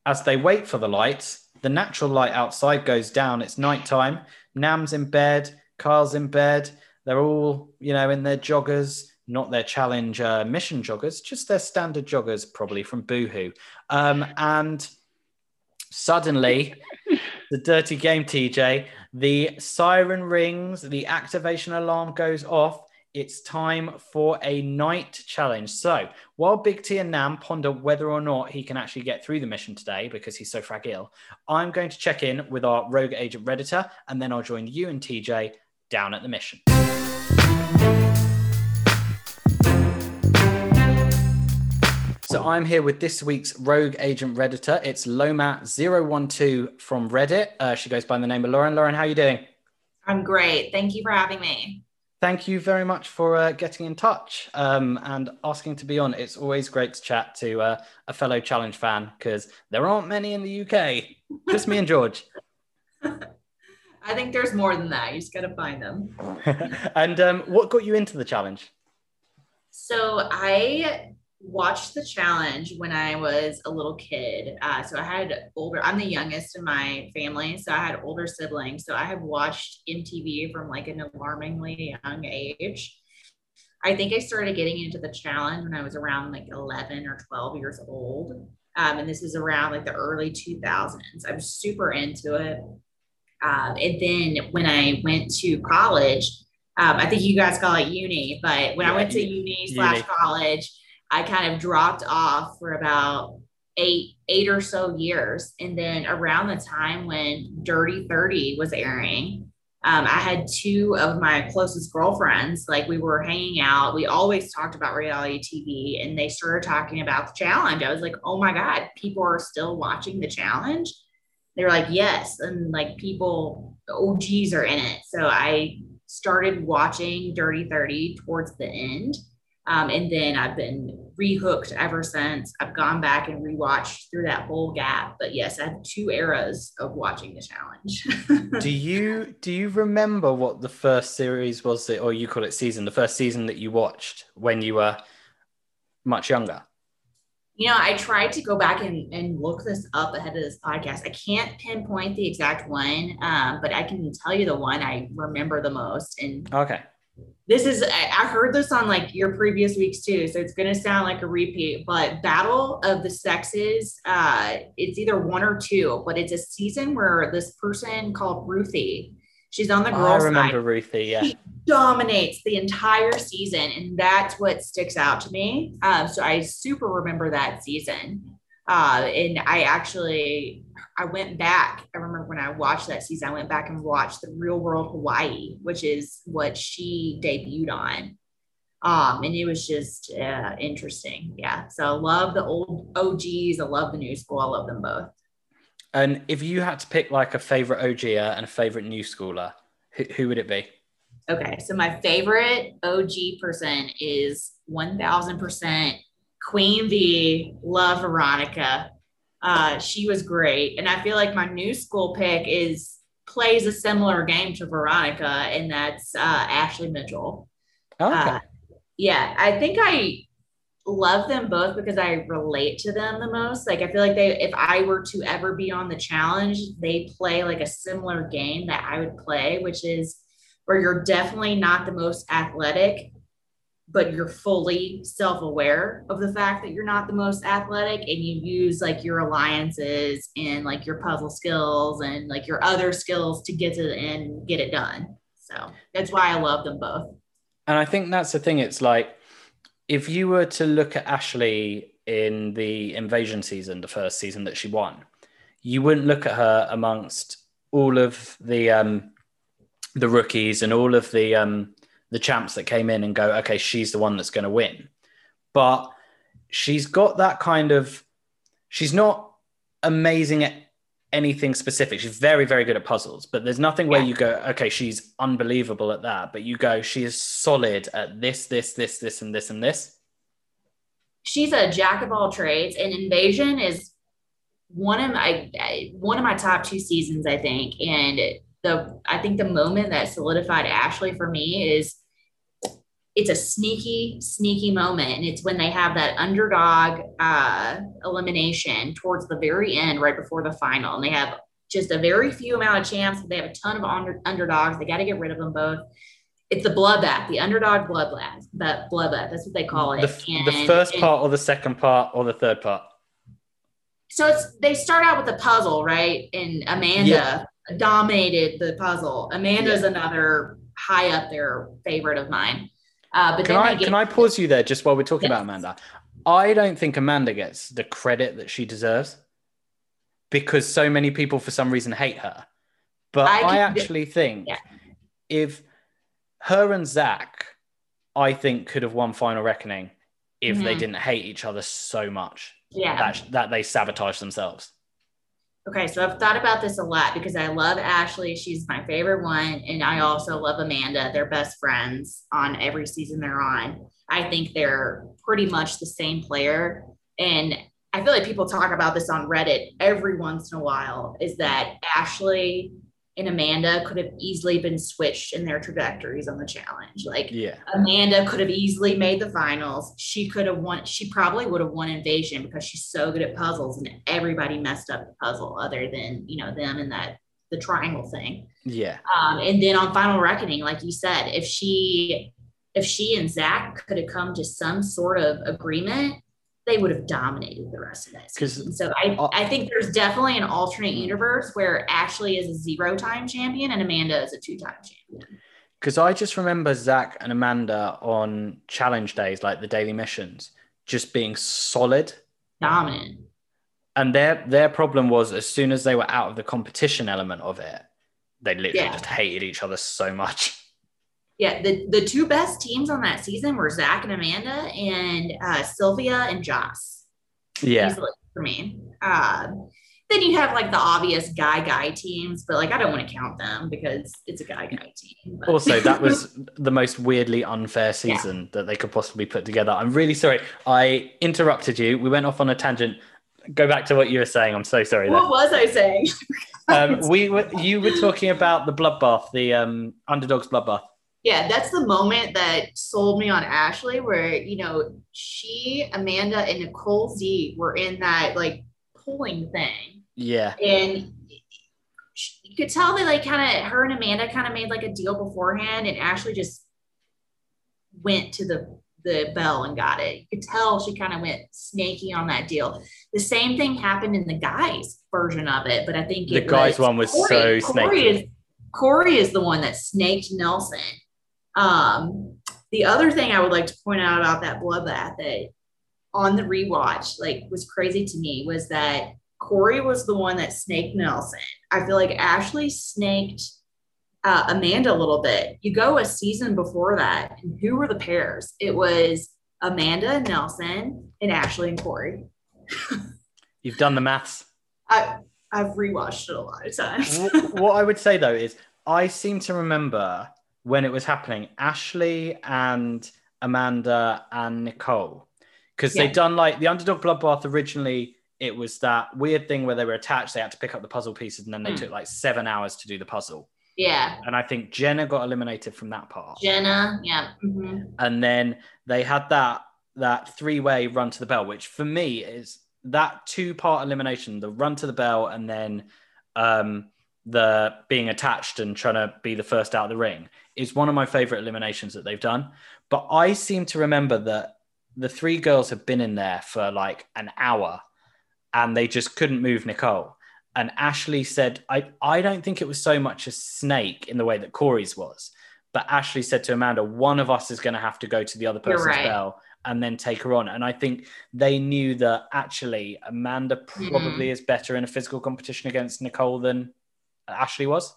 as they wait for the lights, the natural light outside goes down. It's nighttime. Nam's in bed. Carl's in bed. They're all, you know, in their joggers, not their challenge uh, mission joggers, just their standard joggers, probably from Boohoo. Um, and suddenly, the dirty game, TJ, the siren rings, the activation alarm goes off. It's time for a night challenge. So while Big T and Nam ponder whether or not he can actually get through the mission today because he's so fragile, I'm going to check in with our rogue agent Redditor and then I'll join you and TJ down at the mission. So So I'm here with this week's Rogue Agent Redditor. It's lomatt012 from Reddit. Uh, she goes by the name of Lauren. Lauren, how are you doing? I'm great. Thank you for having me. Thank you very much for uh, getting in touch um, and asking to be on. It's always great to chat to uh, a fellow challenge fan because there aren't many in the UK. Just me and George. *laughs* *laughs* I think there's more than that. You just got to find them. *laughs* and um, what got you into the challenge? So I watched the challenge when I was a little kid. Uh, so I had older, I'm the youngest in my family. So I had older siblings. So I have watched MTV from like an alarmingly young age. I think I started getting into the challenge when I was around like 11 or 12 years old. Um, and this was around like the early 2000s. I was super into it. Um, and then when I went to college, um, I think you guys call it uni, but when yeah, I went to uni slash college, I kind of dropped off for about eight eight or so years, and then around the time when Dirty Thirty was airing, um, I had two of my closest girlfriends. Like we were hanging out. We always talked about reality TV, and they started talking about the challenge. I was like, "Oh my god, people are still watching the challenge." They were like, "Yes," and like people OGs are in it. So I started watching Dirty Thirty towards the end um, and then I've been rehooked ever since. I've gone back and rewatched through that whole gap. But yes, I have two eras of watching the challenge. *laughs* do you do you remember what the first series was that, or you call it season, the first season that you watched when you were much younger? You know, I tried to go back and, and look this up ahead of this podcast. I can't pinpoint the exact one, um, but I can tell you the one I remember the most. And okay this is I heard this on like your previous weeks too, so it's gonna sound like a repeat. But Battle of the Sexes, uh, it's either one or two, but it's a season where this person called Ruthie, she's on the girls' I remember side. Ruthie, yeah. She dominates the entire season, and that's what sticks out to me. Um, so I super remember that season. Uh, and I actually I went back. I remember when I watched that season, I went back and watched the Real World Hawaii, which is what she debuted on. Um, and it was just uh, interesting. Yeah. So I love the old OGs. I love the new school. I love them both. And if you had to pick like a favorite OGer and a favorite new schooler, who, who would it be? Okay. So my favorite OG person is 1000% Queen V. Love Veronica. Uh, she was great. And I feel like my new school pick is plays a similar game to Veronica, and that's uh, Ashley Mitchell. Okay. Uh, yeah, I think I love them both because I relate to them the most. Like I feel like they if I were to ever be on the challenge, they play like a similar game that I would play, which is where you're definitely not the most athletic, but you're fully self-aware of the fact that you're not the most athletic and you use like your alliances and like your puzzle skills and like your other skills to get to the end and get it done. So that's why i love them both. And i think that's the thing it's like if you were to look at ashley in the invasion season the first season that she won you wouldn't look at her amongst all of the um the rookies and all of the um the champs that came in and go, okay, she's the one that's going to win. But she's got that kind of, she's not amazing at anything specific. She's very, very good at puzzles, but there's nothing where you go, okay, she's unbelievable at that. But you go, she is solid at this, this, this, this, and this, and this. She's a jack of all trades, and Invasion is one of my one of my top two seasons, I think. And the I think the moment that solidified Ashley for me is it's a sneaky, sneaky moment. And it's when they have that underdog uh, elimination towards the very end, right before the final. And they have just a very few amount of champs. They have a ton of under, underdogs. They got to get rid of them both. It's the bloodbath, the underdog bloodbath. That bloodbath. That's what they call it. The, and, the first and, part, or the second part, or the third part. So it's they start out with a puzzle, right? And Amanda yeah. Dominated the puzzle. Amanda's yeah. another high up there favorite of mine. Uh, but can I get- can I pause you there just while we're talking yes. about Amanda? I don't think Amanda gets the credit that she deserves because so many people, for some reason, hate her. But I, I actually think yeah. if her and Zach, I think, could have won Final Reckoning if they Mhm. didn't hate each other so much Yeah. that, that they sabotage themselves. Okay, so I've thought about this a lot because I love Ashley. She's my favorite one. And I also love Amanda. They're best friends on every season they're on. I think they're pretty much the same player. And I feel like people talk about this on Reddit every once in a while is that Ashley and Amanda could have easily been switched in their trajectories on the challenge. Like Yeah. Amanda could have easily made the finals. She could have won. She probably would have won Invasion because she's so good at puzzles, and everybody messed up the puzzle other than you know them and that the triangle thing. Yeah. Um, and then on Final Reckoning, like you said, if she if she and Zach could have come to some sort of agreement, they would have dominated the rest of that season. So I, I think there's definitely an alternate universe where Ashley is a zero time champion and Amanda is a two time champion. Because I just remember Zach and Amanda on challenge days, like the daily missions, just being solid. Dominant. And their their problem was as soon as they were out of the competition element of it, they literally Yeah. just hated each other so much. Yeah, the, the two best teams on that season were Zach and Amanda and uh, Sylvia and Joss. Yeah. Easily for me. Uh, then you have like the obvious guy guy teams, but like I don't want to count them because it's a guy guy team. but- Also, that was *laughs* the most weirdly unfair season that they could possibly put together. I'm really sorry. I interrupted you. We went off on a tangent. Go back to what you were saying. I'm so sorry. what There. was I saying? Um, we were you were talking about the bloodbath, the um, underdogs bloodbath. Yeah, that's the moment that sold me on Ashley, where you know she, Amanda, and Nicole Z were in that like pulling thing. Yeah. and you could tell that like kind of her and Amanda kind of made like a deal beforehand, and Ashley just went to the the bell and got it. You could tell she kind of went snaky on that deal. The same thing happened in the guys version of it, but I think The it guys one was so Corey snaky. is Corey is the one that snaked Nelson. Um, the other thing I would like to point out about that bloodbath that on the rewatch, like was crazy to me was that Corey was the one that snaked Nelson. I feel like Ashley snaked uh, Amanda a little bit. You go a season before that, and who were the pairs? It was Amanda and Nelson and Ashley and Corey. *laughs* You've done the maths. I I've rewatched it a lot of times. What I would say though is I seem to remember when it was happening, Ashley and Amanda and Nicole, because Yeah. they'd done like the underdog bloodbath originally. It was that weird thing where they were attached. They had to pick up the puzzle pieces, and then they Hmm. took like seven hours to do the puzzle. Yeah, And I think Jenna got eliminated from that part. Jenna. Yeah. mhm. and then they had that that three way run to the bell, which for me is that two part elimination: the run to the bell, and then um, the being attached and trying to be the first out of the ring is one of my favorite eliminations that they've done. But I seem to remember that the three girls have been in there for like an hour, and they just couldn't move Nicole. And Ashley said, I, I don't think it was so much a snake in the way that Corey's was. But Ashley said to Amanda, one of us is going to have to go to the other person's right. bell and then take her on. And I think they knew that actually Amanda Mm-hmm. probably is better in a physical competition against Nicole than Ashley was.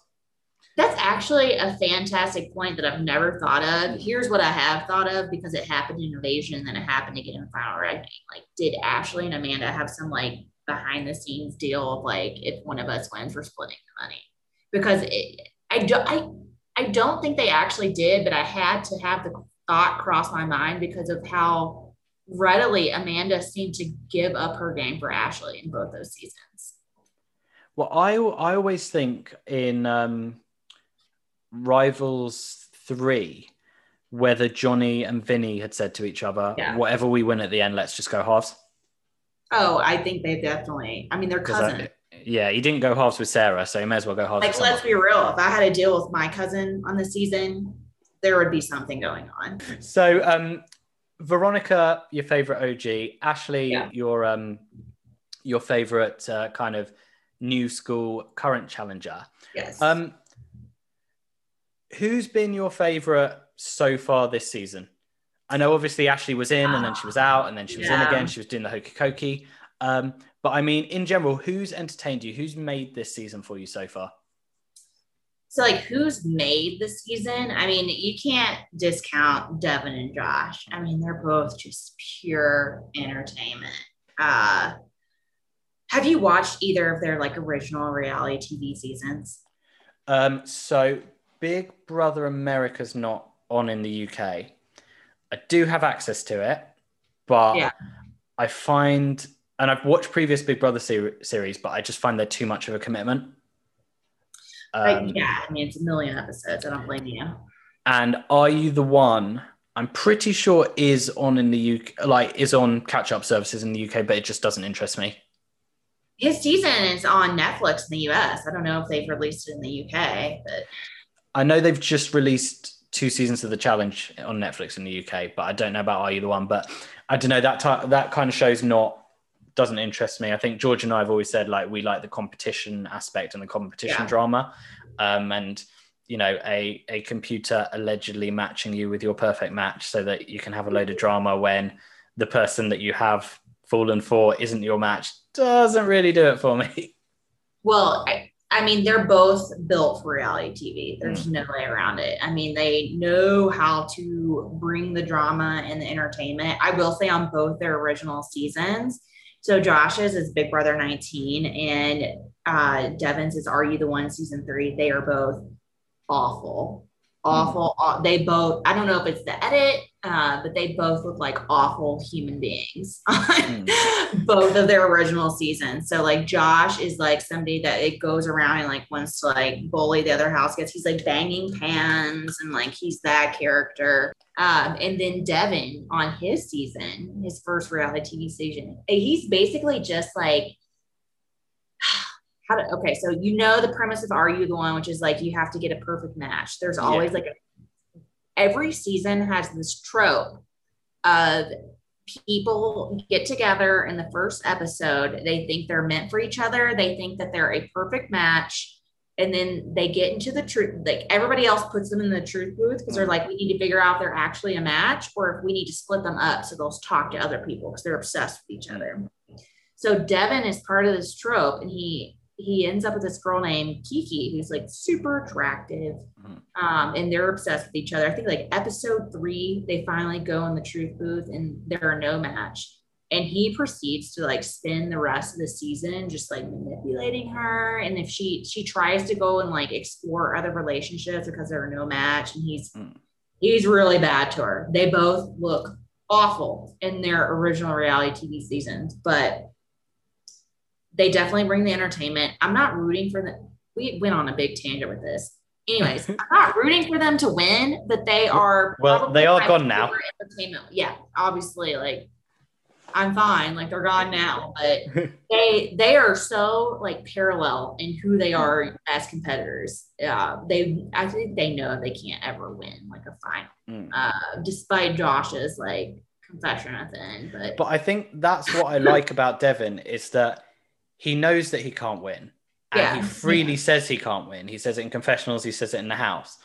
That's actually a fantastic point that I've never thought of. Here's what I have thought of because it happened in Invasion and then it happened again in Final Reckoning. Like, did Ashley and Amanda have some like behind the scenes deal of like if one of us wins, we're splitting the money? Because it, I don't, I, I don't think they actually did, but I had to have the thought cross my mind because of how readily Amanda seemed to give up her game for Ashley in both those seasons. Well, I I always think in um, Rivals three, whether Johnny and Vinny had said to each other, Yeah. "Whatever we win at the end, let's just go halves." Oh, I think they definitely. I mean, they're cousins. yeah, he didn't go halves with Sarah, so he may as well go halves like let's be real if i had a deal with my cousin on the season there would be something going on So, um, Veronica, your favorite OG, Ashley, your um, your favorite uh, kind of new school current challenger. Yes. Um, who's been your favorite so far this season? I know obviously Ashley was in and then she was out and then she was in again. She was doing the hokey cokey. Um, but I mean, in general, who's entertained you? Who's made this season for you so far? So like who's made the season? I mean, you can't discount Devin and Josh. I mean, they're both just pure entertainment. Uh have you watched either of their like original reality TV seasons? Um, so Big Brother America's not on in the UK. I do have access to it, but Yeah. I find, and I've watched previous Big Brother ser- series, but I just find they're too much of a commitment. Like, Um, yeah, I mean it's a million episodes. I don't blame you. And Are You the One? I'm pretty sure is on in the UK, like is on catch up services in the UK, but it just doesn't interest me. His season is on Netflix in the US. I don't know if they've released it in the UK, but I know they've just released two seasons of the challenge on Netflix in the UK, but I don't know about Are You the One. But I don't know that that kind of show's not doesn't interest me. I think George and I have always said like we like the competition aspect and the competition Yeah. drama, um, and you know a a computer allegedly matching you with your perfect match so that you can have a load of drama when the person that you have fallen for isn't your match doesn't really do it for me. Well, I, I mean, they're both built for reality TV. There's no way around it. I mean, they know how to bring the drama and the entertainment. I will say on both their original seasons. So Josh's is Big Brother 19 and uh, Devin's is Are You the One season three. They are both awful. Awful. aw- They both, I don't know if it's the edit, uh, but they both look like awful human beings on *laughs* both of their original seasons. So like Josh is like somebody that it goes around and like wants to like bully the other house guests. He's like banging pans and like he's that character. Um, and then Devin on his season, his first reality TV season, he's basically just like *sighs* how to okay so you know the premise of are you the one which is like you have to get a perfect match there's always like a, every season has this trope of people get together in the first episode they think they're meant for each other they think that they're a perfect match and then they get into the truth like everybody else puts them in the truth booth because they're like we need to figure out if they're actually a match or if we need to split them up so they'll talk to other people because they're obsessed with each other. So Devin is part of this trope, and he he ends up with this girl named Kiki, who's like super attractive, um, and they're obsessed with each other. I think like episode three, they finally go in the truth booth, and they're no match. And he proceeds to like spend the rest of the season just like manipulating her. And if she she tries to go and like explore other relationships because they're no match, and he's he's really bad to her. They both look awful in their original reality TV seasons, but they definitely bring the entertainment. I'm not rooting for them. We went on a big tangent with this. Anyways, *laughs* I'm not rooting for them to win, but they are. Well, they are gone now. Entertainment. Yeah, obviously, like I'm fine. Like they're gone now, but *laughs* they they are so like parallel in who they are as competitors. Uh, they I think they know they can't ever win like a final, uh, despite Josh's like confession at the end. But But I think that's what I like about Devin is that he knows that he can't win. And Yeah. he freely says he can't win. He says it in confessionals, he says it in the house.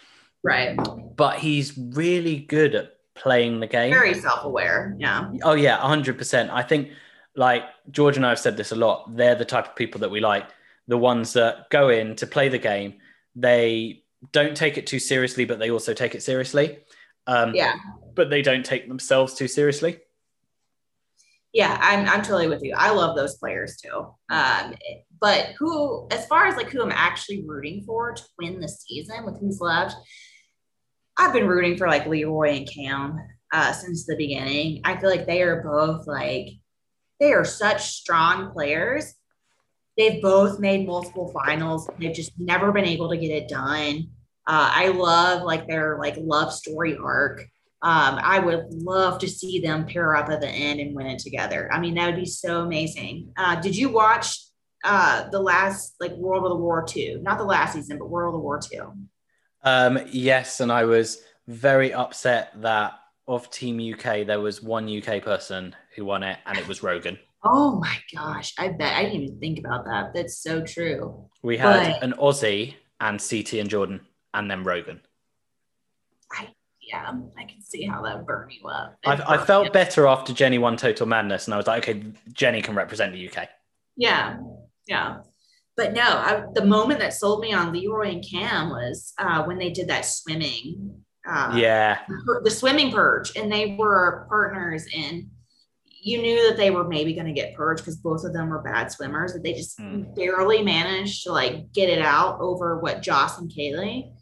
right, But he's really good at playing the game. very self aware. Yeah. Oh yeah, hundred percent. I think like George and I have said this a lot. They're the type of people that we like. The ones that go in to play the game. They don't take it too seriously, but they also take it seriously. Um, Yeah. But they don't take themselves too seriously. Yeah, I'm I'm totally with you. I love those players too. Um, but who, as far as like who I'm actually rooting for to win the season with who's left, I've been rooting for like Leroy and Cam uh, since the beginning. I feel like they are both like they are such strong players. They've both made multiple finals. They've just never been able to get it done. Uh, I love like their like love story arc. Um, I would love to see them pair up at the end and win it together. I mean, that would be so amazing. Uh, did you watch uh, the last like World of the War II? Not the last season, but World of War II. Um, yes, and I was very upset that of Team UK there was one UK person who won it, and it was Rogan. *laughs* Oh my gosh, I bet I didn't even think about that. That's so true. We had But- an Aussie and CT and Jordan, and then Rogan. Yeah, I can see how that burn you up. I, I felt better after Jenny won Total Madness, and I was like, okay, Jenny can represent the UK. Yeah, yeah. but no, I, the moment that sold me on Leroy and Cam was uh, when they did that swimming. Uh, Yeah. the swimming purge, and they were partners in. You knew that they were maybe going to get purged because both of them were bad swimmers, but they just barely managed to like get it out over what Joss and Kaylee.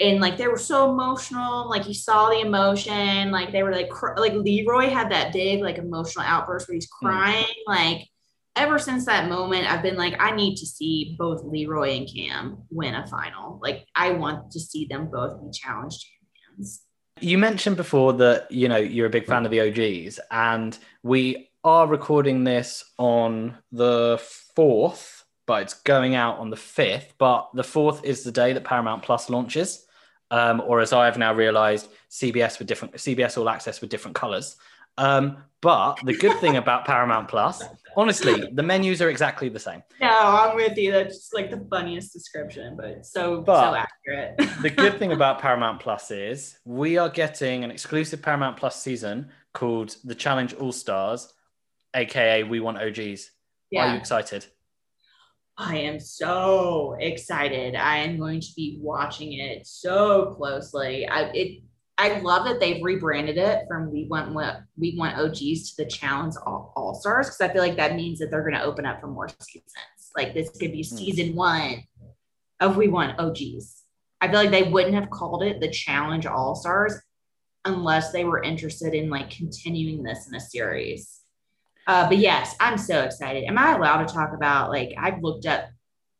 And like they were so emotional, like you saw the emotion, like they were like cr- like Leroy had that big like emotional outburst where he's mm. crying. Like ever since that moment, I've been like, I need to see both Leroy and Cam win a final. Like I want to see them both be challenged champions. You mentioned before that you know you're a big fan of the OGs, and we are recording this on the fourth, but it's going out on the fifth. But the fourth is the day that Paramount Plus launches, um, or as I have now realised, CBS with different CBS All Access with different colours. Um, but the good thing about *laughs* Paramount Plus, honestly, the menus are exactly the same. No, I'm with you. That's just like the funniest description, but so But- so accurate. the good thing about *laughs* Paramount Plus is we are getting an exclusive Paramount Plus season called The Challenge All Stars, aka We Want OGs. Yeah. Are you excited? I am so excited. I am going to be watching it so closely. I it I love that they've rebranded it from We Want What We Want OGs to the Challenge All, All Stars because I feel like that means that they're going to open up for more seasons. Like this could be hmm. season one of We Want OGs. I feel like they wouldn't have called it the Challenge All Stars unless they were interested in like continuing this in a series. Uh, but yes, I'm so excited. Am I allowed to talk about like I've looked up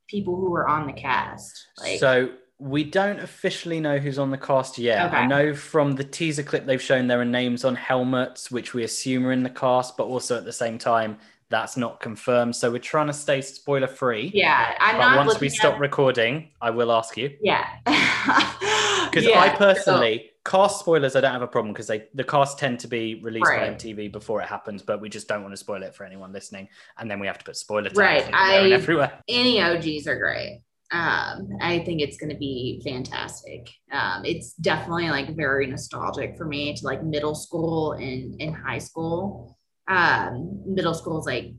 people who are on the cast? Like so we don't officially know who's on the cast yet. Okay. I know from the teaser clip they've shown there are names on helmets, which we assume are in the cast, but also at the same time, that's not confirmed. So we're trying to stay spoiler free. Yeah, I'm but once we stop at- recording, I will ask you. yeah. *laughs* Because Yeah, I so- personally cast spoilers, I don't have a problem because they the cast tend to be released by MTV before it happens, but we just don't want to spoil it for anyone listening, and then we have to put spoiler tags right. here, there, and I everywhere. any OGs are great. Um, I think it's going to be fantastic. Um, it's definitely like very nostalgic for me to like middle school and in high school. Um, middle school is like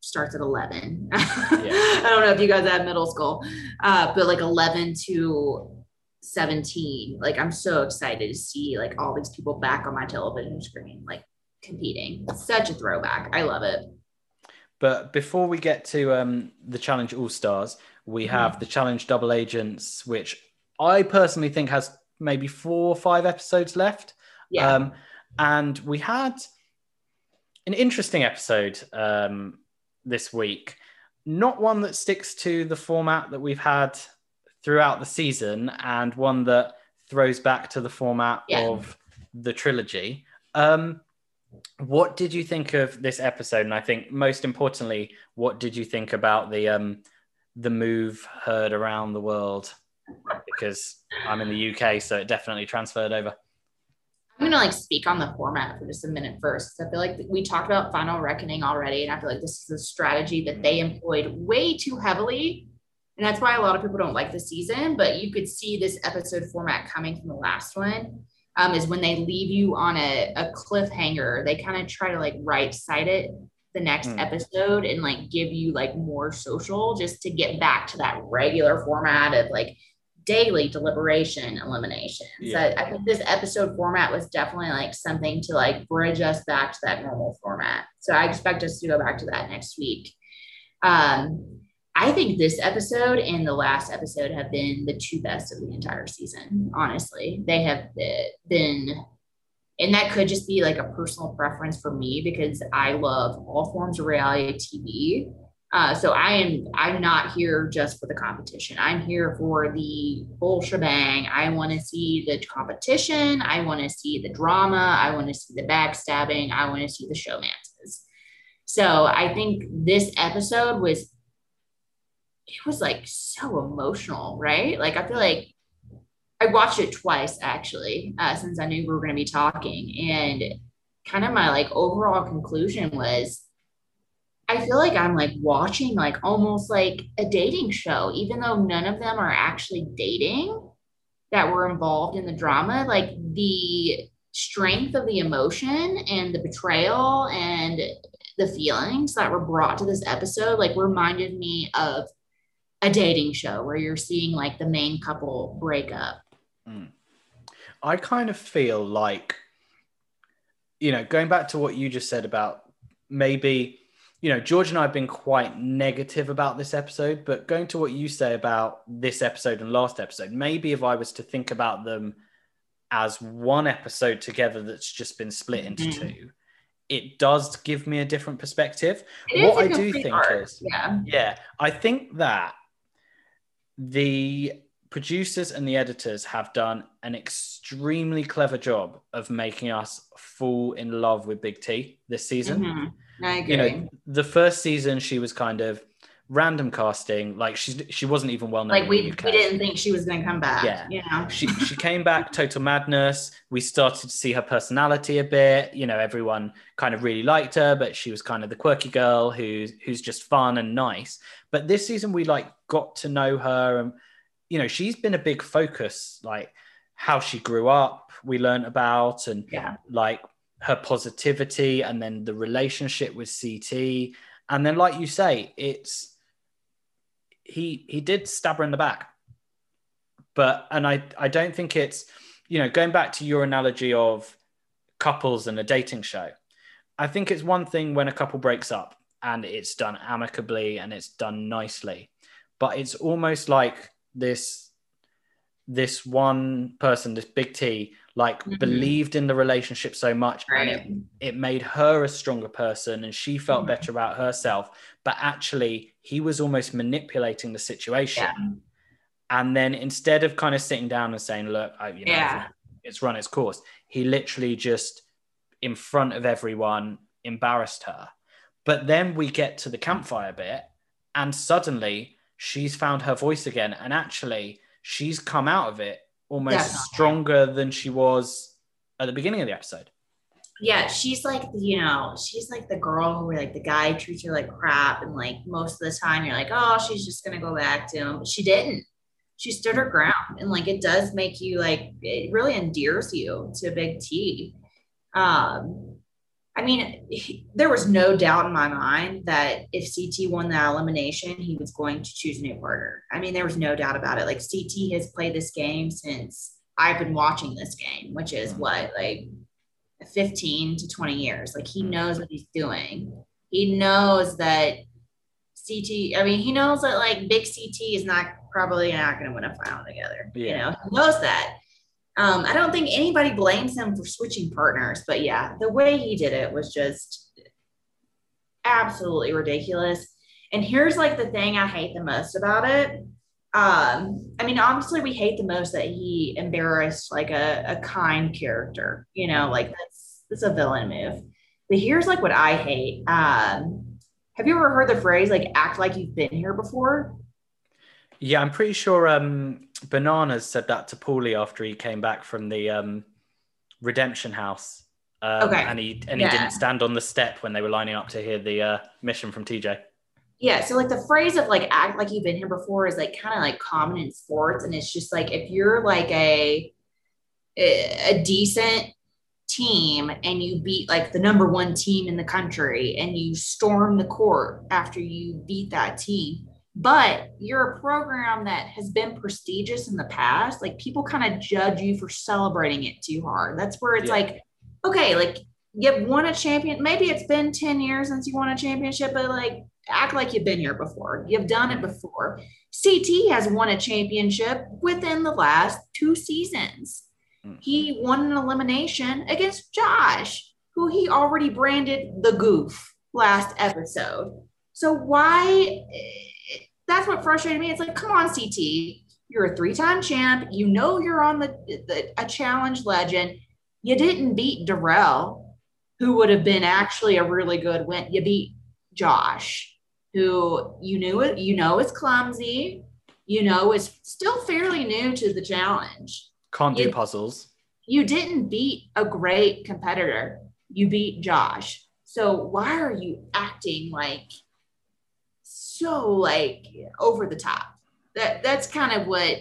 starts at 11. *laughs* I don't know if you guys have middle school, uh, but like 11 to 17. Like I'm so excited to see like all these people back on my television screen, like competing. Such a throwback. I love it. But before we get to um, the Challenge All Stars, we Mm-hmm. have the Challenge Double Agents, which I personally think has maybe four or five episodes left. Yeah. Um, and we had an interesting episode um, this week. Not one that sticks to the format that we've had throughout the season, and one that throws back to the format Yeah. of the trilogy. Um, what did you think of this episode? And I think most importantly, what did you think about the um, the move heard around the world? Because I'm in the UK, so it definitely transferred over. I'm gonna like speak on the format for just a minute first. I feel like we talked about Final Reckoning already, and I feel like this is a strategy that they employed way too heavily, and that's why a lot of people don't like the season. But you could see this episode format coming from the last one. Um, is when they leave you on a, a cliffhanger. They kind of try to like right side it the next Hmm. episode and like give you like more social just to get back to that regular format of like daily deliberation elimination. Yeah. So I think this episode format was definitely like something to like bridge us back to that normal format. So I expect us to go back to that next week. Um, I think this episode and the last episode have been the two best of the entire season. Honestly, they have uh, been, and that could just be like a personal preference for me because I love all forms of reality TV. Uh, so I am I'm not here just for the competition. I'm here for the whole shebang. I want to see the competition. I want to see the drama. I want to see the backstabbing. I want to see the showmances. So I think this episode was it was like so emotional, right? Like I feel like I watched it twice actually, uh, since I knew we were going to be talking, and kind of my like overall conclusion was I feel like I'm like watching like almost like a dating show, even though none of them are actually dating that were involved in the drama. Like the strength of the emotion and the betrayal and the feelings that were brought to this episode, like reminded me of a dating show where you're seeing like the main couple break up. I kind of feel like, you know, going back to what you just said about maybe, you know, George and I have been quite negative about this episode, but going to what you say about this episode and last episode, maybe if I was to think about them as one episode together that's just been split into Mhm. two, it does give me a different perspective. It what I do think is, yeah. yeah, I think that the producers and the editors have done an extremely clever job of making us fall in love with Big T this season. Mhm. I agree. You know, the first season she was kind of random casting, like she she wasn't even well known. like we, we didn't think she was gonna come back. Yeah. You know. she she came back total madness we started to see her personality a bit you know everyone kind of really liked her but she was kind of the quirky girl who's who's just fun and nice but this season we like got to know her and you know she's been a big focus like how she grew up we learned about and Yeah. like her positivity and then the relationship with ct and then like you say it's he he did stab her in the back but and I I don't think it's you know going back to your analogy of couples and a dating show. I think it's one thing when a couple breaks up and it's done amicably and it's done nicely, but it's almost like this this one person, this big T, like Mhm. believed in the relationship so much and it, it made her a stronger person and she felt Mhm. better about herself. But actually, he was almost manipulating the situation. And then instead of kind of sitting down and saying, look, I, you know, Yeah. it's run its course, he literally just in front of everyone embarrassed her. But then we get to the campfire bit, and suddenly she's found her voice again. And actually, she's come out of it almost Definitely. stronger than she was at the beginning of the episode. yeah, she's like, you know, she's like the girl where like the guy treats her like crap, and like most of the time you're like, oh, she's just gonna go back to him, but she didn't. She stood her ground, and like it does make you like it really endears you to Big T. Um, I mean, he- there was no doubt in my mind that if CT won that elimination, he was going to choose a new Order. I mean, there was no doubt about it. Like CT has played this game since I've been watching this game, which is mm-hmm. what like 15 to 20 years. Like he mm-hmm. knows what he's doing. He knows that CT, I mean, he knows that like big CT is not probably not going to win a final together. You know, he knows that. Um, I don't think anybody blames him for switching partners, but yeah, the way he did it was just absolutely ridiculous. And here's like the thing I hate the most about it. Um, I mean, obviously, we hate the most that he embarrassed like a, a kind character, you know, like that's that's a villain move. But here's like what I hate. Um, have you ever heard the phrase like act like you've been here before? Yeah, I'm pretty sure um, Bananas said that to Paulie after he came back from the um, Redemption House. Um, Okay. And he and he Yeah. didn't stand on the step when they were lining up to hear the uh, mission from TJ. Yeah, so like the phrase of like act like you've been here before is like kind of like common in sports, and it's just like if you're like a a decent team and you beat like the number one team in the country and you storm the court after you beat that team, but you're a program that has been prestigious in the past, like people kind of judge you for celebrating it too hard. That's where it's Yeah. like, okay, like you've won a champion. Maybe it's been 10 years since you won a championship, but like act like you've been here before. You've done it before. CT has won a championship within the last two seasons. Hmm. He won an elimination against Josh, who he already branded the goof last episode. So why? That's what frustrated me. It's like, come on, CT. You're a three-time champ. You know you're on the, the a challenge legend. You didn't beat Darrell, who would have been actually a really good win. You beat Josh, who you knew it, you know is clumsy, you know is still fairly new to the challenge. Can't do You- puzzles. You didn't beat a great competitor. You beat Josh. So why are you acting like so like over the top? That that's kind of what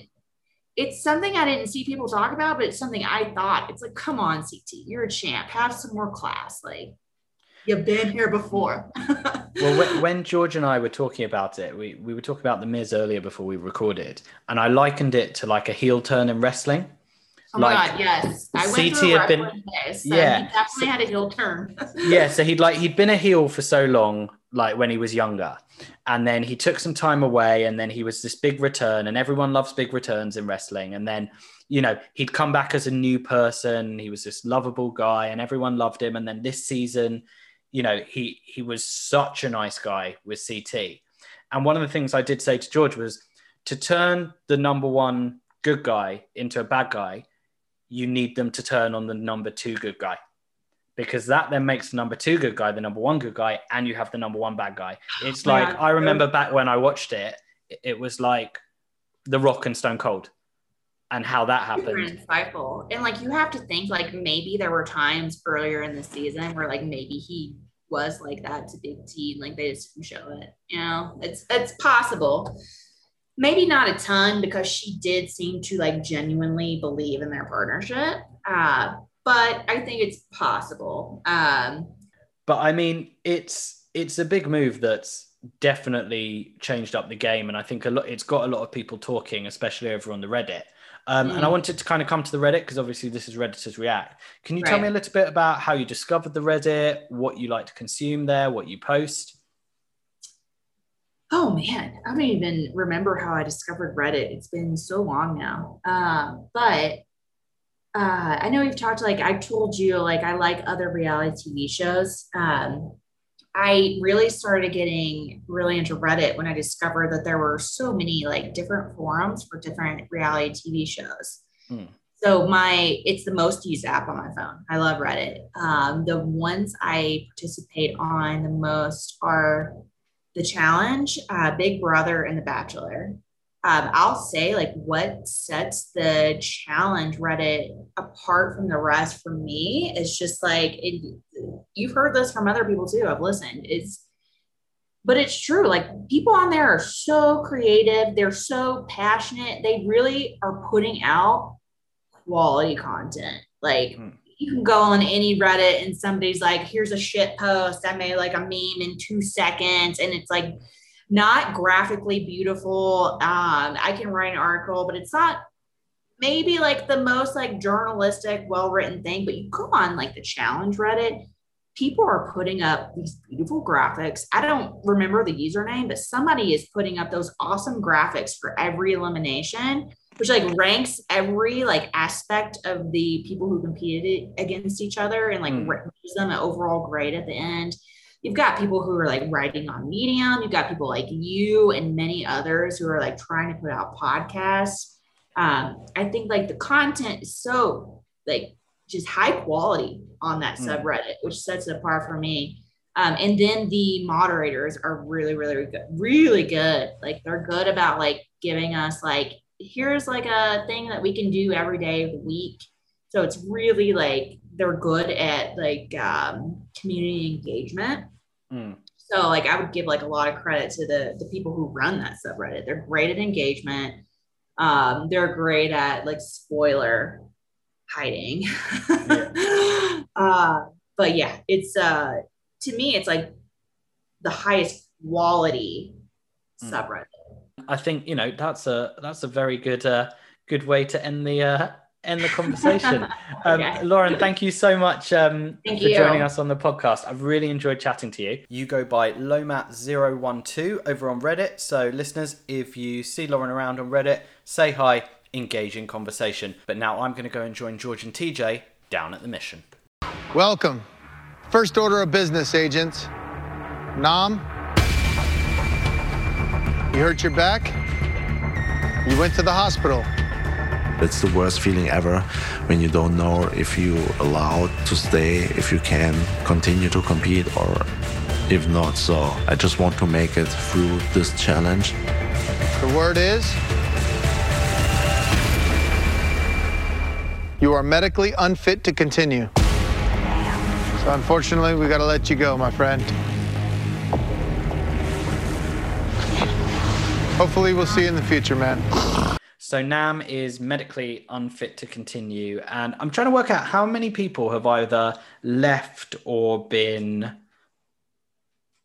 it's something I didn't see people talk about, but it's something I thought. It's like, come on, CT, you're a champ. Have some more class. Like you've been here before. *laughs* well, when, when George and I were talking about it, we, we were talking about the Miz earlier before we recorded, and I likened it to like a heel turn in wrestling. Oh my god, yes. I went CT had been- phase, so yeah. he definitely had a heel turn. yeah, so he'd like he'd been a heel for so long, like when he was younger, and then he took some time away, and then he was this big return, and everyone loves big returns in wrestling, and then you know he'd come back as a new person. He was this lovable guy, and everyone loved him, and then this season, you know, he he was such a nice guy with CT, and one of the things I did say to George was to turn the number one good guy into a bad guy, you need them to turn on the number two good guy because that then makes the number two good guy the number one good guy, and you have the number one bad guy. It's Yeah. like I remember back when I watched it, it- it was like The Rock and Stone Cold, and how that happened. insightful. And like you have to think like maybe there were times earlier in the season where like maybe he was like that to Big T like they just didn't show it. You know, it's it's possible. Maybe not a ton because she did seem to like genuinely believe in their partnership. Uh, but I think it's possible. Um, But I mean, it's it's a big move that's definitely changed up the game, and I think a lot. It's got a lot of people talking, especially over on the Reddit. Um, And I Mm. wanted to kind of come to the Reddit because obviously this is Redditors React. Can you tell me a little bit about how you discovered the Reddit, what you like to consume there, what you post? Oh man, I don't even remember how I discovered Reddit. It's been so long now. Um, but uh, I know we've talked like I told you like I like other reality TV shows. Um, I really started getting really into Reddit when I discovered that there were so many like different forums for different reality TV shows. Hmm. So my it's the most used app on my phone. I love Reddit. Um, the ones I participate on the most are the challenge, uh, Big Brother, and The Bachelor. Um, I'll say like what sets the challenge Reddit apart from the rest for me is just like it, you've heard this from other people too. I've listened. Is but it's true. Like people on there are so creative. They're so passionate. They really are putting out quality content. Like you can go on any Reddit and somebody's like, here's a shit post. I made like a meme in two seconds. And it's like not graphically beautiful. Um, I can write an article, but it's not maybe like the most like journalistic, well-written thing. But you go on like the challenge Reddit, people are putting up these beautiful graphics. I don't remember the username, but somebody is putting up those awesome graphics for every elimination, which like ranks every like aspect of the people who competed against each other and like Mm. gives them an overall grade at the end. You've got people who are like writing on Medium. You've got people like you and many others who are like trying to put out podcasts. Um, I think like the content is so like just high quality on that Mm. subreddit, which sets it apart for me. Um, and then the moderators are really, really good, really good. Like they're good about like giving us like, here's like a thing that we can do every day of the week. So it's really like they're good at like um, community engagement. Mm. So like I would give like a lot of credit to the the people who run that subreddit. They're great at engagement. Um, they're great at like spoiler hiding. *laughs* uh, but yeah, it's uh to me it's like the highest quality Mm. subreddit. I think you know that's a that's a very good uh, good way to end the uh, end the conversation. *laughs* um, Okay. Lauren, thank you so much um, Thank for you. joining us on the podcast. I've really enjoyed chatting to you. You go by lomatt012 over on Reddit. So listeners, if you see Lauren around on Reddit, say hi, engage in conversation. But now I'm going to go and join George and TJ down at the mission. Welcome. First order of business, agents. Nam, you hurt your back? You went to the hospital. It's the worst feeling ever when you don't know if you allowed to stay, if you can continue to compete or if not. So I just want to make it through this challenge. The word is you are medically unfit to continue. So unfortunately, we got to let you go, my friend. Hopefully, we'll see you in the future, man. So Nam is medically unfit to continue, and I'm trying to work out how many people have either left or been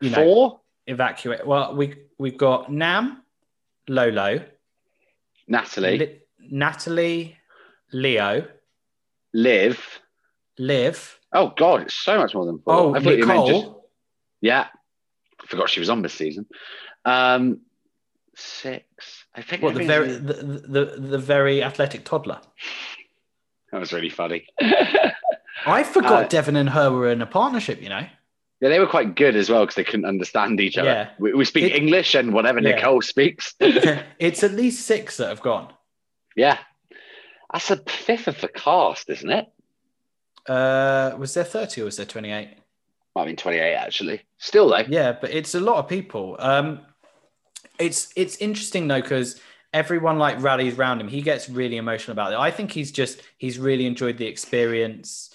you know, Four? evacuate. Well, we we've got Nam, Lolo, Natalie, Li- Natalie, Leo, Liv. Liv. Oh God, it's so much more than four. Oh, I Nicole. just- yeah, I forgot she was on this season. Um, six. I think. What the very the, the the very athletic toddler. *laughs* That was really funny. *laughs* I forgot Uh, Devin and her were in a partnership. You know. Yeah, they were quite good as well because they couldn't understand each other. Yeah. We, we speak It- English and whatever Yeah. Nicole speaks. *laughs* it's at least six that have gone. yeah, that's a fifth of the cast, isn't it? Uh, was there thirty or was there twenty eight? Might have been twenty-eight actually. Still though. Yeah, but it's a lot of people. Um, it's it's interesting though because everyone like rallies around him. He gets really emotional about it. I think he's just he's really enjoyed the experience.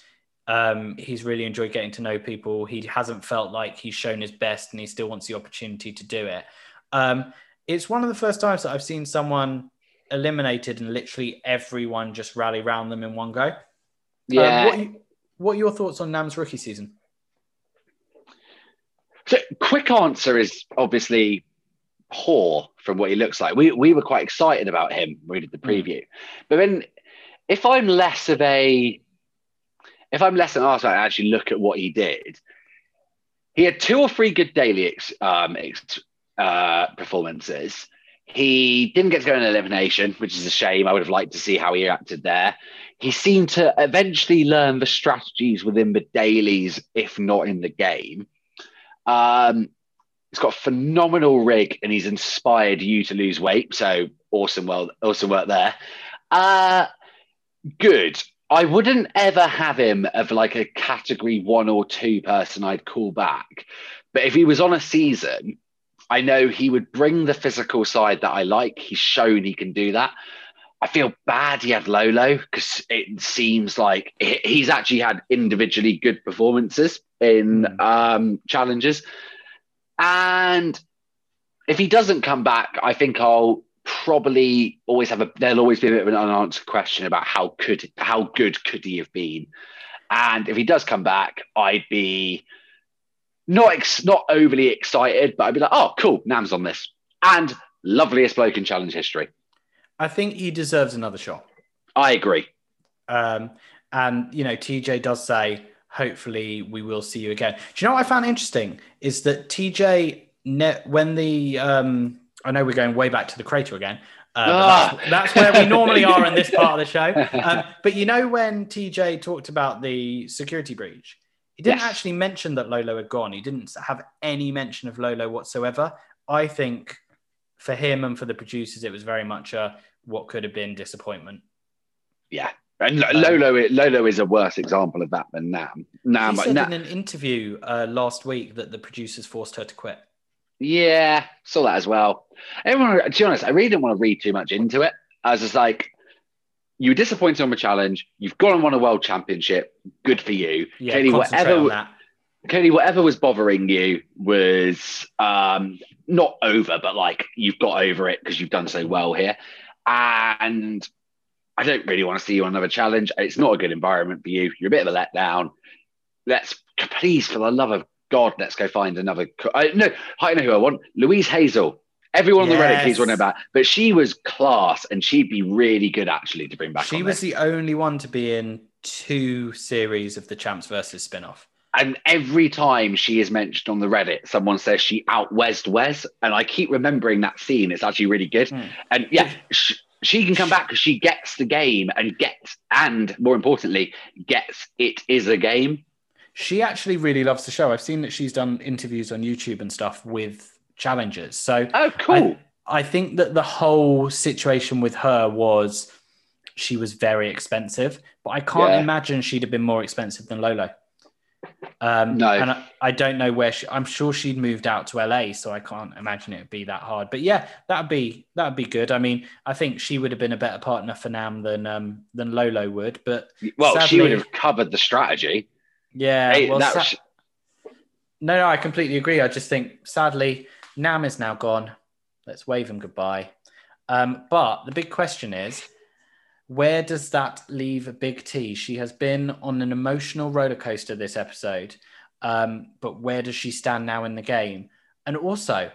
Um, he's really enjoyed getting to know people. He hasn't felt like he's shown his best, and he still wants the opportunity to do it. Um, it's one of the first times that I've seen someone eliminated and literally everyone just rally around them in one go. Um, Yeah. what, you- what are your thoughts on Nam's rookie season? So, quick answer is obviously poor from what he looks like. We we were quite excited about him when we did the preview, but then if I'm less of a if I'm less than asked I actually look at what he did, he had two or three good daily ex, um, ex, uh, performances. He didn't get to go in elimination, which is a shame. I would have liked to see how he acted there. He seemed to eventually learn the strategies within the dailies, if not in the game. Um, he's got a phenomenal rig and he's inspired you to lose weight. So awesome, well, awesome work there. Uh, good. I wouldn't ever have him of like a category one or two person I'd call back. But if he was on a season, I know he would bring the physical side that I like. He's shown he can do that. I feel bad he had Lolo because it seems like he's actually had individually good performances in um, challenges. And if he doesn't come back, I think I'll probably always have a there'll always be a bit of an unanswered question about how could how good could he have been. And if he does come back, I'd be not ex, not overly excited, but I'd be like, oh, cool, Nam's on this. And loveliest bloke in challenge history. I think he deserves another shot. I agree. Um, and you know, TJ does say, hopefully we will see you again. Do you know what I found interesting is that TJ ne- when the um, I know we're going way back to the crater again. Uh, Ah. that's, that's where we normally are in this *laughs* part of the show. Um, but you know when TJ talked about the security breach, he didn't Yes. actually mention that Lolo had gone. He didn't have any mention of Lolo whatsoever. I think for him and for the producers, it was very much a what could have been disappointment. Yeah. And Lo- Lolo, Lolo is a worse example of that than Nam. Nam, she said Nam- in an interview uh, last week that the producers forced her to quit. Yeah, saw that as well. Everyone, to be honest, I really didn't want to read too much into it. I was just like, you were disappointed on the challenge. You've gone and won a world championship. Good for you. Yeah, clearly, whatever, clearly, whatever was bothering you was um, not over, but like you've got over it because you've done so well here. And I don't really want to see you on another challenge. It's not a good environment for you. You're a bit of a letdown. Let's please, for the love of God, let's go find another. co- I, no, I know who I want. Louise Hazel. Everyone on the Reddit keeps Yes. running about, but she was class, and she'd be really good actually to bring back. She was this. the only one to be in two series of the Champs versus spin-off. And every time she is mentioned on the Reddit, someone says she out Wes and I keep remembering that scene. It's actually really good. Hmm. And yeah, sh- she can come back because she gets the game and gets, and more importantly, gets it is a game. She actually really loves the show. I've seen that she's done interviews on YouTube and stuff with challengers. So oh, cool. I, I think that the whole situation with her was she was very expensive, but I can't Yeah. imagine she'd have been more expensive than Lolo. Um, No. and I, I don't know where she. I'm sure she'd moved out to LA, so I can't imagine it would be that hard. But yeah, that'd be that'd be good. I mean, I think she would have been a better partner for Nam than um than Lolo would. But Well, she would have covered the strategy. yeah, Hey, well, that sa- was- no, no, I completely agree. I just think, sadly, Nam is now gone. Let's wave him goodbye. Um, but the big question is, where does that leave Big T? She has been on an emotional roller coaster this episode. Um, but where does she stand now in the game? And also,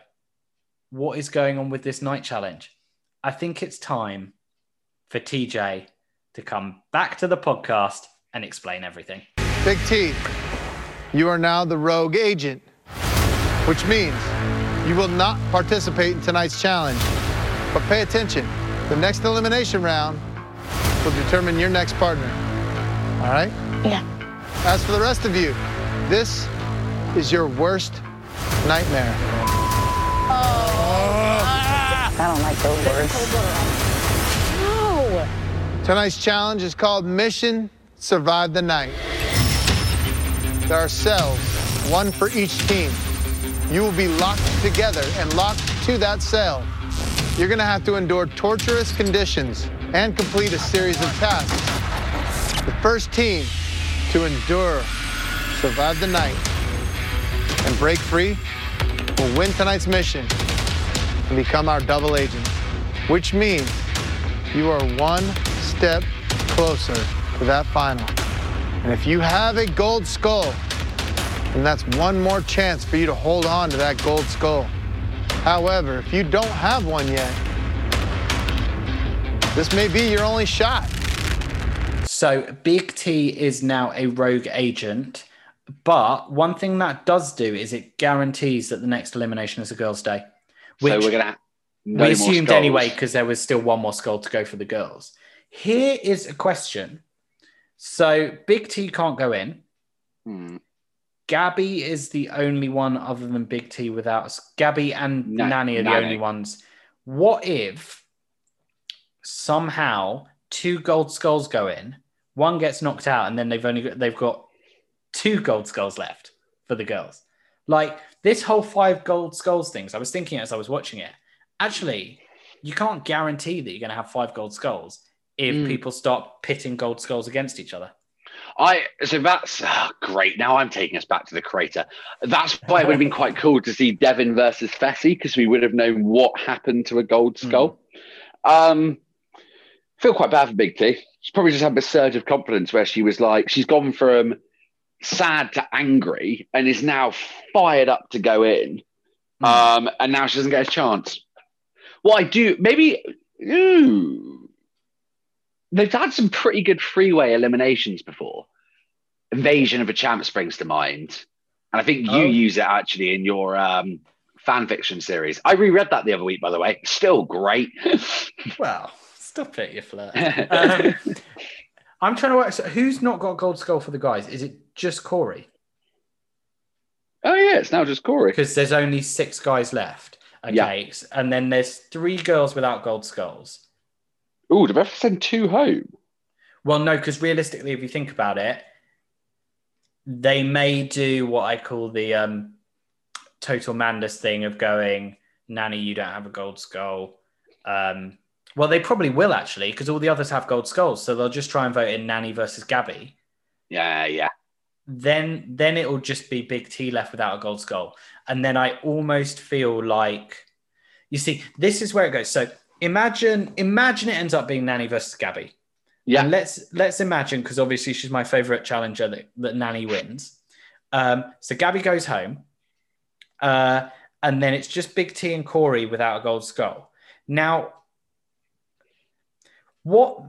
what is going on with this night challenge? I think it's time for TJ to come back to the podcast and explain everything. Big T, you are now the rogue agent, which means you will not participate in tonight's challenge. But pay attention, the next elimination round will determine your next partner. All right? Yeah. As for the rest of you, this is your worst nightmare. Oh I don't like those words. No! Tonight's challenge is called Mission Survive the Night. There are cells, one for each team. You will be locked together and locked to that cell. You're gonna have to endure torturous conditions and complete a series of tasks. The first team to endure, survive the night, and break free will win tonight's mission and become our double agent, which means you are one step closer to that final. And if you have a gold skull, then that's one more chance for you to hold on to that gold skull. However, if you don't have one yet, this may be your only shot. So Big T is now a rogue agent, but one thing that does do is it guarantees that the next elimination is a girls' day. so we're gonna. Have no we assumed anyway because there was still one more skull to go for the girls. Here is a question. So Big T can't go in. Hmm. Gabby is the only one other than Big T without us. Gabby and No, Nany are the Nany. only ones. What if somehow two gold skulls go in, one gets knocked out, and then they've only got, they've got two gold skulls left for the girls? Like this whole five gold skulls things. I was thinking as I was watching it. Actually, you can't guarantee that you're going to have five gold skulls if Mm. people start pitting gold skulls against each other. I so that's ah, great. Now I'm taking us back to the crater. That's why it would have been quite cool to see Devin versus Fessy because we would have known what happened to a gold skull. Um, feel quite bad for Big T. She's probably just had a surge of confidence where she was like, she's gone from sad to angry and is now fired up to go in. Um, and now she doesn't get a chance. What I do, maybe, ooh, they've had some pretty good freeway eliminations before. Invasion of a Champ springs to mind. And I think you Oh. use it actually in your um, fan fiction series. I reread that the other week, by the way. Still great. *laughs* Well, stop it, you flirt. *laughs* Um, I'm trying to work. So who's not got gold skull for the guys? Is it just Cory? Oh yeah, it's now just Cory because there's only six guys left. Okay, s- and then there's three girls without gold skulls. Ooh, did I have to send two home? Well, no, because realistically, if you think about it, they may do what I call the um, Total Madness thing of going, Nany, you don't have a gold skull. Um, well, they probably will actually, because all the others have gold skulls, so they'll just try and vote in Nany versus Gabby. Yeah, yeah. then then it will just be Big T left without a gold skull. And then I almost feel like you see, this is where it goes. So imagine imagine it ends up being Nany versus Gabby. Yeah. And let's let's imagine, because obviously she's my favorite challenger that, that Nany wins. Um, so Gabby goes home. Uh, and then it's just Big T and Cory without a gold skull. Now, what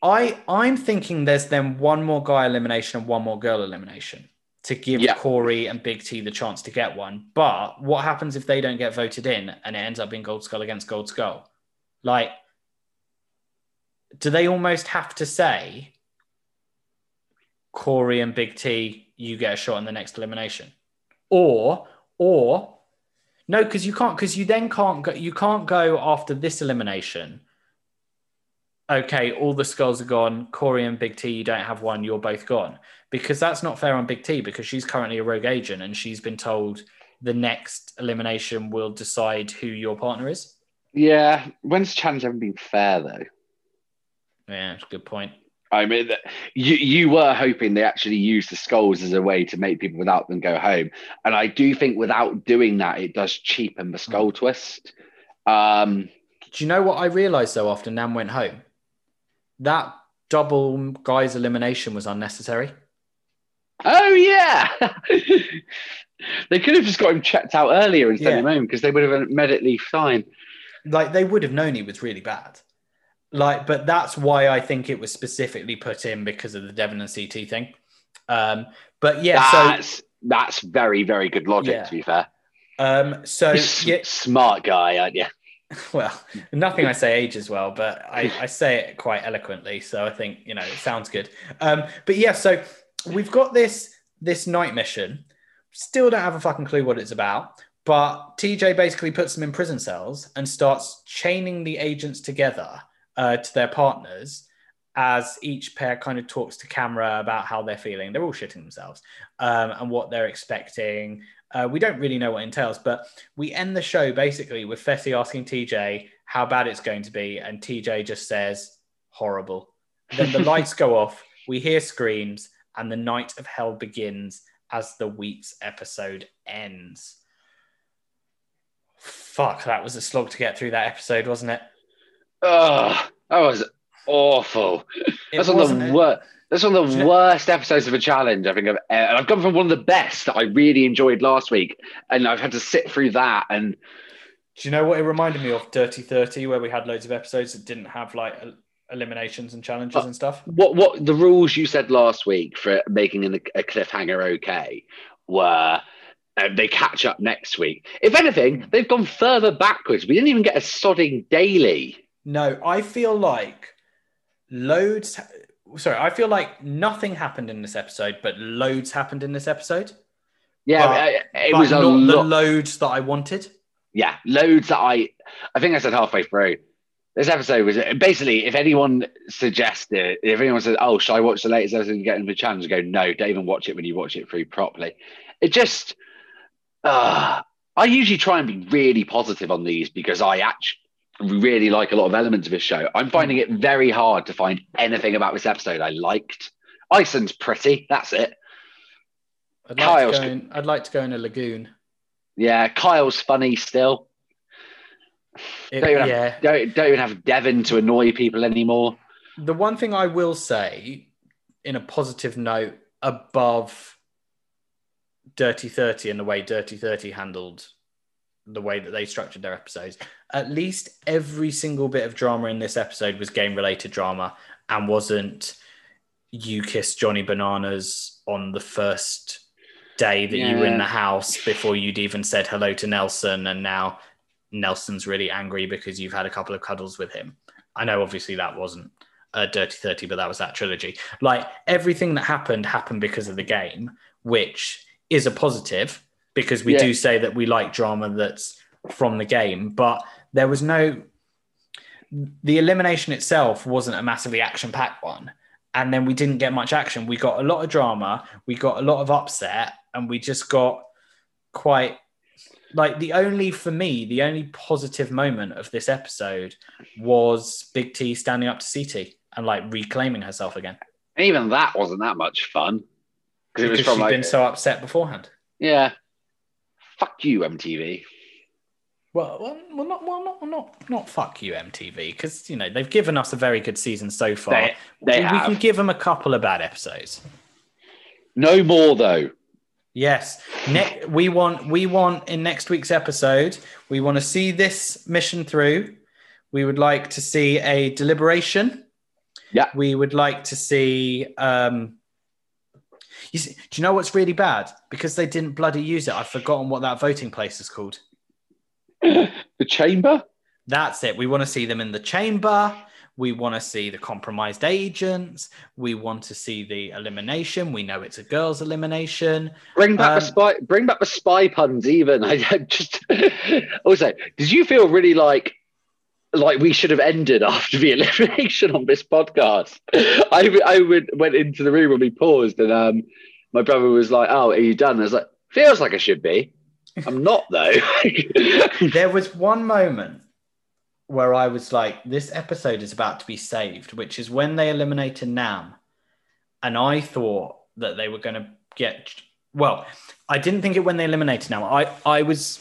I I'm thinking there's then one more guy elimination and one more girl elimination to give Cory and Big T the chance to get one. But what happens if they don't get voted in and it ends up being Gold Skull against Gold Skull? Like, do they almost have to say Cory and Big T, you get a shot in the next elimination? Or or no, because you can't because you then can't go you can't go after this elimination okay, all the skulls are gone. Cory and Big T, you don't have one. You're both gone. Because that's not fair on Big T because she's currently a rogue agent and she's been told the next elimination will decide who your partner is. Yeah. When's challenge ever been fair though? Yeah, that's a good point. I mean, you you were hoping they actually used the skulls as a way to make people without them go home, and I do think without doing that, it does cheapen the skull twist. Um, Do you know what I realized though after Nam went home? That double guys elimination was unnecessary. Oh yeah. *laughs* they could have just got him checked out earlier and sent Yeah. him home because they would have been medically fine. Like they would have known he was really bad. Like, but that's why I think it was specifically put in because of the Devin and CT thing. Um, but yeah, that's that's very very good logic. Yeah. To be fair, so um, so yeah, smart guy, aren't you? *laughs* well, nothing I say ages well, but I, I say it quite eloquently, so I think you know it sounds good. Um, but yeah, so we've got this this night mission. Still don't have a fucking clue what it's about, but TJ basically puts them in prison cells and starts chaining the agents together uh, to their partners as each pair kind of talks to camera about how they're feeling. They're all shitting themselves um, and what they're expecting. Uh, we don't really know what entails, but we end the show basically with Fessy asking TJ how bad it's going to be, and TJ just says, horrible. Then the lights go off, we hear screams, and the night of hell begins as the week's episode ends. Fuck, that was a slog to get through that episode, wasn't it? Oh, that was awful. That's one of the it? worst. That's one of the worst episodes of a challenge I think I've. ever- And I've gone from one of the best that I really enjoyed last week, and I've had to sit through that. And Do you know what it reminded me of? Dirty 30, where we had loads of episodes that didn't have like eliminations and challenges and stuff. what what the rules you said last week for making an, a cliffhanger okay were. Uh, they catch up next week. If anything, they've gone further backwards. We didn't even get a sodding daily. No, I feel like loads. Sorry, I feel like nothing happened in this episode, but loads happened in this episode. Yeah, But- it was a not the loads that I wanted. yeah, loads that I, I think I said halfway through. This episode was basically if anyone suggested, if anyone says, "Oh, should I watch the latest episode and get into the challenge?" I go, "No, don't even watch it when you watch it through properly." It just, uh, I usually try and be really positive on these because I actually really like a lot of elements of this show. I'm hmm. finding it very hard to find anything about this episode I liked. Iceland's pretty. That's it. I'd like, Kyle's to go in, I'd like to go in a lagoon. Yeah, Kyle's funny still. It- don't, even yeah. have, don't, don't even have Devin to annoy people anymore. The one thing I will say, in a positive note, above Dirty 30 and the way Dirty 30 handled the way that they structured their episodes, at least every single bit of drama in this episode was game related drama and wasn't you kiss Johnny Bananas on the first day that you were in the house before you'd even said hello to Nelson and now Nelson's really angry because you've had a couple of cuddles with him. I know obviously that wasn't a Dirty 30, but that was that trilogy. Like everything that happened happened because of the game, which is a positive because we Yeah. do say that we like drama that's from the game, but there was no the elimination itself wasn't a massively action packed one. And then we didn't get much action. We got a lot of drama, we got a lot of upset, and we just got quite like the only for me, the only positive moment of this episode was Big T standing up to CT and like reclaiming herself again. And even that wasn't that much fun because it was from she'd like been so upset beforehand. yeah, fuck you MTV. Well, well, not, well, not, not, not fuck you, MTV, because you know they've given us a very good season so far. They- they we, we can give them a couple of bad episodes. No more though. Yes, ne- we want we want in next week's episode we want to see this mission through. We would like to see a deliberation. Yeah. We would like to see. Um, you see, do you know what's really bad? Because they didn't bloody use it. I've forgotten what that voting place is called. The chamber. That's it. We want to see them in the chamber. We want to see the compromised agents. We want to see the elimination. We know it's a girls' elimination. Bring back Um, the spy. Bring back the spy puns. Even *laughs* I I just also. Did you feel really like like we should have ended after the *laughs* elimination on this podcast? I I went went into the room when we paused, and um, my brother was like, "Oh, are you done?" I was like, "Feels like I should be." I'm not though. *laughs* there was one moment where I was like, this episode is about to be saved, which is when they eliminated Nam. And I thought that they were going to get, well, I didn't think it when they eliminated Nam. I, I was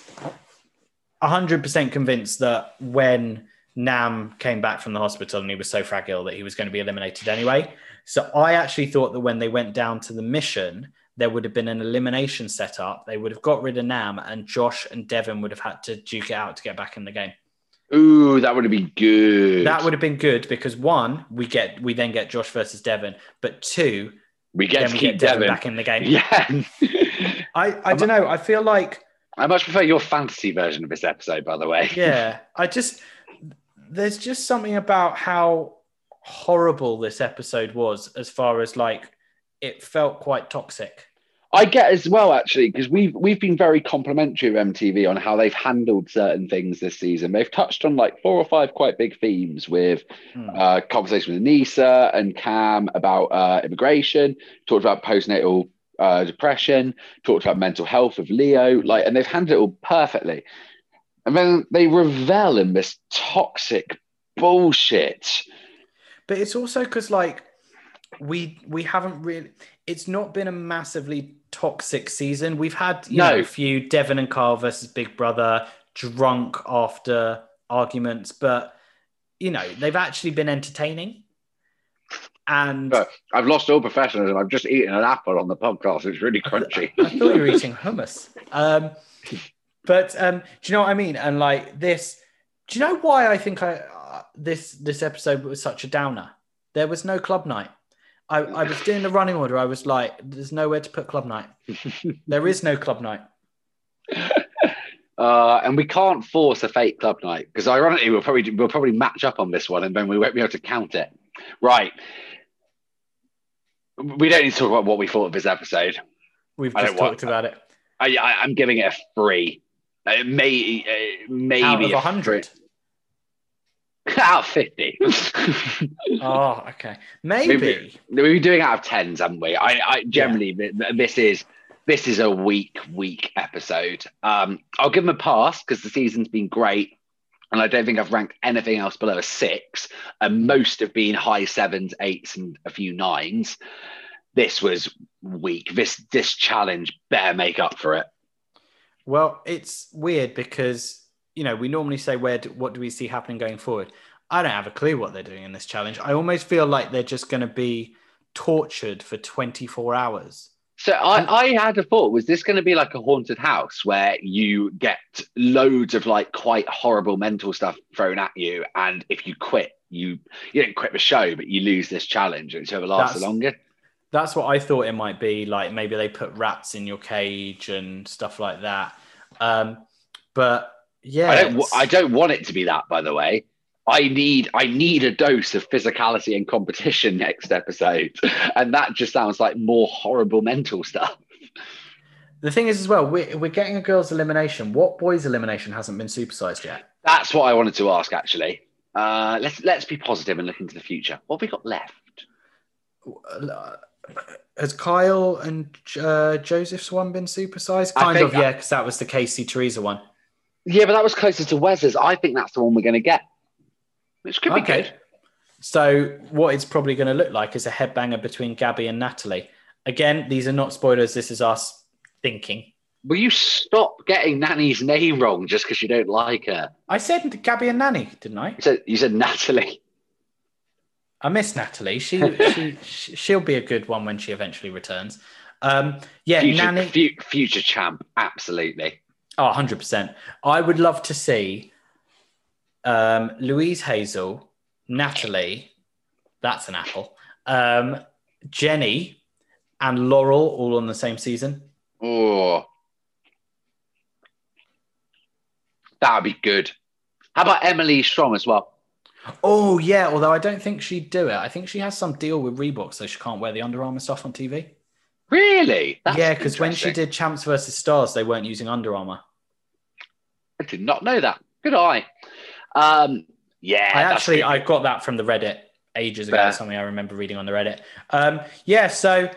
100% convinced that when Nam came back from the hospital and he was so fragile that he was going to be eliminated anyway. So I actually thought that when they went down to the mission, there would have been an elimination set up. They would have got rid of Nam, and Josh and Devin would have had to duke it out to get back in the game. Ooh, that would have been good. That would have been good because one, we get we then get Josh versus Devin, but two, we get to we keep get Devin Devin. back in the game. *laughs* Yeah. I I don't know. I feel like I much prefer your fantasy version of this episode, by the way. *laughs* yeah, I just there's just something about how horrible this episode was as far as like it felt quite toxic. I get as well actually because we've we've been very complimentary of MTV on how they've handled certain things this season. They've touched on like four or five quite big themes with Hmm. uh, conversation with Aneesa and Cam about uh, immigration. Talked about postnatal uh, depression. Talked about mental health of Leo. Like, and they've handled it all perfectly. And then they revel in this toxic bullshit. But it's also because like we we haven't really it's not been a massively toxic season. We've had you No. know a few Devin and Carl versus Big Brother drunk after arguments, but you know, they've actually been entertaining. And But I've lost all professionalism. I've just eaten an apple on the podcast. It's really crunchy. I thought you were eating hummus. Um, but um, do you know what I mean? And like this, do you know why I think I uh, this this episode was such a downer? There was no club night. I, I was doing the running order. I was like, "There's nowhere to put club night. *laughs* there is no club night." Uh, and we can't force a fake club night because ironically we'll probably we'll probably match up on this one and then we won't be able to count it. Right. We don't need to talk about what we thought of this episode. We've I just talked about it. I, I, I'm giving it a three. Uh, may, uh, maybe Out of a 100? *laughs* out of 50. *laughs* Oh, okay. Maybe. We've been doing out of tens, haven't we? I, I generally th- this is this is a weak, weak episode. Um, I'll give them a pass because the season's been great, and I don't think I've ranked anything else below a six. And most have been high sevens, eights, and a few nines. This was weak. This this challenge better make up for it. Well, it's weird because you know we normally say where do, what do we see happening going forward. I don't have a clue what they're doing in this challenge. I almost feel like they're just going to be tortured for 24 hours. So I, I had a thought, was this going to be like a haunted house where you get loads of like quite horrible mental stuff thrown at you, and if you quit, you you don't quit the show, but you lose this challenge, whichever lasts the That's- longer. That's what I thought it might be. Like maybe they put rats in your cage and stuff like that. Um, but yeah, I don't I don't want it to be that, by the way. I need I need a dose of physicality and competition next episode, *laughs* and that just sounds like more horrible mental stuff. the thing is as well, we're, we're getting a girls' elimination. What boys' elimination hasn't been supersized yet? That's what I wanted to ask. Actually, uh, let's let's be positive and look into the future. What have we got left? Has Kyle and uh, Joseph's one been supersized? Kind of, yeah, because that was the Kaycee Teresa one. Yeah, but that was closer to Wes's. I think that's the one we're going to get, which could be good. So what it's probably going to look like is a headbanger between Gabby and Natalie. Again, these are not spoilers. This is us thinking. Will you stop getting Nany's name wrong just because you don't like her? I said Gabby and Nany, didn't I? You said, you said Natalie. I miss Natalie. She, *laughs* she she she'll be a good one when she eventually returns. Um, yeah, future, Nany. fu- future champ, absolutely. Oh, 100%. I would love to see um, Louise Hazel, Natalie, that's an apple, um, Jenny, and Laurel all on the same season. Oh, that would be good. How about Emily Strong as well? Oh, yeah, although I don't think she'd do it. I think she has some deal with Reebok, so she can't wear the Under Armour stuff on TV. Really? That's yeah, because when she did Champs versus Stars, they weren't using Under Armour. I did not know that. Good eye. Um, yeah, I actually. I got that from the Reddit ages ago. Fair. Something I remember reading on the Reddit. Um, yeah, so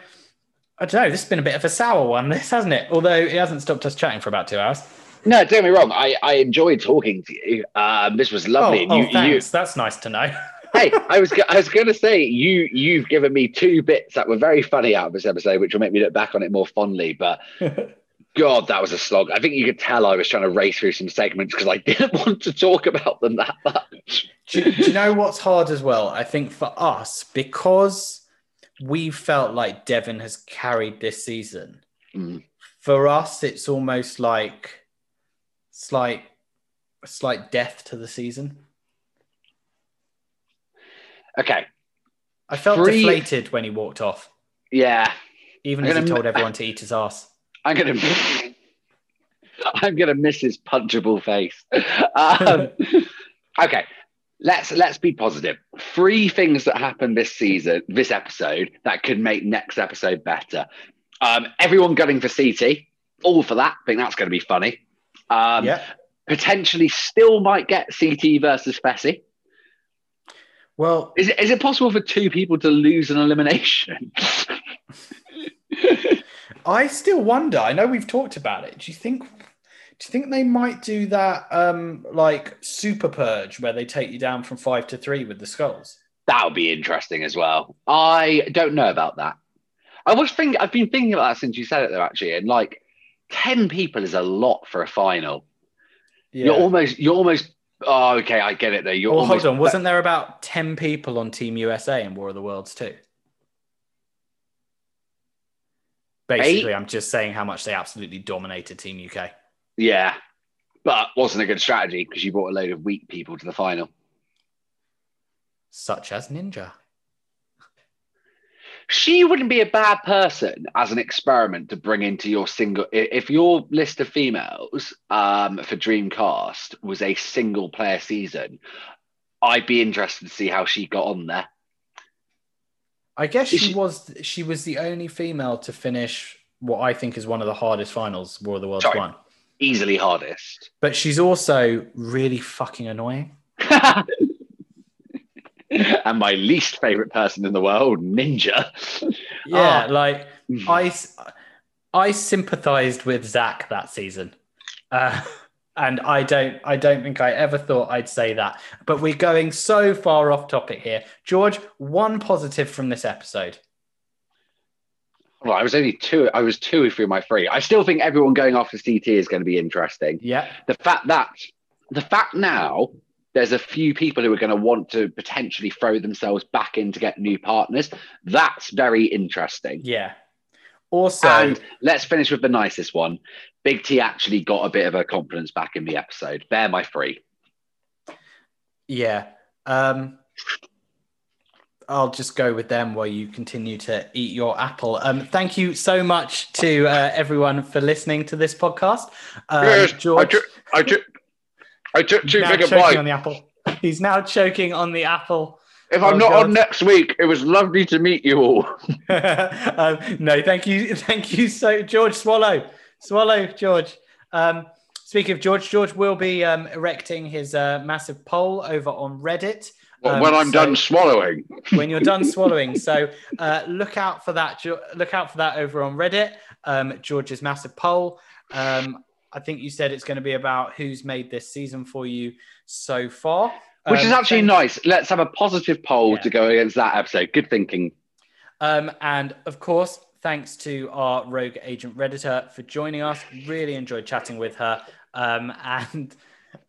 I don't know. This has been a bit of a sour one, *laughs* this hasn't it? Although it hasn't stopped us chatting for about two hours. No, don't get me wrong. I, I enjoyed talking to you. Um, this was lovely. Oh, oh, you, thanks. That's nice to know. *laughs* hey, I was I was going to say you you've given me two bits that were very funny out of this episode, which will make me look back on it more fondly. But *laughs* God, that was a slog. I think you could tell I was trying to race through some segments because I *laughs* didn't want to talk about them that much. do, do you know what's hard as well? I think for us, because we felt like Devin has carried this season. Mm. For us, it's almost like slight, slight death to the season. Okay. I felt Three- deflated when he walked off, Yeah. even I'm as he told everyone to eat his ass. I'm gonna I'm gonna miss his punchable face. Um, *laughs* okay, let's let's be positive. Three things that happened this season, this episode, that could make next episode better. Um, everyone gunning for CT, all for that. I think that's going to be funny. Um, Potentially, still might get CT versus Fessy. Well, is it, is it possible for two people to lose an elimination? *laughs* I still wonder. I know we've talked about it. Do you think? Do you think they might do that, um, like super purge, where they take you down from five to three with the skulls? That would be interesting as well. I don't know about that. I was thinking. I've been thinking about that since you said it, though. Actually, and like ten people is a lot for a final. Yeah. You're almost. You're almost. Oh, okay. I get it. Though. You're Well, almost. hold on. Wasn't there about ten people on Team USA in War of the Worlds too? Basically, I'm just saying how much they absolutely dominated Team UK. Yeah, but wasn't a good strategy because you brought a load of weak people to the final. Such as Ninja. She wouldn't be a bad person as an experiment to bring into your single. If your list of females um, for Dreamcast was a single player season, I'd be interested to see how she got on there. I guess she was she was the only female to finish what I think is one of the hardest finals War of the Worlds Sorry. one. Easily hardest. But she's also really fucking annoying. *laughs* and my least favorite person in the world, Ninja. Yeah, Ah. like I sympathized with Zach that season, uh, and I don't, I don't think I ever thought I'd say that. But we're going so far off topic here, George. One positive from this episode. Well, I was only two. I was two through my three. I still think everyone going after CT is going to be interesting. Yeah. The fact that the fact now there's a few people who are going to want to potentially throw themselves back in to get new partners. That's very interesting. Yeah. Also, and let's finish with the nicest one. Big T actually got a bit of her confidence back in the episode. They're my three. Yeah. Um, I'll just go with them while you continue to eat your apple. Um, thank you so much to uh, everyone for listening to this podcast. Um, Yes, George, I took, I took, I took too big a bite. on the apple. He's now choking on the apple. If Oh, I'm not God. on next week, it was lovely to meet you all. *laughs* *laughs* um, no, thank you, *laughs* thank you so George. Swallow, swallow, George. Um, speaking of George, George will be um, erecting his uh, massive poll over on Reddit. Um, when I'm so- done swallowing. when you're done swallowing. So uh, look out for that. Look out for that over on Reddit. Um, George's massive poll. Um, I think you said it's going to be about who's made this season for you so far, Which is Um, actually thank- nice. Let's have a positive poll to go against that episode. Good thinking. Um, and of course, thanks to our rogue agent Redditor for joining us. Really enjoyed chatting with her. Um, *laughs* and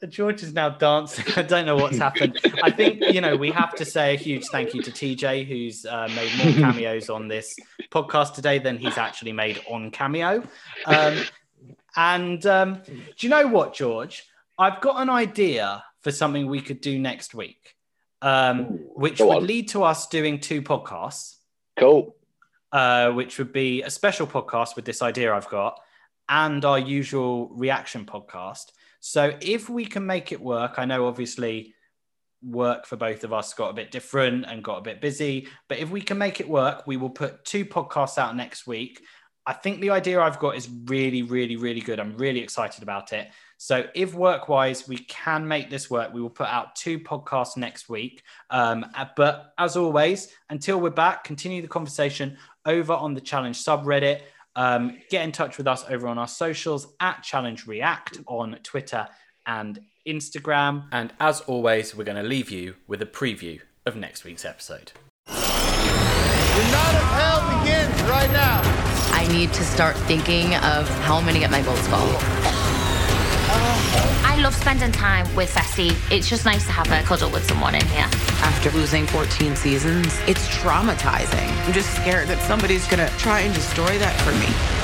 George is now dancing. I don't know what's happened. I think, you know, we have to say a huge thank you to TJ, who's uh, made more cameos on this podcast today than he's actually made on Cameo. Um, and um, do you know what, George? I've got an idea for something we could do next week, um, which would on. lead to us doing two podcasts. Cool. Uh, which would be a special podcast with this idea I've got and our usual reaction podcast. So if we can make it work, I know obviously work for both of us got a bit different and got a bit busy, but if we can make it work, we will put two podcasts out next week. I think the idea I've got is really, really, really good. I'm really excited about it. So, if work wise we can make this work, we will put out two podcasts next week. Um, uh, but as always, until we're back, continue the conversation over on the challenge subreddit. Um, get in touch with us over on our socials at Challenge React on Twitter and Instagram. And as always, we're going to leave you with a preview of next week's episode. The night of hell begins right now. I need to start thinking of how I'm going to get my gold skull. I love spending time with Fessy. It's just nice to have a cuddle with someone in here. After losing 14 seasons, it's traumatizing. I'm just scared that somebody's gonna try and destroy that for me.